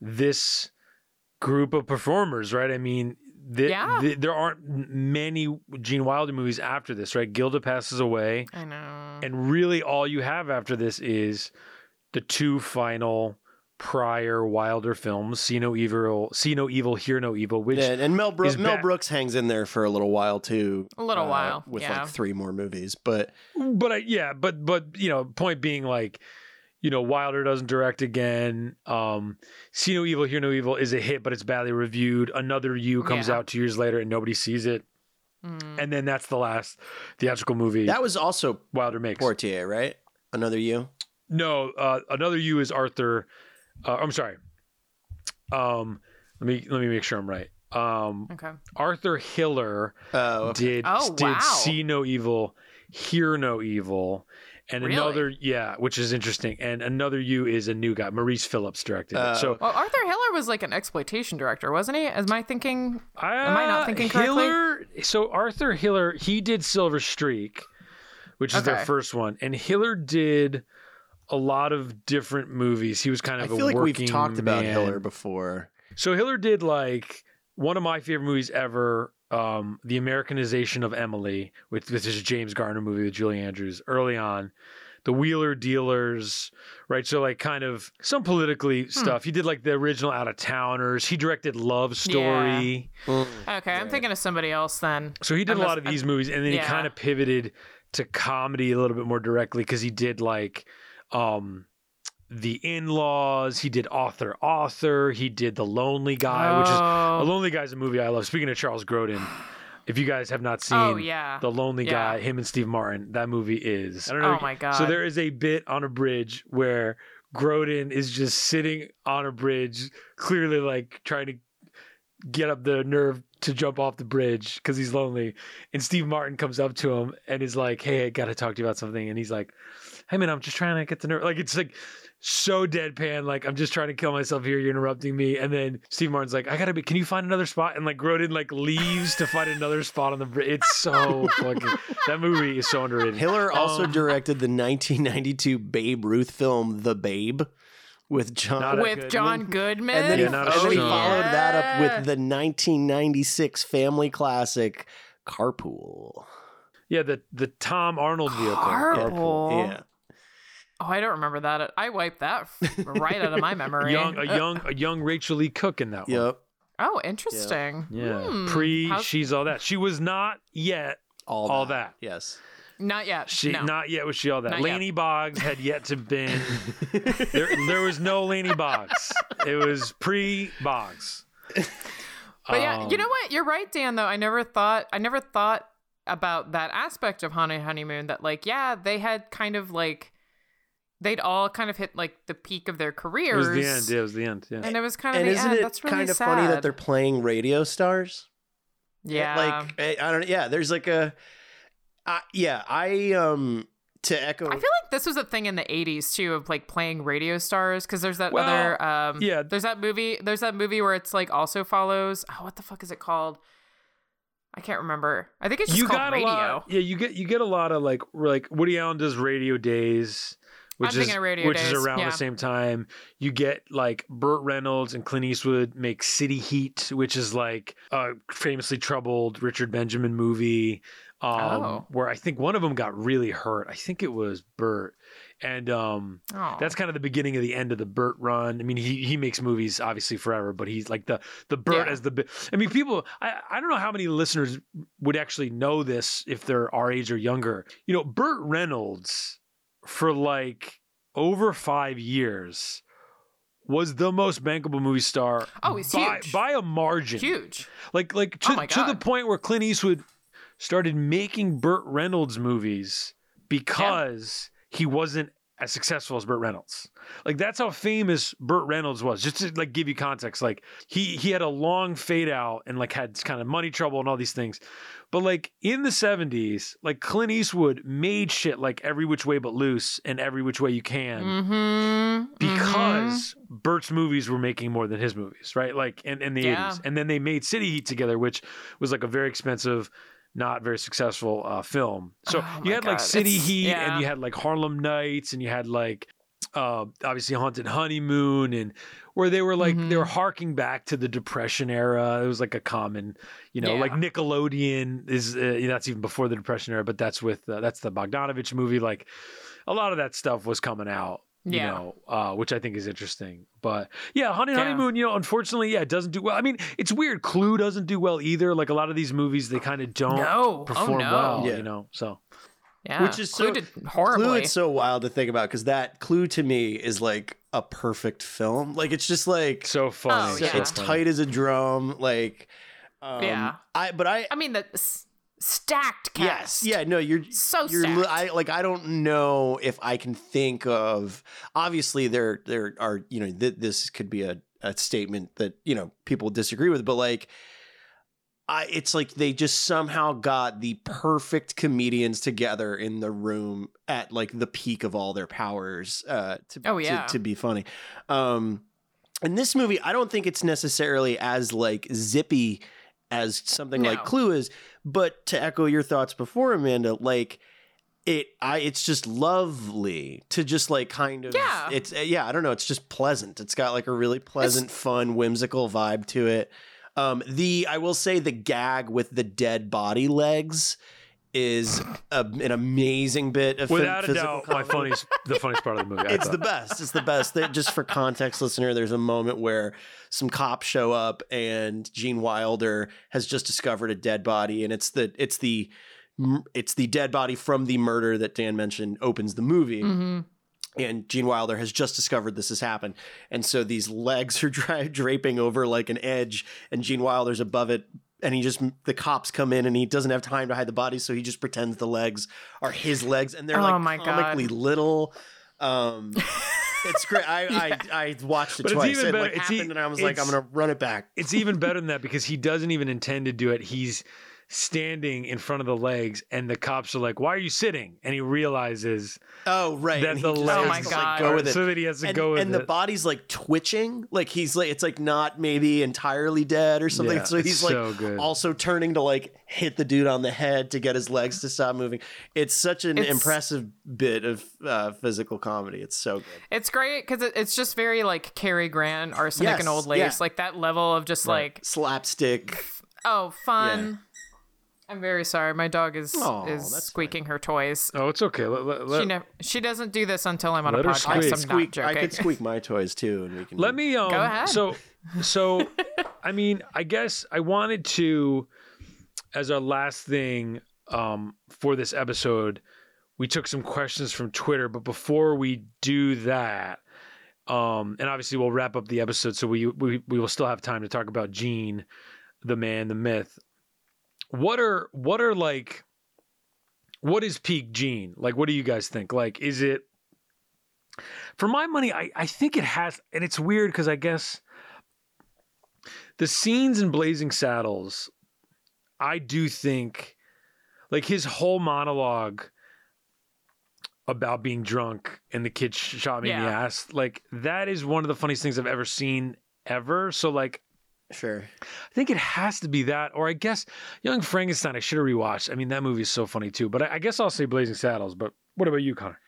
S2: this group of performers, right? I mean, the,
S4: Yeah.
S2: the- there aren't many Gene Wilder movies after this, right? Gilda passes away,
S4: I know.
S2: and really all you have after this is the two final Pryor Wilder films: "See No Evil," "See No Evil, Hear No Evil," which
S3: and, and Mel, Brooks, Mel. Brooks hangs in there for a little while too.
S4: A little
S3: uh,
S4: while,
S3: with
S4: yeah.
S3: like three more movies. But
S2: but I, yeah, but but you know, point being like, you know, Wilder doesn't direct again. Um, See No Evil, Hear No Evil is a hit, but it's badly reviewed. Another You comes
S4: Yeah.
S2: out two years later and nobody sees it,
S4: Mm.
S2: and then that's the last theatrical movie
S3: that was also
S2: Wilder makes.
S3: Portier, right? Another you.
S2: No, uh, another U is Arthur. Uh, I'm sorry. Um, let me let me make sure I'm right. Um,
S4: Okay.
S2: Arthur Hiller
S3: Oh, okay.
S2: did
S4: Oh,
S2: did
S4: wow.
S2: see no evil, hear no evil, and
S4: Really?
S2: another yeah, which is interesting. And another you is a new guy. Maurice Phillips directed
S3: Oh.
S2: it. So
S4: Well, Arthur Hiller was like an exploitation director, wasn't he? Am I thinking?
S2: Am
S4: I not uh, thinking correctly?
S2: Hiller, so Arthur Hiller, he did Silver Streak, which is their first one, and Hiller did a lot of different movies. He was kind
S3: I
S2: of a
S3: feel like we've
S2: working
S3: talked about. Hiller before.
S2: So Hiller did like one of my favorite movies ever, um, the Americanization of Emily, which this is a James Garner movie with Julie Andrews early on. The Wheeler Dealers, right? So like kind of some politically
S3: Hmm.
S2: stuff. He did like the original Out of Towners. He directed Love Story.
S4: Okay, I'm thinking of somebody else then.
S2: So he did a lot
S4: must-
S2: of these movies, and then
S4: yeah.
S2: he kind of pivoted to comedy a little bit more directly because he did like um the in-laws he did author author he did the lonely guy which is
S4: Oh.
S2: a lonely guy's a movie i love speaking of charles grodin if you guys have not oh, seen
S4: Oh yeah.
S2: the lonely
S4: Yeah.
S2: guy him and steve martin that movie is i don't know
S4: Oh, oh my god.
S2: so there is a bit on a bridge where Grodin is just sitting on a bridge, clearly like trying to get up the nerve to jump off the bridge because he's lonely. And Steve Martin comes up to him and is like, "Hey, I got to talk to you about something." And he's like, "Hey, man, I'm just trying to get the nerve." Like it's like so deadpan. Like I'm just trying to kill myself here. You're interrupting me. And then Steve Martin's like, "I gotta be. Can you find another spot?" And like Grodin like leaves to find another spot on the bridge. It's so fucking. That movie is so underrated.
S3: Hiller also
S2: Um,
S3: directed the 1992 Babe Ruth film The Babe with John.
S4: With
S2: Goodman.
S4: John Goodman.
S3: and then,
S2: Yeah,
S3: he,
S2: not a
S3: and then he
S2: strong-
S3: followed that up with the 1996 family classic Carpool.
S2: Yeah, the the Tom Arnold vehicle.
S4: Carpool.
S3: Yeah.
S4: Oh, I don't remember that. I wiped that right out of my memory.
S2: young a young a young Rachael Leigh Cook in that one.
S3: Yep.
S4: Oh, interesting.
S2: Yeah.
S4: Hmm.
S2: Pre
S4: How's-
S2: she's all that. She was not yet
S3: All,
S2: All
S3: that.
S2: that.
S3: Yes.
S4: Not yet.
S2: she
S4: no.
S2: not yet was she all that.
S4: Not yet.
S2: Boggs had yet to been there there was no Laney Boggs. It was pre Boggs.
S4: But yeah, you
S2: Um,
S4: know what? You're right, Dan. Though I never thought I never thought about that aspect of Haunted Honeymoon. That like, yeah, they had kind of like they'd all kind of hit like the peak of their
S2: It
S4: careers.
S2: was the end. Yeah, it was the end. Yeah.
S4: And it was kind of
S3: And
S4: the
S3: isn't
S4: end.
S3: it
S4: That's really
S3: kind of
S4: sad.
S3: funny that they're playing radio stars?
S4: yeah.
S3: Like I I don't yeah, there's like a I yeah, I um to echo
S4: I feel like this was a thing in the 80s too of like playing radio stars because there's that
S2: Well,
S4: other um
S2: yeah.
S4: there's that movie there's that movie where it's like also follows oh what the fuck is it called I can't remember I think it's just
S2: you
S4: called
S2: got
S4: radio
S2: a lot. Yeah, you get you get a lot of like like Woody Allen does Radio Days, which
S4: I'm
S2: is
S4: thinking of Radio
S2: which
S4: Days,
S2: is around
S4: yeah.
S2: the same time. You get like Burt Reynolds and Clint Eastwood make City Heat, which is like a famously troubled Richard Benjamin movie. Um,
S4: Oh.
S2: where I think one of them got really hurt. I think it was Burt. And um,
S4: oh
S2: that's kind of the beginning of the end of the Burt run. I mean, he he makes movies obviously forever, but he's like the the Burt
S4: Yeah.
S2: as the. I mean, people. I I don't know how many listeners would actually know this if they're our age or younger. You know, Burt Reynolds for like over five years was the most bankable movie star.
S4: Oh, he's
S2: by,
S4: huge.
S2: by a margin.
S4: huge
S2: Like like
S4: Oh
S2: to,
S4: my
S2: to the point where Clint Eastwood started making Burt Reynolds movies because he wasn't as successful as Burt Reynolds. Like that's how famous Burt Reynolds was. Just to like give you context, like he he had a long fade out and like had kind of money trouble and all these things. But like in the 70s, like Clint Eastwood made shit like Every Which Way But Loose and Every Which Way You Can
S4: mm-hmm
S2: because Burt's movies were making more than his movies, right? Like in, in the
S4: Yeah.
S2: 80s. And then they made City Heat together, which was like a very expensive, not very successful uh, film. So
S4: Oh
S2: you had like City
S4: It's-
S2: Heat
S4: yeah.
S2: and you had like Harlem Nights and you had like uh, obviously Haunted Honeymoon and where they were like they
S4: Mhm.
S2: were harking back to the Depression era. It was like a common, you know, like Nickelodeon is uh, that's even before the Depression era, but that's with uh, that's the Bogdanovich movie. Like a lot of that stuff was coming out you
S4: Yeah.
S2: know, uh, which I think is interesting. But yeah, Honey
S4: Yeah.
S2: Honeymoon, you know, unfortunately, yeah, it doesn't do well. I mean, it's weird. Clue doesn't do well either. Like a lot of these movies, they kind of don't
S4: No. Oh,
S2: perform
S4: no.
S2: well,
S3: Yeah.
S2: you know. So
S4: yeah
S3: Which is
S4: Clue
S3: so-
S4: did horribly
S3: Clue it's so wild to think about because that Clue to me is like a perfect film. Like it's just like
S2: so funny.
S4: Oh,
S2: so
S4: yeah.
S3: it's
S2: funny.
S3: tight as a drum. Like um,
S4: Yeah.
S3: I but I
S4: I mean the s- stacked cast.
S3: Yes. Yeah. No, you're
S4: So
S3: you're
S4: stacked.
S3: I like I don't know if I can think of obviously there there are you know th- this could be a, a statement that you know people disagree with but like I it's like they just somehow got the perfect comedians together in the room at like the peak of all their powers uh to
S4: Oh,
S3: to-
S4: yeah.
S3: to, be funny. Um in this movie I don't think it's necessarily as like zippy as something like Clue is. But to echo your thoughts before Amanda like it I it's just lovely to just like kind of
S4: Yeah.
S3: it's uh, yeah I don't know it's just pleasant. It's got like a really pleasant fun whimsical vibe to it. Um the I will say the gag with the dead body legs is a, an amazing bit of phy-
S2: Without a
S3: physical
S2: doubt, my funniest, the funniest part of the movie. I
S3: It's
S2: thought.
S3: the best. It's the best. There- just for context, listener, there's a moment where some cops show up and Gene Wilder has just discovered a dead body, and it's the it's the it's the dead body from the murder that Dan mentioned opens the movie.
S4: hmm
S3: And Gene Wilder has just discovered this has happened, and so these legs are dra- draping over like an edge, and Gene Wilder's above it. And he just the cops come in and he doesn't have time to hide the body, so he just pretends the legs are his legs, and they're
S4: Oh
S3: like
S4: my God.
S3: comically little. Um, it's great. I, I I watched it
S2: But it's even
S3: It
S2: better-
S3: like
S2: it's
S3: happened,
S2: e-
S3: and I was like, I'm gonna run it back.
S2: It's even better than that because he doesn't even intend to do it. He's standing in front of the legs, and the cops are like, "Why are you sitting?" And he realizes
S3: Oh right,
S2: that
S3: and he
S2: the
S3: just
S2: legs
S4: Oh my God.
S3: like, go with it.
S2: so that he has to
S3: and,
S2: go with
S3: and the
S2: it.
S3: body's like twitching, like he's like it's like not maybe entirely dead or something.
S2: Yeah,
S3: so he's like
S2: so
S3: also turning to like hit the dude on the head to get his legs to stop moving. It's such an
S4: It's-
S3: impressive bit of uh, physical comedy. It's so good.
S4: It's great because it, it's just very like Cary Grant, Arsenic,
S3: Yes,
S4: and Old Lace,
S3: yeah.
S4: like that level of just like
S3: Slapstick.
S4: oh fun. I'm very sorry. My dog is
S3: Aw,
S4: is
S3: that's
S4: squeaking her toys.
S2: oh, it's okay. Let, let, let-
S4: she never she doesn't do this until I'm on a
S2: Let her
S4: podcast.
S2: squeak.
S3: I could
S4: I'm
S3: squeak.
S4: not
S3: I could squeak my toys too, and we can
S2: Let me um
S4: Go ahead.
S2: so so I mean, I guess I wanted to as our last thing um for this episode, we took some questions from Twitter, but before we do that, um and obviously we'll wrap up the episode so we we we will still have time to talk about Gene, the man, the myth. What are what are like what is peak Gene? Like what do you guys think? Like is it for my money, I, I think it has, and it's weird because I guess the scenes in Blazing Saddles, I do think, like his whole monologue about being drunk and the kid shot me in the ass, like that is one of the funniest things I've ever seen ever. So like,
S3: sure.
S2: I think it has to be that, or I guess Young Frankenstein. I should have rewatched. I mean, that movie is so funny too. But I, I guess I'll say Blazing Saddles. But what about you, Conor?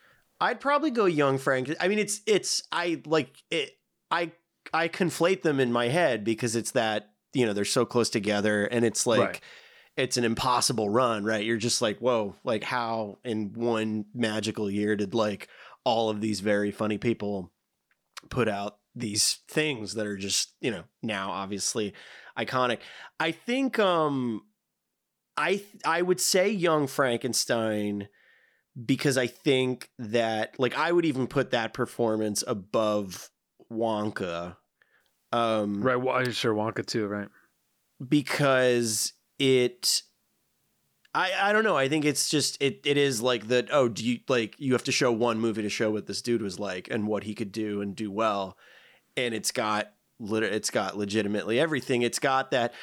S3: I'd probably go young Frank. I mean, it's it's I like it. I I conflate them in my head because it's that you know they're so close together, and it's like
S2: Right.
S3: it's an impossible run, right? You're just like, whoa, like how in one magical year did like all of these very funny people put out these things that are just you know now obviously iconic. I think um I I would say Young Frankenstein because I think that like I would even put that performance above Wonka. Um
S2: Right. Well, sure, Wonka too. Right.
S3: because it I I don't know. I think it's just it it is like that oh, do you like you have to show one movie to show what this dude was like and what he could do and do well. And it's got it's got legitimately everything. It's got that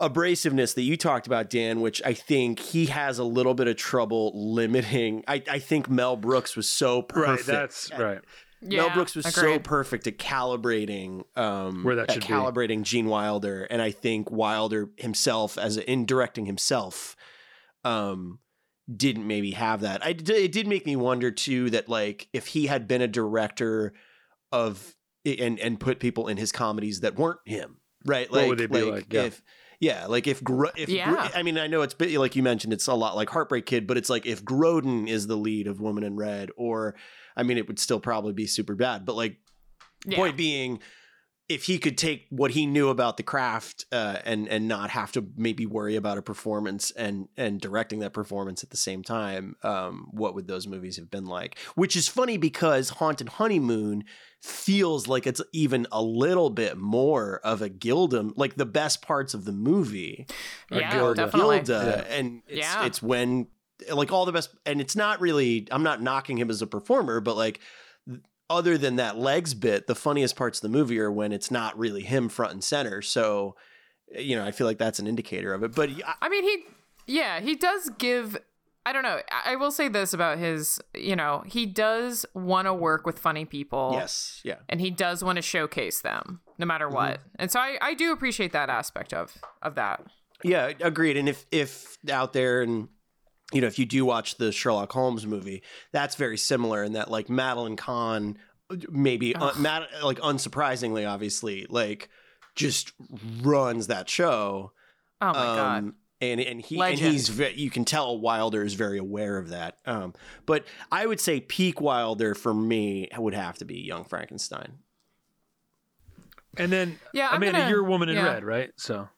S3: abrasiveness that you talked about, Dan, which I think he has a little bit of trouble limiting. I, I think Mel Brooks was so perfect.
S2: Right. That's
S3: at-
S2: right.
S4: yeah,
S3: Mel Brooks was so perfect at calibrating um
S2: Where that
S3: at
S2: should be.
S3: calibrating Gene Wilder and I think Wilder himself as a, in directing himself um didn't maybe have that. I d- it did make me wonder too that like if he had been a director of and and put people in his comedies that weren't him, right?
S2: What
S3: Like
S2: would they be like? Yeah.
S3: if yeah, like if Gro- if Gro-
S4: Yeah.
S3: I mean I know it's bit like you mentioned it's a lot like Heartbreak Kid, but it's like if Grodin is the lead of Woman in Red or I mean it would still probably be super bad, but like
S4: Yeah.
S3: point being if he could take what he knew about the craft uh, and and not have to maybe worry about a performance and and directing that performance at the same time, um, what would those movies have been like? Which is funny because Haunted Honeymoon feels like it's even a little bit more of a Gilda, like the best parts of the movie
S2: Or
S4: Yeah,
S2: Gilda.
S4: definitely.
S3: Gilda,
S2: Yeah.
S3: and it's
S4: Yeah.
S3: it's when like all the best, and it's not really. I'm not knocking him as a performer, but like other than that legs bit, the funniest parts of the movie are when it's not really him front and center. So, you know, I feel like that's an indicator of it. But I,
S4: I mean, he, yeah, he does give. I don't know. I will say this about his, you know, he does want to work with funny people.
S3: yes, yeah,
S4: And he does want to showcase them no matter
S3: Mm-hmm.
S4: what. And so I, I do appreciate that aspect of of that.
S3: yeah, agreed. And if if out there and you know, if you do watch the Sherlock Holmes movie, that's very similar in that like Madeline Kahn, maybe uh, Mad- like unsurprisingly, obviously, like just runs that show.
S4: Oh my god.
S3: Um, and and he
S4: Legend.
S3: and he's you can tell Wilder is very aware of that. Um, but I would say peak Wilder for me would have to be Young Frankenstein.
S2: And then
S4: Yeah, I'm
S2: Amanda,
S4: gonna-
S2: you're a woman in
S4: yeah.
S2: red, right? So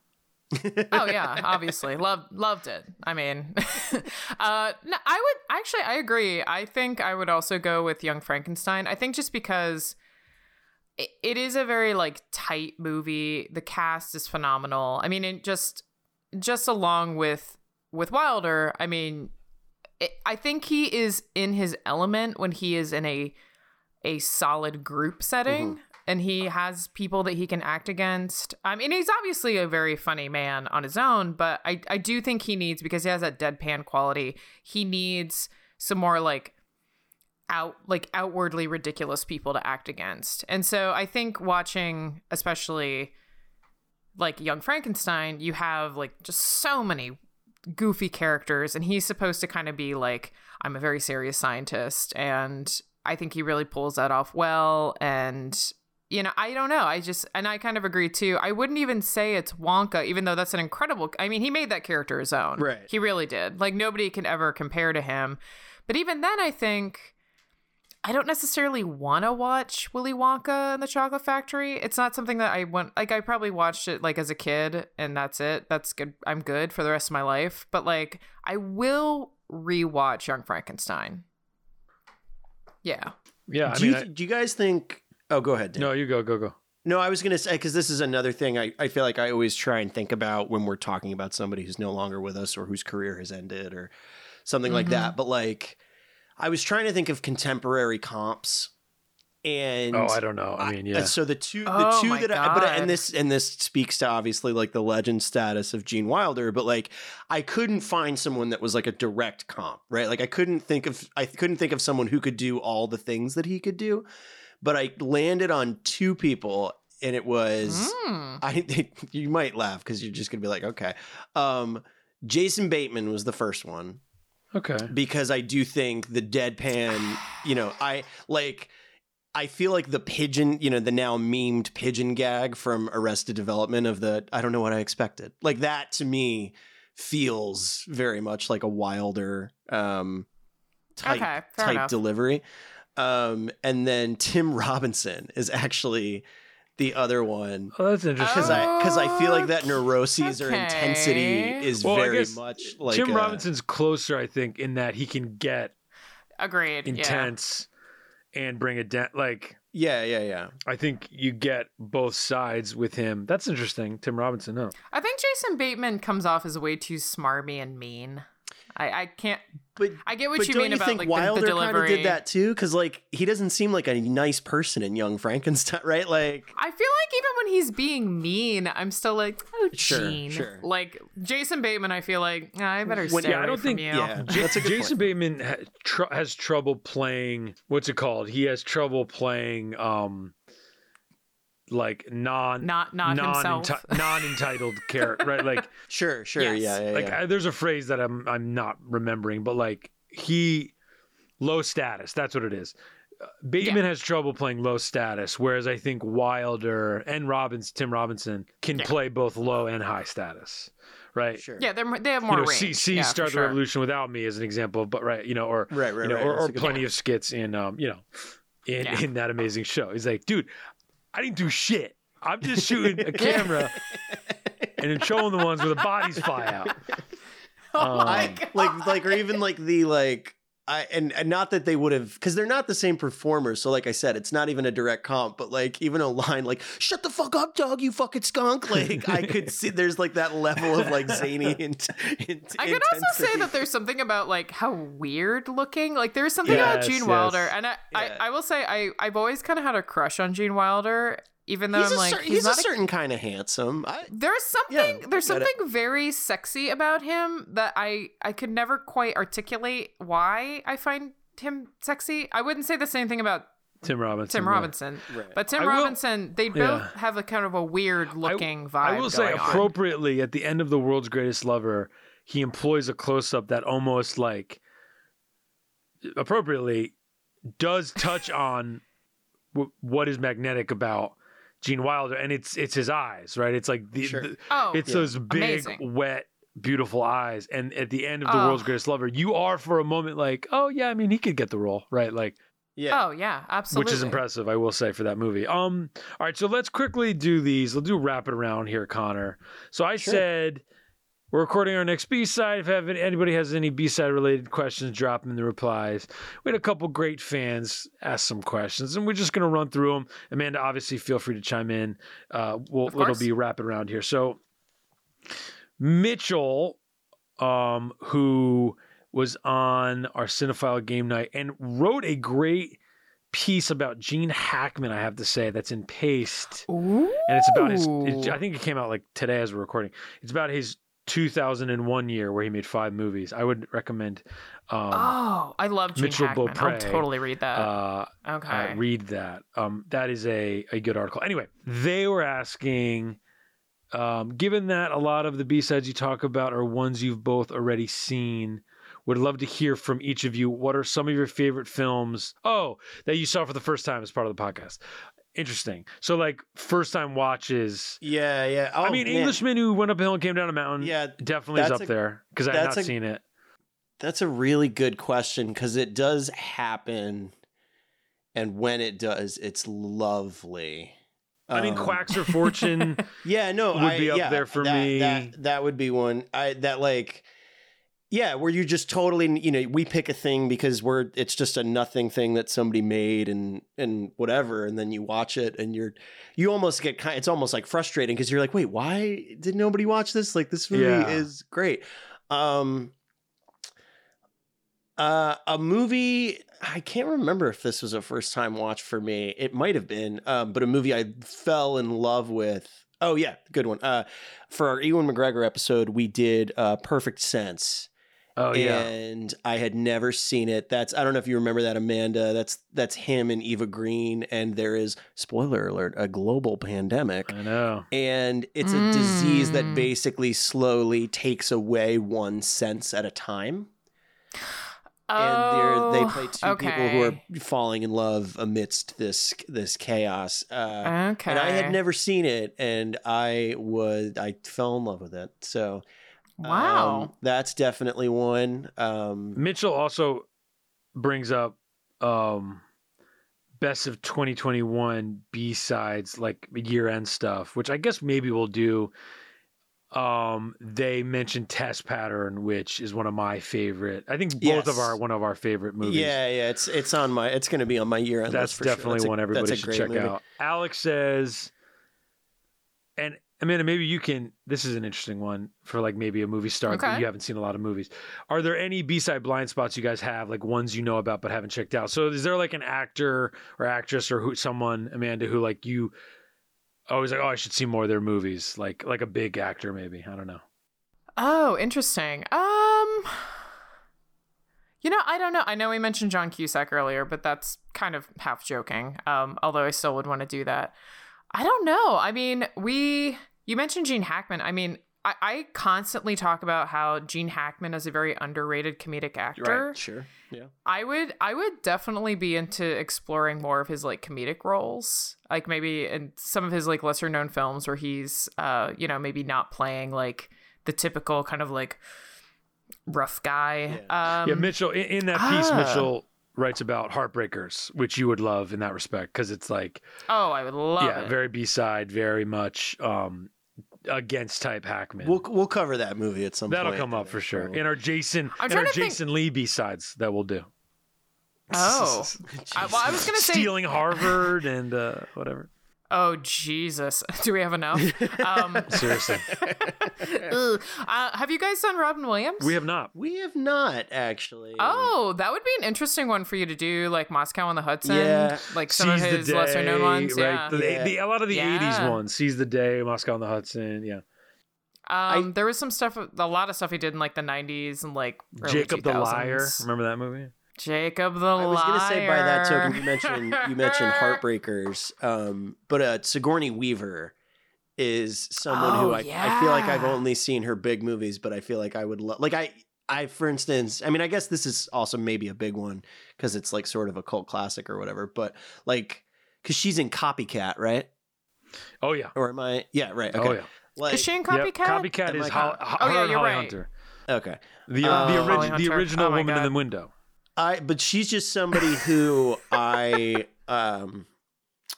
S4: oh yeah, obviously loved loved it. I mean, uh, no, I would actually I agree. I think I would also go with Young Frankenstein. I think just because it, it is a very like tight movie. The cast is phenomenal. I mean, it just just along with with Wilder. I mean, it, I think he is in his element when he is in a a solid group setting and he has people that he can act against. I mean, he's obviously a very funny man on his own, but I, I do think he needs because he has that deadpan quality. He needs some more like out like outwardly ridiculous people to act against. And so I think watching especially like Young Frankenstein, you have like just so many goofy characters and he's supposed to kind of be like I'm a very serious scientist and I think he really pulls that off well and you know, I don't know. I just and I kind of agree too. I wouldn't even say it's Wonka even though that's an incredible I mean, he made that character his own.
S3: Right.
S4: He really did. Like nobody can ever compare to him. But even then I think I don't necessarily want to watch Willy Wonka and the Chocolate Factory. It's not something that I want. Like, I probably watched it like as a kid, and that's it. That's good. I'm good for the rest of my life. But like, I will rewatch Young Frankenstein. Yeah.
S2: yeah, I
S3: do,
S2: mean,
S3: you,
S2: I,
S3: do you guys think? Oh, go ahead. Dan.
S2: no, you go, go, go.
S3: No, I was going to say, because this is another thing I, I feel like I always try and think about when we're talking about somebody who's no longer with us or whose career has ended or something like
S4: Mhm.
S3: that. But like, I was trying to think of contemporary comps. And
S2: Oh, I don't know. I mean,
S3: uh,
S2: yeah.
S3: so the two, the
S4: Oh
S3: two
S4: my
S3: that, I, but and this and this speaks to obviously like the legend status of Gene Wilder. But like, I couldn't find someone that was like a direct comp, right? Like, I couldn't think of, I couldn't think of someone who could do all the things that he could do. But I landed on two people, and it was
S4: Mm.
S3: I. You might laugh because you're just gonna be like, okay. Um, Jason Bateman was the first one
S2: Okay.
S3: because I do think the deadpan, you know, I like I feel like the pigeon, you know, the now memed pigeon gag from Arrested Development of the I don't know what I expected. Like that to me feels very much like a wilder um type
S4: Okay,
S3: type
S4: enough.
S3: delivery. Um and then Tim Robinson is actually the other one
S2: Oh, that's interesting.
S3: because I because I feel like that neuroses or intensity is
S2: Well,
S3: very much like
S2: Tim
S3: a-
S2: Robinson's closer, I think, in that he can get
S4: Agreed. Yeah.
S2: intense and bring it down. Like,
S3: Yeah, yeah, yeah.
S2: I think you get both sides with him. That's interesting. Tim Robinson, no.
S4: I think Jason Bateman comes off as way too smarmy and mean. I, I can't.
S3: But
S4: I get what
S3: but
S4: you
S3: don't
S4: mean
S3: you
S4: about
S3: think
S4: like the,
S3: Wilder
S4: the
S3: kind of
S4: delivery.
S3: did that too? Because like he doesn't seem like a nice person in Young Frankenstein, right? Like
S4: I feel like even when he's being mean, I'm still like, oh, Gene.
S3: sure.
S4: Like Jason Bateman, I feel like "Ah, I better
S3: When-
S4: stay
S2: yeah, I
S4: away
S2: don't
S4: from
S2: think-
S4: you.
S3: yeah, that's a good
S2: Jason
S3: point.
S2: Bateman ha- tr- has trouble playing. What's it called? He has trouble playing, um, like non
S4: Not not
S2: non
S4: himself.
S2: non entitled character, right? Like
S3: Sure, sure,
S4: Yes.
S3: yeah, yeah,
S2: like
S3: yeah.
S2: I, there's a phrase that I'm I'm not remembering, but like he low status. That's what it is. Uh, Bateman has trouble playing low status, whereas I think Wilder and Robbins, Tim Robinson, can
S4: Yeah.
S2: play both low and high status, right?
S3: sure.
S4: Yeah, they're, they have more
S2: you know,
S4: range.
S2: see, see
S4: yeah,
S2: Start
S4: for
S2: the
S4: sure.
S2: Revolution without me as an example, but right, you know, or
S3: Right, right,
S2: you know,
S3: right.
S2: or, or plenty
S3: point.
S2: of skits in, um, you know, in
S4: Yeah.
S2: in that amazing show. He's like, dude, I didn't do shit. I'm just shooting a camera and then showing the ones where the bodies fly out.
S4: Oh my
S2: Um,
S4: God.
S3: like like or even like the like I and, and not that they would have because they're not the same performers. So like I said, it's not even a direct comp. But like even a line like "Shut the fuck up, dog, you fucking skunk." Like I could see there's like that level of like zany and.
S4: I could also say that there's something about like how weird looking. Like there's something
S2: Yes,
S4: about Gene
S2: yes.
S4: Wilder, and I,
S3: Yeah.
S4: I, I will say I, I've always kind of had a crush on Gene Wilder, even though
S3: he's
S4: I'm
S3: a,
S4: like
S3: cer-
S4: he's,
S3: he's a
S4: not a
S3: certain kind of handsome. I,
S4: There's something
S3: Yeah,
S4: there's
S3: I it.
S4: something very sexy about him that I I could never quite articulate why I find him sexy. I wouldn't say the same thing about
S2: Tim Robinson.
S4: Tim. Robinson.
S3: Right.
S4: But Tim
S2: I will-
S4: Robinson, they both
S2: Yeah.
S4: have a kind of a weird looking vibe.
S2: I will say
S4: going on.
S2: appropriately at the end of the world's greatest lover, he employs a close up that almost like appropriately does touch on w- what is magnetic about Gene Wilder, and it's it's his eyes, right? It's like the,
S3: Sure.
S2: the-
S4: Oh,
S2: it's
S3: Yeah.
S2: those big
S4: Amazing.
S2: wet. Beautiful eyes, and at the end of the
S4: Oh.
S2: world's greatest lover, you are for a moment like, oh yeah, I mean he could get the role, right? Like,
S3: yeah.
S4: oh yeah, absolutely.
S2: which is impressive, I will say for that movie. Um, all right, so let's quickly do these. We'll do rapid around here, Conor. So I
S3: Sure.
S2: said we're recording our next B side. If anybody has any B side related questions, drop them in the replies. We had a couple great fans ask some questions, and we're just gonna run through them. Amanda, obviously, feel free to chime in. Uh, we'll, it'll be rapid around here. So Mitchell, um, who was on our cinephile game night and wrote a great piece about Gene Hackman, I have to say, that's in Paste.
S4: Ooh.
S2: And it's about his, it, I think it came out like today as we're recording. It's about his 2001 year where he made five movies. I would recommend um,
S4: Oh, I love Gene
S2: Mitchell
S4: Hackman. I'll totally read that.
S2: uh,
S4: okay.
S2: uh, read that. Um, that is a, a good article. Anyway, they were asking, um, given that a lot of the B sides you talk about are ones you've both already seen, would love to hear from each of you. What are some of your favorite films? Oh, that you saw for the first time as part of the podcast. Interesting. So, like, first time watches.
S3: Yeah, yeah. Oh,
S2: I mean,
S3: man.
S2: Englishman who went up a hill and came down a mountain.
S3: Yeah,
S2: definitely is up
S3: a-
S2: there because
S3: I've
S2: not
S3: a-
S2: seen it.
S3: That's a really good question because it does happen, and when it does, it's lovely.
S2: I mean,
S3: Um,
S2: Quackser Fortune.
S3: Yeah, no,
S2: would
S3: I,
S2: be up
S3: yeah,
S2: there for
S3: that,
S2: me.
S3: That that would be one. I that like, yeah, where you just totally, you know, we pick a thing because we're it's just a nothing thing that somebody made and and whatever, and then you watch it and you're you almost get kind. It's almost like frustrating because you're like, wait, why did nobody watch this? Like this movie
S2: Yeah.
S3: is great. Um. Uh, a movie I can't remember if this was a first time watch for me. It might have been, um, but a movie I fell in love with. Oh yeah, good one. Uh, for our Ewan McGregor episode, we did uh, Perfect Sense,
S2: Oh, yeah.
S3: and I had never seen it. That's I don't know if you remember that, Amanda. That's that's him and Eva Green, and there is spoiler alert, a global pandemic
S2: I know.
S3: and it's a disease that
S4: Mm.
S3: basically slowly takes away one sense at a time. And they're, play two people who
S4: Oh,
S3: are falling in love amidst this this chaos. Uh,
S4: Okay.
S3: And I had never seen it, and I was I fell in love with it. So
S4: Wow.
S3: um, that's definitely one. Um,
S2: Mitchell also brings up um best of 2021 B-sides like year end stuff, which I guess maybe we'll do. Um they mentioned Test Pattern, which is one of my favorite. I think both of our one of our favorite movies.
S3: yeah, yeah, it's it's on my it's going to be on my year end.
S2: That's
S3: list for sure.
S2: definitely
S3: That's a-
S2: one everybody
S3: that's a
S2: should
S3: great
S2: check
S3: movie.
S2: out. Alex says and Amanda, maybe you can. This is an interesting one for like maybe a movie star that
S4: Okay.
S2: you haven't seen a lot of movies. Are there any B side blind spots you guys have, like ones you know about but haven't checked out? So is there like an actor or actress or who someone Amanda who like you always like, oh, I should see more of their movies, like like a big actor maybe. I don't know.
S4: Oh, interesting. Um You know, I don't know. I know we mentioned John Cusack earlier, but that's kind of half joking. Um, although I still would want to do that. I don't know. I mean, we you mentioned Gene Hackman. I mean, I, I constantly talk about how Gene Hackman is a very underrated comedic actor.
S3: Right, sure. Yeah.
S4: I would I would definitely be into exploring more of his like comedic roles. Like maybe in some of his like lesser known films where he's uh, you know, maybe not playing like the typical kind of like rough guy. Um
S2: yeah, Mitchell in, in that piece,
S4: ah.
S2: Mitchell writes about Heartbreakers, which you would love in that respect because it's like
S4: Oh, I would love
S2: yeah,
S4: it.
S2: very B side, very much um against type Hackman.
S3: We'll we'll cover that movie at some point.
S2: That'll
S3: point.
S2: come up for sure.
S3: Probably.
S2: In our Jason,
S4: I'm
S2: in our
S4: trying to think-
S2: Jason Lee B sides that we'll do.
S4: oh. I, well, I was gonna say.
S2: Stealing Harvard and uh, whatever.
S4: Oh Jesus! Do we have enough? Um,
S2: Seriously,
S4: uh, have you guys done Robin Williams?
S2: we have not.
S3: We have not actually.
S4: Oh, that would be an interesting one for you to do, like Moscow on the Hudson.
S3: Yeah.
S4: like some of
S2: Seize the
S4: his lesser known ones.
S2: right?
S4: Yeah.
S2: The,
S3: Yeah.
S2: the- a lot of the
S4: Yeah.
S2: '80s ones. Seize the Day, Moscow on the Hudson. Yeah,
S4: Um, there was some stuff, a lot of stuff he did in like the '90s and like early
S2: Jacob the Liar. Remember that movie?
S4: Jacob the
S3: I was gonna say by that token, you mentioned you mentioned Heartbreakers, um, but uh, Sigourney Weaver is someone who
S4: Oh,
S3: I, I feel like I've only seen her big movies, but I feel like I would love like I I for instance, I mean I guess this is also maybe a big one because it's like sort of a cult classic or whatever, but like because she's in Copycat, right?
S2: Oh yeah.
S3: Or am I? Yeah, right. Okay.
S2: Oh yeah.
S3: Like,
S4: Is she in
S2: Yep,
S4: Copycat?
S2: Copycat is
S3: I
S2: Hol- Ho-
S4: Oh,
S2: her
S4: yeah, you're
S2: Holly
S4: right.
S2: Hunter.
S3: okay.
S2: The,
S3: Uh,
S2: the,
S4: Holly
S2: the original
S4: Oh my
S2: woman in the window.
S3: I but she's just somebody who I um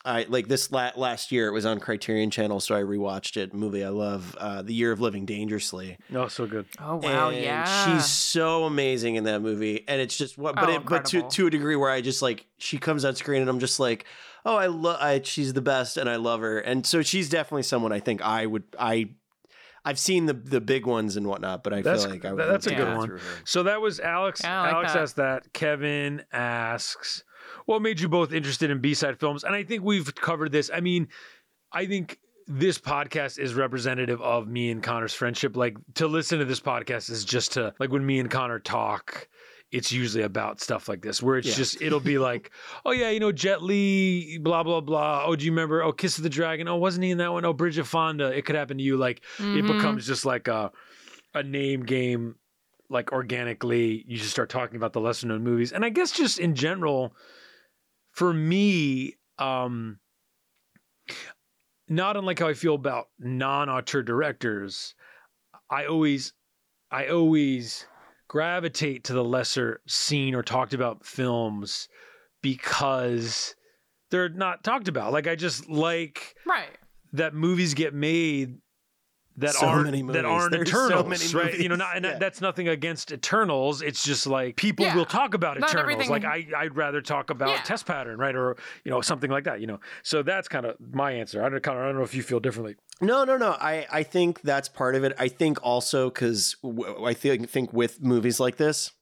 S3: I like this la- last year it was on Criterion Channel so I rewatched it movie I love uh The Year of Living Dangerously.
S2: Oh, so good.
S4: Oh wow,
S3: and
S4: yeah.
S3: She's so amazing in that movie and it's just what but
S4: Oh,
S3: it, but to to a degree where I just like she comes on screen and I'm just like oh I love I she's the best and I love her and so she's definitely someone I think I would I I've seen the the big ones and whatnot, but I
S2: That's-
S3: feel like I would
S2: that's
S4: a good
S2: one. So that was Alex.
S4: Yeah, like
S2: Alex
S4: that.
S2: asked that. Kevin asks, "What made you both interested in B-side films?" And I think we've covered this. I mean, I think this podcast is representative of me and Conor's friendship. Like to listen to this podcast is just to like when me and Conor talk. It's usually about stuff like this, where it's
S3: Yeah.
S2: just it'll be like, oh yeah, you know Jet Li, blah blah blah. Oh, do you remember? Oh, Kiss of the Dragon. Oh, wasn't he in that one? Oh, Bridget Fonda. It could happen to you. Like it
S4: Mhm.
S2: becomes just like a a name game like organically you just start talking about the lesser known movies and i guess just in general for me um not unlike how i feel about non-auteur directors i always i always gravitate to the lesser seen or talked about films because they're not talked about like i just like
S4: right.
S2: that movies get made that
S3: So
S2: aren't
S3: many
S2: that aren't
S3: There's so
S2: Eternals,
S3: many
S2: right? You know, not, and
S3: Yeah.
S2: that's nothing against Eternals. It's just like people
S4: Yeah.
S2: will talk about
S4: Not
S2: Eternals.
S4: everything-
S2: Like I, I'd rather talk about
S4: Yeah.
S2: Test Pattern, right, or you know something like that. You know, so that's kind of my answer. I don't kind of I don't know if you feel differently.
S3: No, no, no. I, I think that's part of it. I think also because w- I think think with movies like this,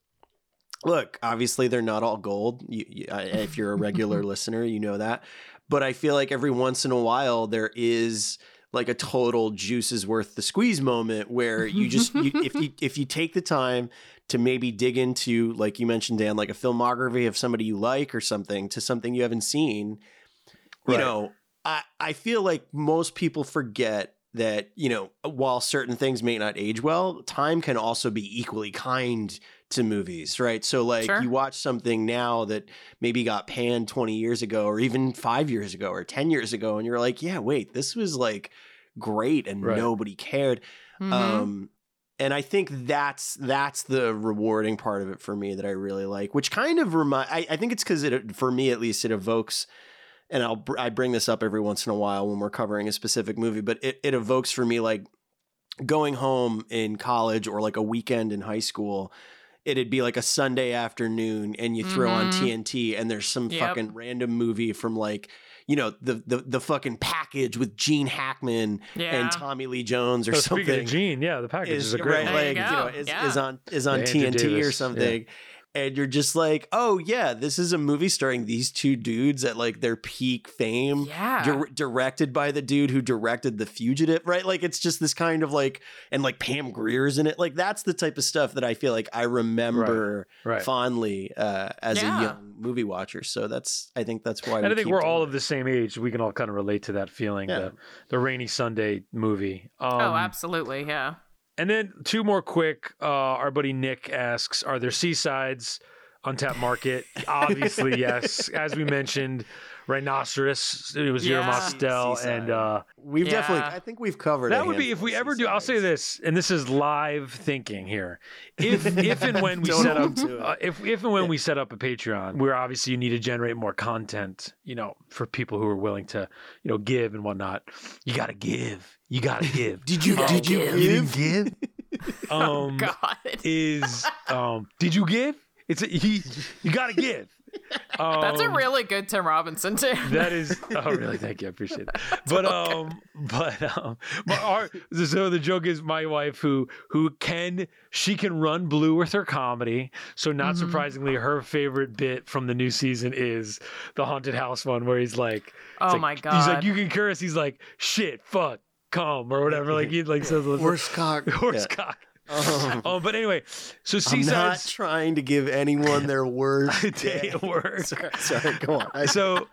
S3: look, obviously they're not all gold. You, you, I- if you're a regular listener, you know that. But I feel like every once in a while there is like a total juices worth the squeeze moment where you just you, if you if you take the time to maybe dig into like you mentioned Dan like a filmography of somebody you like or something to something you haven't seen you
S2: Right.
S3: know I, I feel like most people forget that you know while certain things may not age well time can also be equally kind to movies right so like
S4: Sure.
S3: you watch something now that maybe got panned 20 years ago or even five years ago or 10 years ago and you're like yeah wait this was like great and
S2: Right.
S3: nobody cared
S4: Mhm.
S3: um and I think that's that's the rewarding part of it for me that I really like, which kind of remind. I, I think it's because it, for me at least, it evokes, and I'll br- I bring this up every once in a while when we're covering a specific movie, but it, it evokes for me like going home in college or like a weekend in high school. It'd be like a Sunday afternoon, and you throw on
S4: Mhm.
S3: TNT, and there's some
S4: Yep.
S3: fucking random movie from like you know the the the fucking package with Gene Hackman
S4: yeah.
S3: and Tommy Lee Jones or
S2: So
S3: something
S2: Gene, yeah, the package is,
S3: is
S2: a great
S3: right, like
S4: you
S3: you, know, is,
S4: Yeah.
S3: is on is on
S2: Andrew
S3: TNT or
S2: something. yeah.
S3: Something. And you're just like, oh yeah, this is a movie starring these two dudes at like their peak fame,
S4: yeah.
S3: dir- directed by the dude who directed The Fugitive, right? Like it's just this kind of like, and like Pam Grier's in it. Like that's the type of stuff that I feel like I remember
S2: Right.
S3: fondly uh, as
S4: Yeah.
S3: a young movie watcher. So that's I think that's why.
S2: And
S3: we
S2: I think we're all
S3: doing
S2: of the same age. We can all kind of relate to that feeling,
S3: Yeah.
S2: the the rainy Sunday movie. Um,
S4: oh, absolutely. Yeah.
S2: And then two more quick. Uh, our buddy Nick asks, "Are there seasides on tap market?" Obviously, yes. As we mentioned, Rhinoceros. It was Guillermo
S4: Yeah.
S2: Mostel, and uh,
S3: We've
S4: Yeah.
S3: definitely, I think we've covered. a
S2: that would be if we
S3: of
S2: ever do. I'll say this, and this is live thinking here. If if and when we set up,
S3: hold to it.
S2: uh, if if and when we set up a Patreon, where obviously you need to generate more content, you know, for people who are willing to, you know, give and whatnot. You got to give. You got to give.
S3: Did you?
S4: gotta
S3: Did you
S4: give.
S2: You
S3: give?
S2: didn't give. Um,
S4: God.
S2: is um, did you give? It's a, he. You got to give. Um,
S4: That's a really good Tim Robinson too.
S2: That is, oh really? Thank you, I appreciate it. But um, but um, but our so the joke is my wife who who can she can run blue with her comedy. So not
S4: Mm-hmm.
S2: surprisingly, her favorite bit from the new season is the haunted house one where he's like,
S4: Oh
S2: like-
S4: my god
S2: he's like you can curse. He's like shit, fuck, come or whatever. Like he like says
S3: Horse cock.
S2: horse cock.
S3: Um,
S2: Oh, but anyway, so
S3: I'm not
S2: Seaside's
S3: trying to give anyone their worst
S2: day at work.
S3: Sorry, sorry, go on. I,
S2: so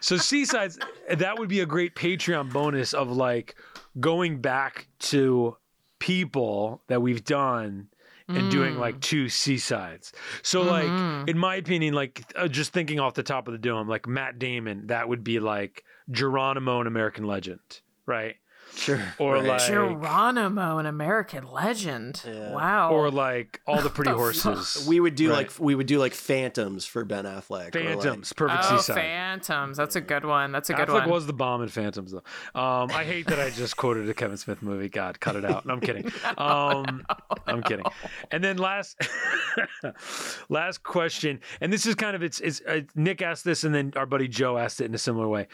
S2: so seasides that would be a great patreon bonus of like going back to people that we've done and doing like two seasides so like in my opinion like uh, just thinking off the top of the dome like matt damon that would be like geronimo an american legend right
S3: sure.
S2: or
S3: right.
S2: like
S4: Geronimo, an American legend.
S3: Yeah.
S4: Wow.
S2: or like all the pretty
S4: The fuck?
S2: horses
S3: we would do
S2: Right.
S3: like we would do like phantoms for Ben Affleck. or, like-
S2: phantoms perfect
S4: oh,
S2: seaside
S4: Phantoms. That's a good one. That's a good one.
S2: Affleck
S4: one.
S2: was the bomb in Phantoms, though. Um, I hate that I just quoted a Kevin Smith movie. God, cut it out. No, I'm kidding. Um, I'm kidding. And then last, last question, and this is kind of it's, it's uh, Nick asked this, and then our buddy Joe asked it in a similar way.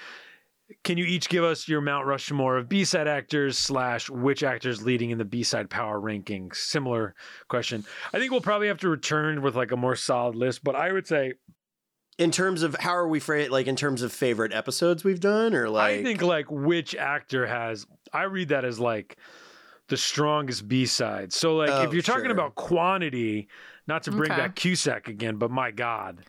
S2: Can you each give us your Mount Rushmore of B-side actors slash which actors leading in the B-side power rankings? Similar question. I think we'll probably have to return with like a more solid list, but I would say
S3: in terms of how are we phrase like in terms of favorite episodes we've done or like
S2: I think like which actor has I read that as like the strongest B side. So like
S3: Oh,
S2: if you're talking
S3: sure.
S2: about quantity, not to bring
S4: Okay.
S2: back Cusack again, but my God,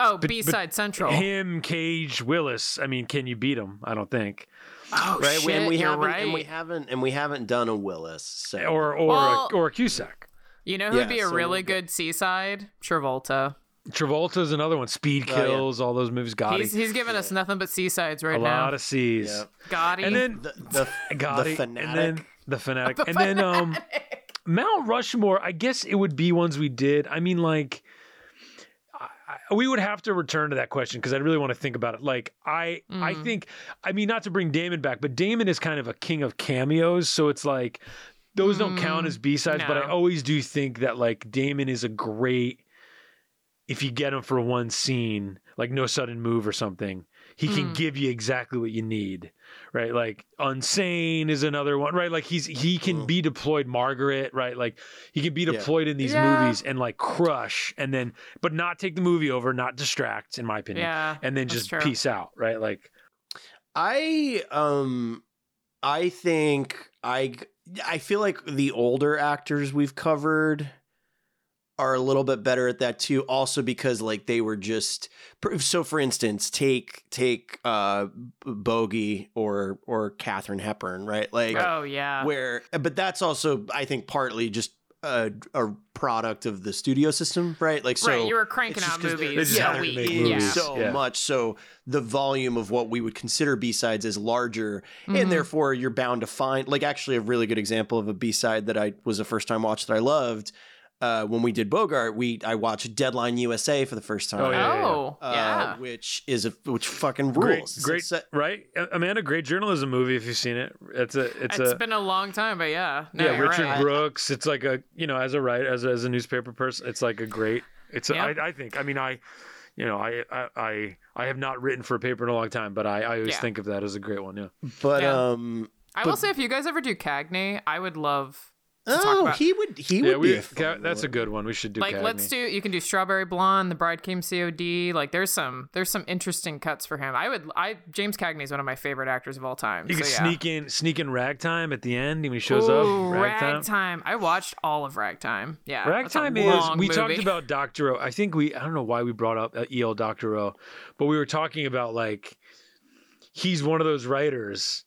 S4: oh, B side Central.
S2: him, Cage, Willis. I mean, can you beat him? I don't think.
S4: oh
S3: right
S4: shit,
S3: and we
S4: you're
S3: haven't
S4: right.
S3: and we haven't and we haven't done a Willis so
S2: Or or
S4: Well-
S2: or Cusack.
S4: you know who'd
S3: Yeah,
S4: be a
S3: so
S4: really
S3: we'll
S4: good seaside? Travolta.
S2: Travolta's another one. Speed
S3: Oh, yeah.
S2: Kills, all those movies. Gotti.
S4: He's he's giving us nothing but seasides right
S2: a
S4: now.
S2: A lot of seas.
S3: Yeah.
S4: Gotti.
S2: And then
S3: the the,
S2: Gotti,
S3: the
S2: and then
S3: fanatic
S2: the fanatic, and then um, Mount Rushmore. I guess it would be ones we did. I mean, like, I, I- we would have to return to that question because I really want to think about it. Like, I, I
S4: Mhm.
S2: think, I mean, not to bring Damon back, but Damon is kind of a king of cameos, so it's like those don't count
S4: Mm,
S2: as B sides. But I always do think that like Damon is a great. If you get him for one scene, like No Sudden Move or something, he can
S4: Mm.
S2: give you exactly what you need right? Like Unsane is another one, right? Like he's he can
S3: Mm.
S2: be deployed Margaret, right? Like he can be
S3: Yeah.
S2: deployed in these
S4: Yeah.
S2: movies and like crush and then but not take the movie over, not distract, in my opinion.
S4: yeah.
S2: And then just
S4: true.
S2: peace out, right? Like
S3: I um I think I I feel like the older actors we've covered are a little bit better at that too also because like they were just so for instance take take uh bogey or or Katharine Hepburn right like
S4: Oh yeah.
S3: where but that's also I think partly just a, a product of the studio system right like so
S4: right, you were cranking
S3: it's just
S4: out
S3: 'cause there-
S4: movies
S2: just
S4: a
S2: had to
S4: week.
S2: make
S3: is
S2: movies.
S4: Yeah.
S3: so
S2: Yeah.
S3: much so the volume of what we would consider b-sides is larger
S4: Mhm.
S3: and therefore you're bound to find like actually a really good example of a b-side that i was a first time watch that i loved uh, when we did bogart we i watched deadline usa for the first time
S2: Oh, yeah, yeah.
S4: Oh,
S3: uh,
S4: yeah.
S3: which is a which fucking rules It's
S2: great,
S3: a set-
S2: right? Amanda, great journalism movie if you've seen it. It's a, it's,
S4: it's
S2: a,
S4: been a long time, but yeah. No,
S2: yeah, Richard
S4: right.
S2: Brooks. It's like a, you know, as a writer, as a, as a newspaper person, it's like a great. It's, a,
S4: Yep.
S2: I, I think. I mean, I, you know, I, I, I, I have not written for a paper in a long time, but I, I always
S4: Yeah.
S2: think of that as a great one. Yeah.
S3: but
S4: Yeah.
S3: um
S4: I will say, if you guys ever do Cagney, I would love to talk
S3: oh
S4: about.
S3: he would he
S2: yeah,
S3: would
S2: we,
S3: be a
S2: Ca- that's a good one. We should do.
S4: like,
S2: Cagney.
S4: let's do. You can do Strawberry Blonde, The Bride Came COD. Like, there's some there's some interesting cuts for him. I would. I James Cagney is one of my favorite actors of all time.
S2: You
S4: so,
S2: can
S4: yeah.
S2: sneak in, sneak in ragtime at the end when he shows
S4: Ooh,
S2: up. Ragtime.
S4: Ragtime. I watched all of Ragtime. Yeah,
S2: Ragtime is. We
S4: movie.
S2: talked about Doctorow. I think we. I don't know why we brought up uh, EL Doctorow, but we were talking about like he's one of those writers.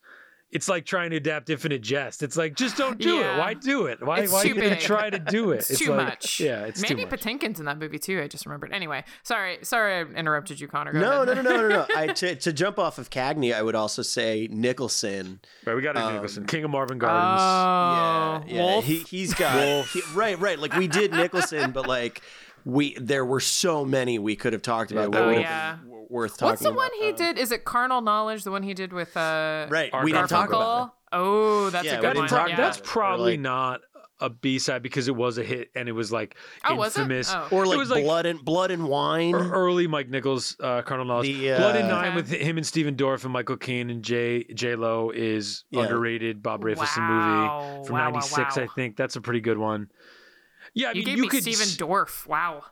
S2: It's like trying to adapt Infinite Jest. It's like just don't do
S4: Yeah.
S2: it. Why do it? Why
S4: It's
S2: why
S4: too big.
S2: try to do it?
S4: It's, too
S2: like-
S4: much.
S2: Yeah, it's
S4: Mandy
S2: too much.
S4: Maybe Patinkin's in that movie too. I just remembered. Anyway, sorry, sorry, I interrupted you, Conor.
S3: No, no, no, no, no, no. I, to, to jump off of Cagney, I would also say Nicholson.
S2: Right, we got to
S3: Um,
S2: Nicholson, King of Marvin Gardens.
S4: Oh,
S3: yeah, yeah.
S4: Wolf.
S3: He, he's got he- right, right. Like we did Nicholson, but like we there were so many we could have talked about that
S4: Oh, yeah.
S3: been w- worth talking.
S4: What's the one
S3: about.
S4: he
S3: Um,
S4: did? Is it Carnal Knowledge? The one he did with uh,
S3: Right,
S2: Art
S3: we didn't talk about it.
S4: Oh, that's
S3: Yeah,
S4: a good one.
S3: talk
S4: yeah.
S2: That's probably
S3: like-
S2: not a B side because it was a hit and it was like
S4: Oh, was it?
S2: infamous.
S4: Oh.
S3: Or
S2: It
S3: like
S2: was like-
S3: blood and blood and wine.
S2: Ear- early Mike Nichols, uh, Carnal Knowledge.
S3: The,
S2: Blood and
S3: uh,
S2: Nine
S4: Okay.
S2: with him and Stephen Dorff and Michael Caine and J J Lo is
S3: Yeah.
S2: underrated. Bob Rafelson
S4: Wow.
S2: movie from
S4: Wow, wow,
S2: '96,
S4: wow.
S2: I think. That's a pretty good one. Yeah, I
S4: You
S2: mean,
S4: gave
S2: you
S4: me
S2: could.
S4: Stephen
S2: s-
S4: Dorff. Wow.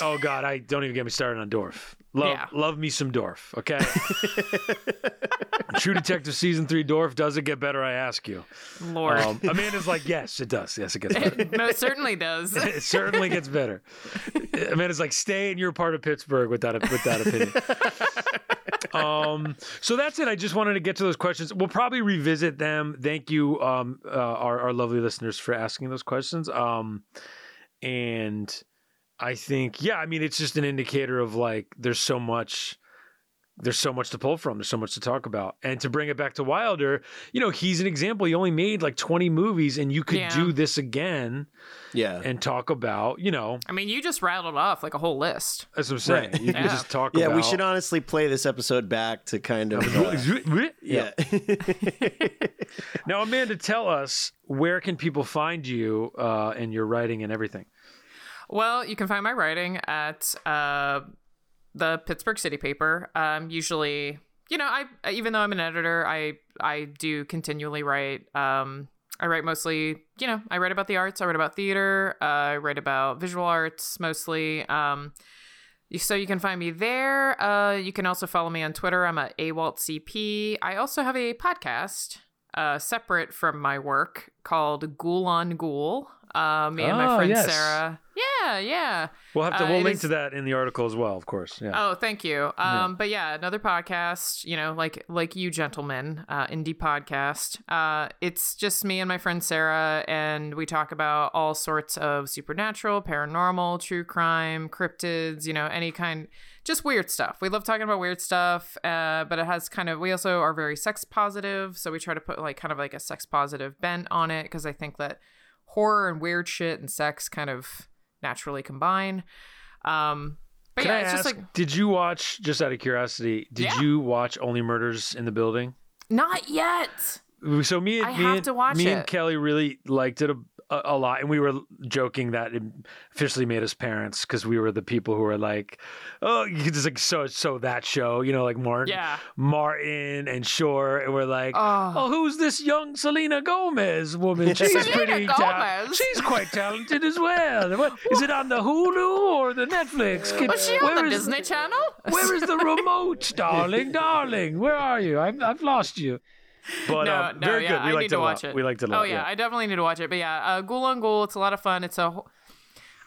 S2: oh God, I don't even get me started on Dorff. Love,
S4: Yeah.
S2: love me some Dorff. Okay. True Detective season three. Dorff does it get better? I ask you.
S4: Lord.
S2: Um, Amanda's like, yes, it does. Yes, it gets better.
S4: it most certainly does.
S2: it certainly gets better. Amanda's like, stay in you're part of Pittsburgh with that with that opinion. um, so that's it. I just wanted to get to those questions. We'll probably revisit them. Thank you, um, uh, our our lovely listeners for asking those questions. Um, and I think, yeah, I mean, it's just an indicator of like there's so much. There's so much to pull from. There's so much to talk about. And to bring it back to Wilder, you know, he's an example. He only made like 20 movies, and you could
S4: Yeah.
S2: do this again
S3: yeah.
S2: and talk about, you know,
S4: I mean, you just rattled off like a whole list.
S2: that's what I'm saying.
S3: Right.
S2: You can
S4: Yeah.
S2: just talk
S3: Yeah,
S2: about.
S3: we should honestly play this episode back to kind of. uh,
S2: yeah.
S3: yeah.
S2: Now, Amanda, tell us where can people find you uh, and your writing and everything.
S4: Well, you can find my writing at uh, the Pittsburgh City Paper. Um, usually, you know, I even though I'm an editor, I I do continually write. Um, I write mostly, you know, I write about the arts. I write about theater. Uh, I write about visual arts mostly. Um, so you can find me there. Uh, you can also follow me on Twitter. I'm at AWaltCP. I also have a podcast uh, separate from my work called Ghoul on Ghoul. Uh, me and
S2: Oh,
S4: my friend
S2: yes.
S4: Sarah. Yeah, yeah.
S2: We'll have to.
S4: Uh,
S2: we'll
S4: it
S2: link
S4: is-
S2: to that in the article as well, of course. Yeah.
S4: Oh, thank you. Um, but yeah, another podcast. You know, like like you gentlemen, uh, indie podcast. Uh, it's just me and my friend Sarah, and we talk about all sorts of supernatural, paranormal, true crime, cryptids. You know, any kind, just weird stuff. We love talking about weird stuff. Uh, but it has kind of. We also are very sex positive, so we try to put like kind of like a sex positive bent on it because I think that horror and weird shit and sex kind of naturally combine. Um, but
S2: Can
S4: yeah,
S2: I
S4: it's
S2: ask?
S4: just like
S2: did you watch? Just out of curiosity, did
S4: Yeah.
S2: you watch Only Murders in the Building?
S4: not yet.
S2: So me and
S4: I
S2: me
S4: have
S2: and,
S4: to watch
S2: me and. Kelly really liked it a, a, a lot, and we were joking that it officially made us parents because we were the people who were like, "Oh, you just like so so that show," you know, like Martin,
S4: Yeah.
S2: Martin and Short, and we're like,
S4: Oh.
S2: "Oh, who's this young Selena Gomez woman? She's
S4: Selena
S2: pretty ta- She's quite talented as well. What, is it on the Hulu or the Netflix? Can-
S4: Was she on the
S2: is-
S4: Disney Channel?
S2: Where is the remote, darling? Darling, where are you? I've, I've lost you. But
S4: no,
S2: um,
S4: no,
S2: very
S4: yeah,
S2: good. We
S4: I need to watch
S2: lot.
S4: it.
S2: We liked it a lot.
S4: Oh yeah, I definitely need to watch it. But yeah, uh, Ghoul on Ghoul, it's a lot of fun. It's a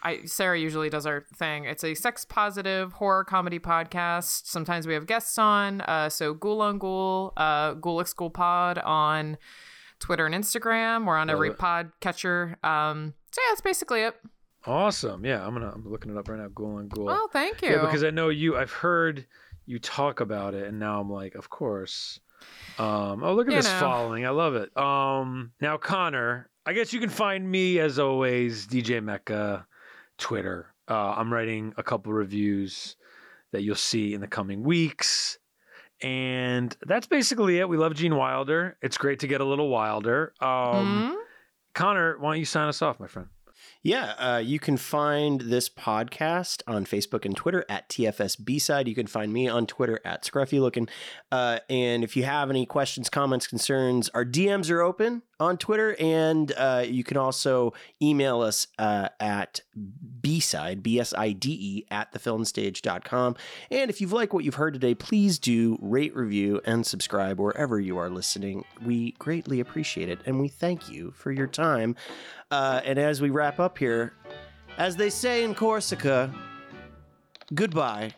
S4: I, Sarah usually does our thing. It's a sex positive horror comedy podcast. Sometimes we have guests on. Uh, so Ghoul on Ghoul, uh, Ghoulix Ghoul Pod on Twitter and Instagram. We're on every
S2: it.
S4: pod catcher. Um, so yeah, that's basically it.
S2: Awesome. Yeah, I'm gonna. I'm looking it up right now. Ghoul on Ghoul.
S4: Oh, thank you.
S2: Yeah, because I know you. I've heard you talk about it, and now I'm like, of course. Um, oh, look at
S4: You
S2: this
S4: know.
S2: following. I love it. Um, now Conor, I guess you can find me as always, DJ Mecca, Twitter. Uh, I'm writing a couple reviews that you'll see in the coming weeks. And that's basically it. We love Gene Wilder. It's great to get a little wilder. Um,
S4: Mhm.
S2: Conor, why don't you sign us off, my friend?
S3: Yeah, uh, you can find this podcast on Facebook and Twitter at TFS B-Side. You can find me on Twitter at ScruffyLooking. Uh, and if you have any questions, comments, concerns, our DMs are open on Twitter. And uh, you can also email us uh, at B-Side, B-S-I-D-E, at thefilmstage.com. And if you've liked what you've heard today, please do rate, review, and subscribe wherever you are listening. We greatly appreciate it. And we thank you for your time. Uh, and as we wrap up here, as they say in Corsica, goodbye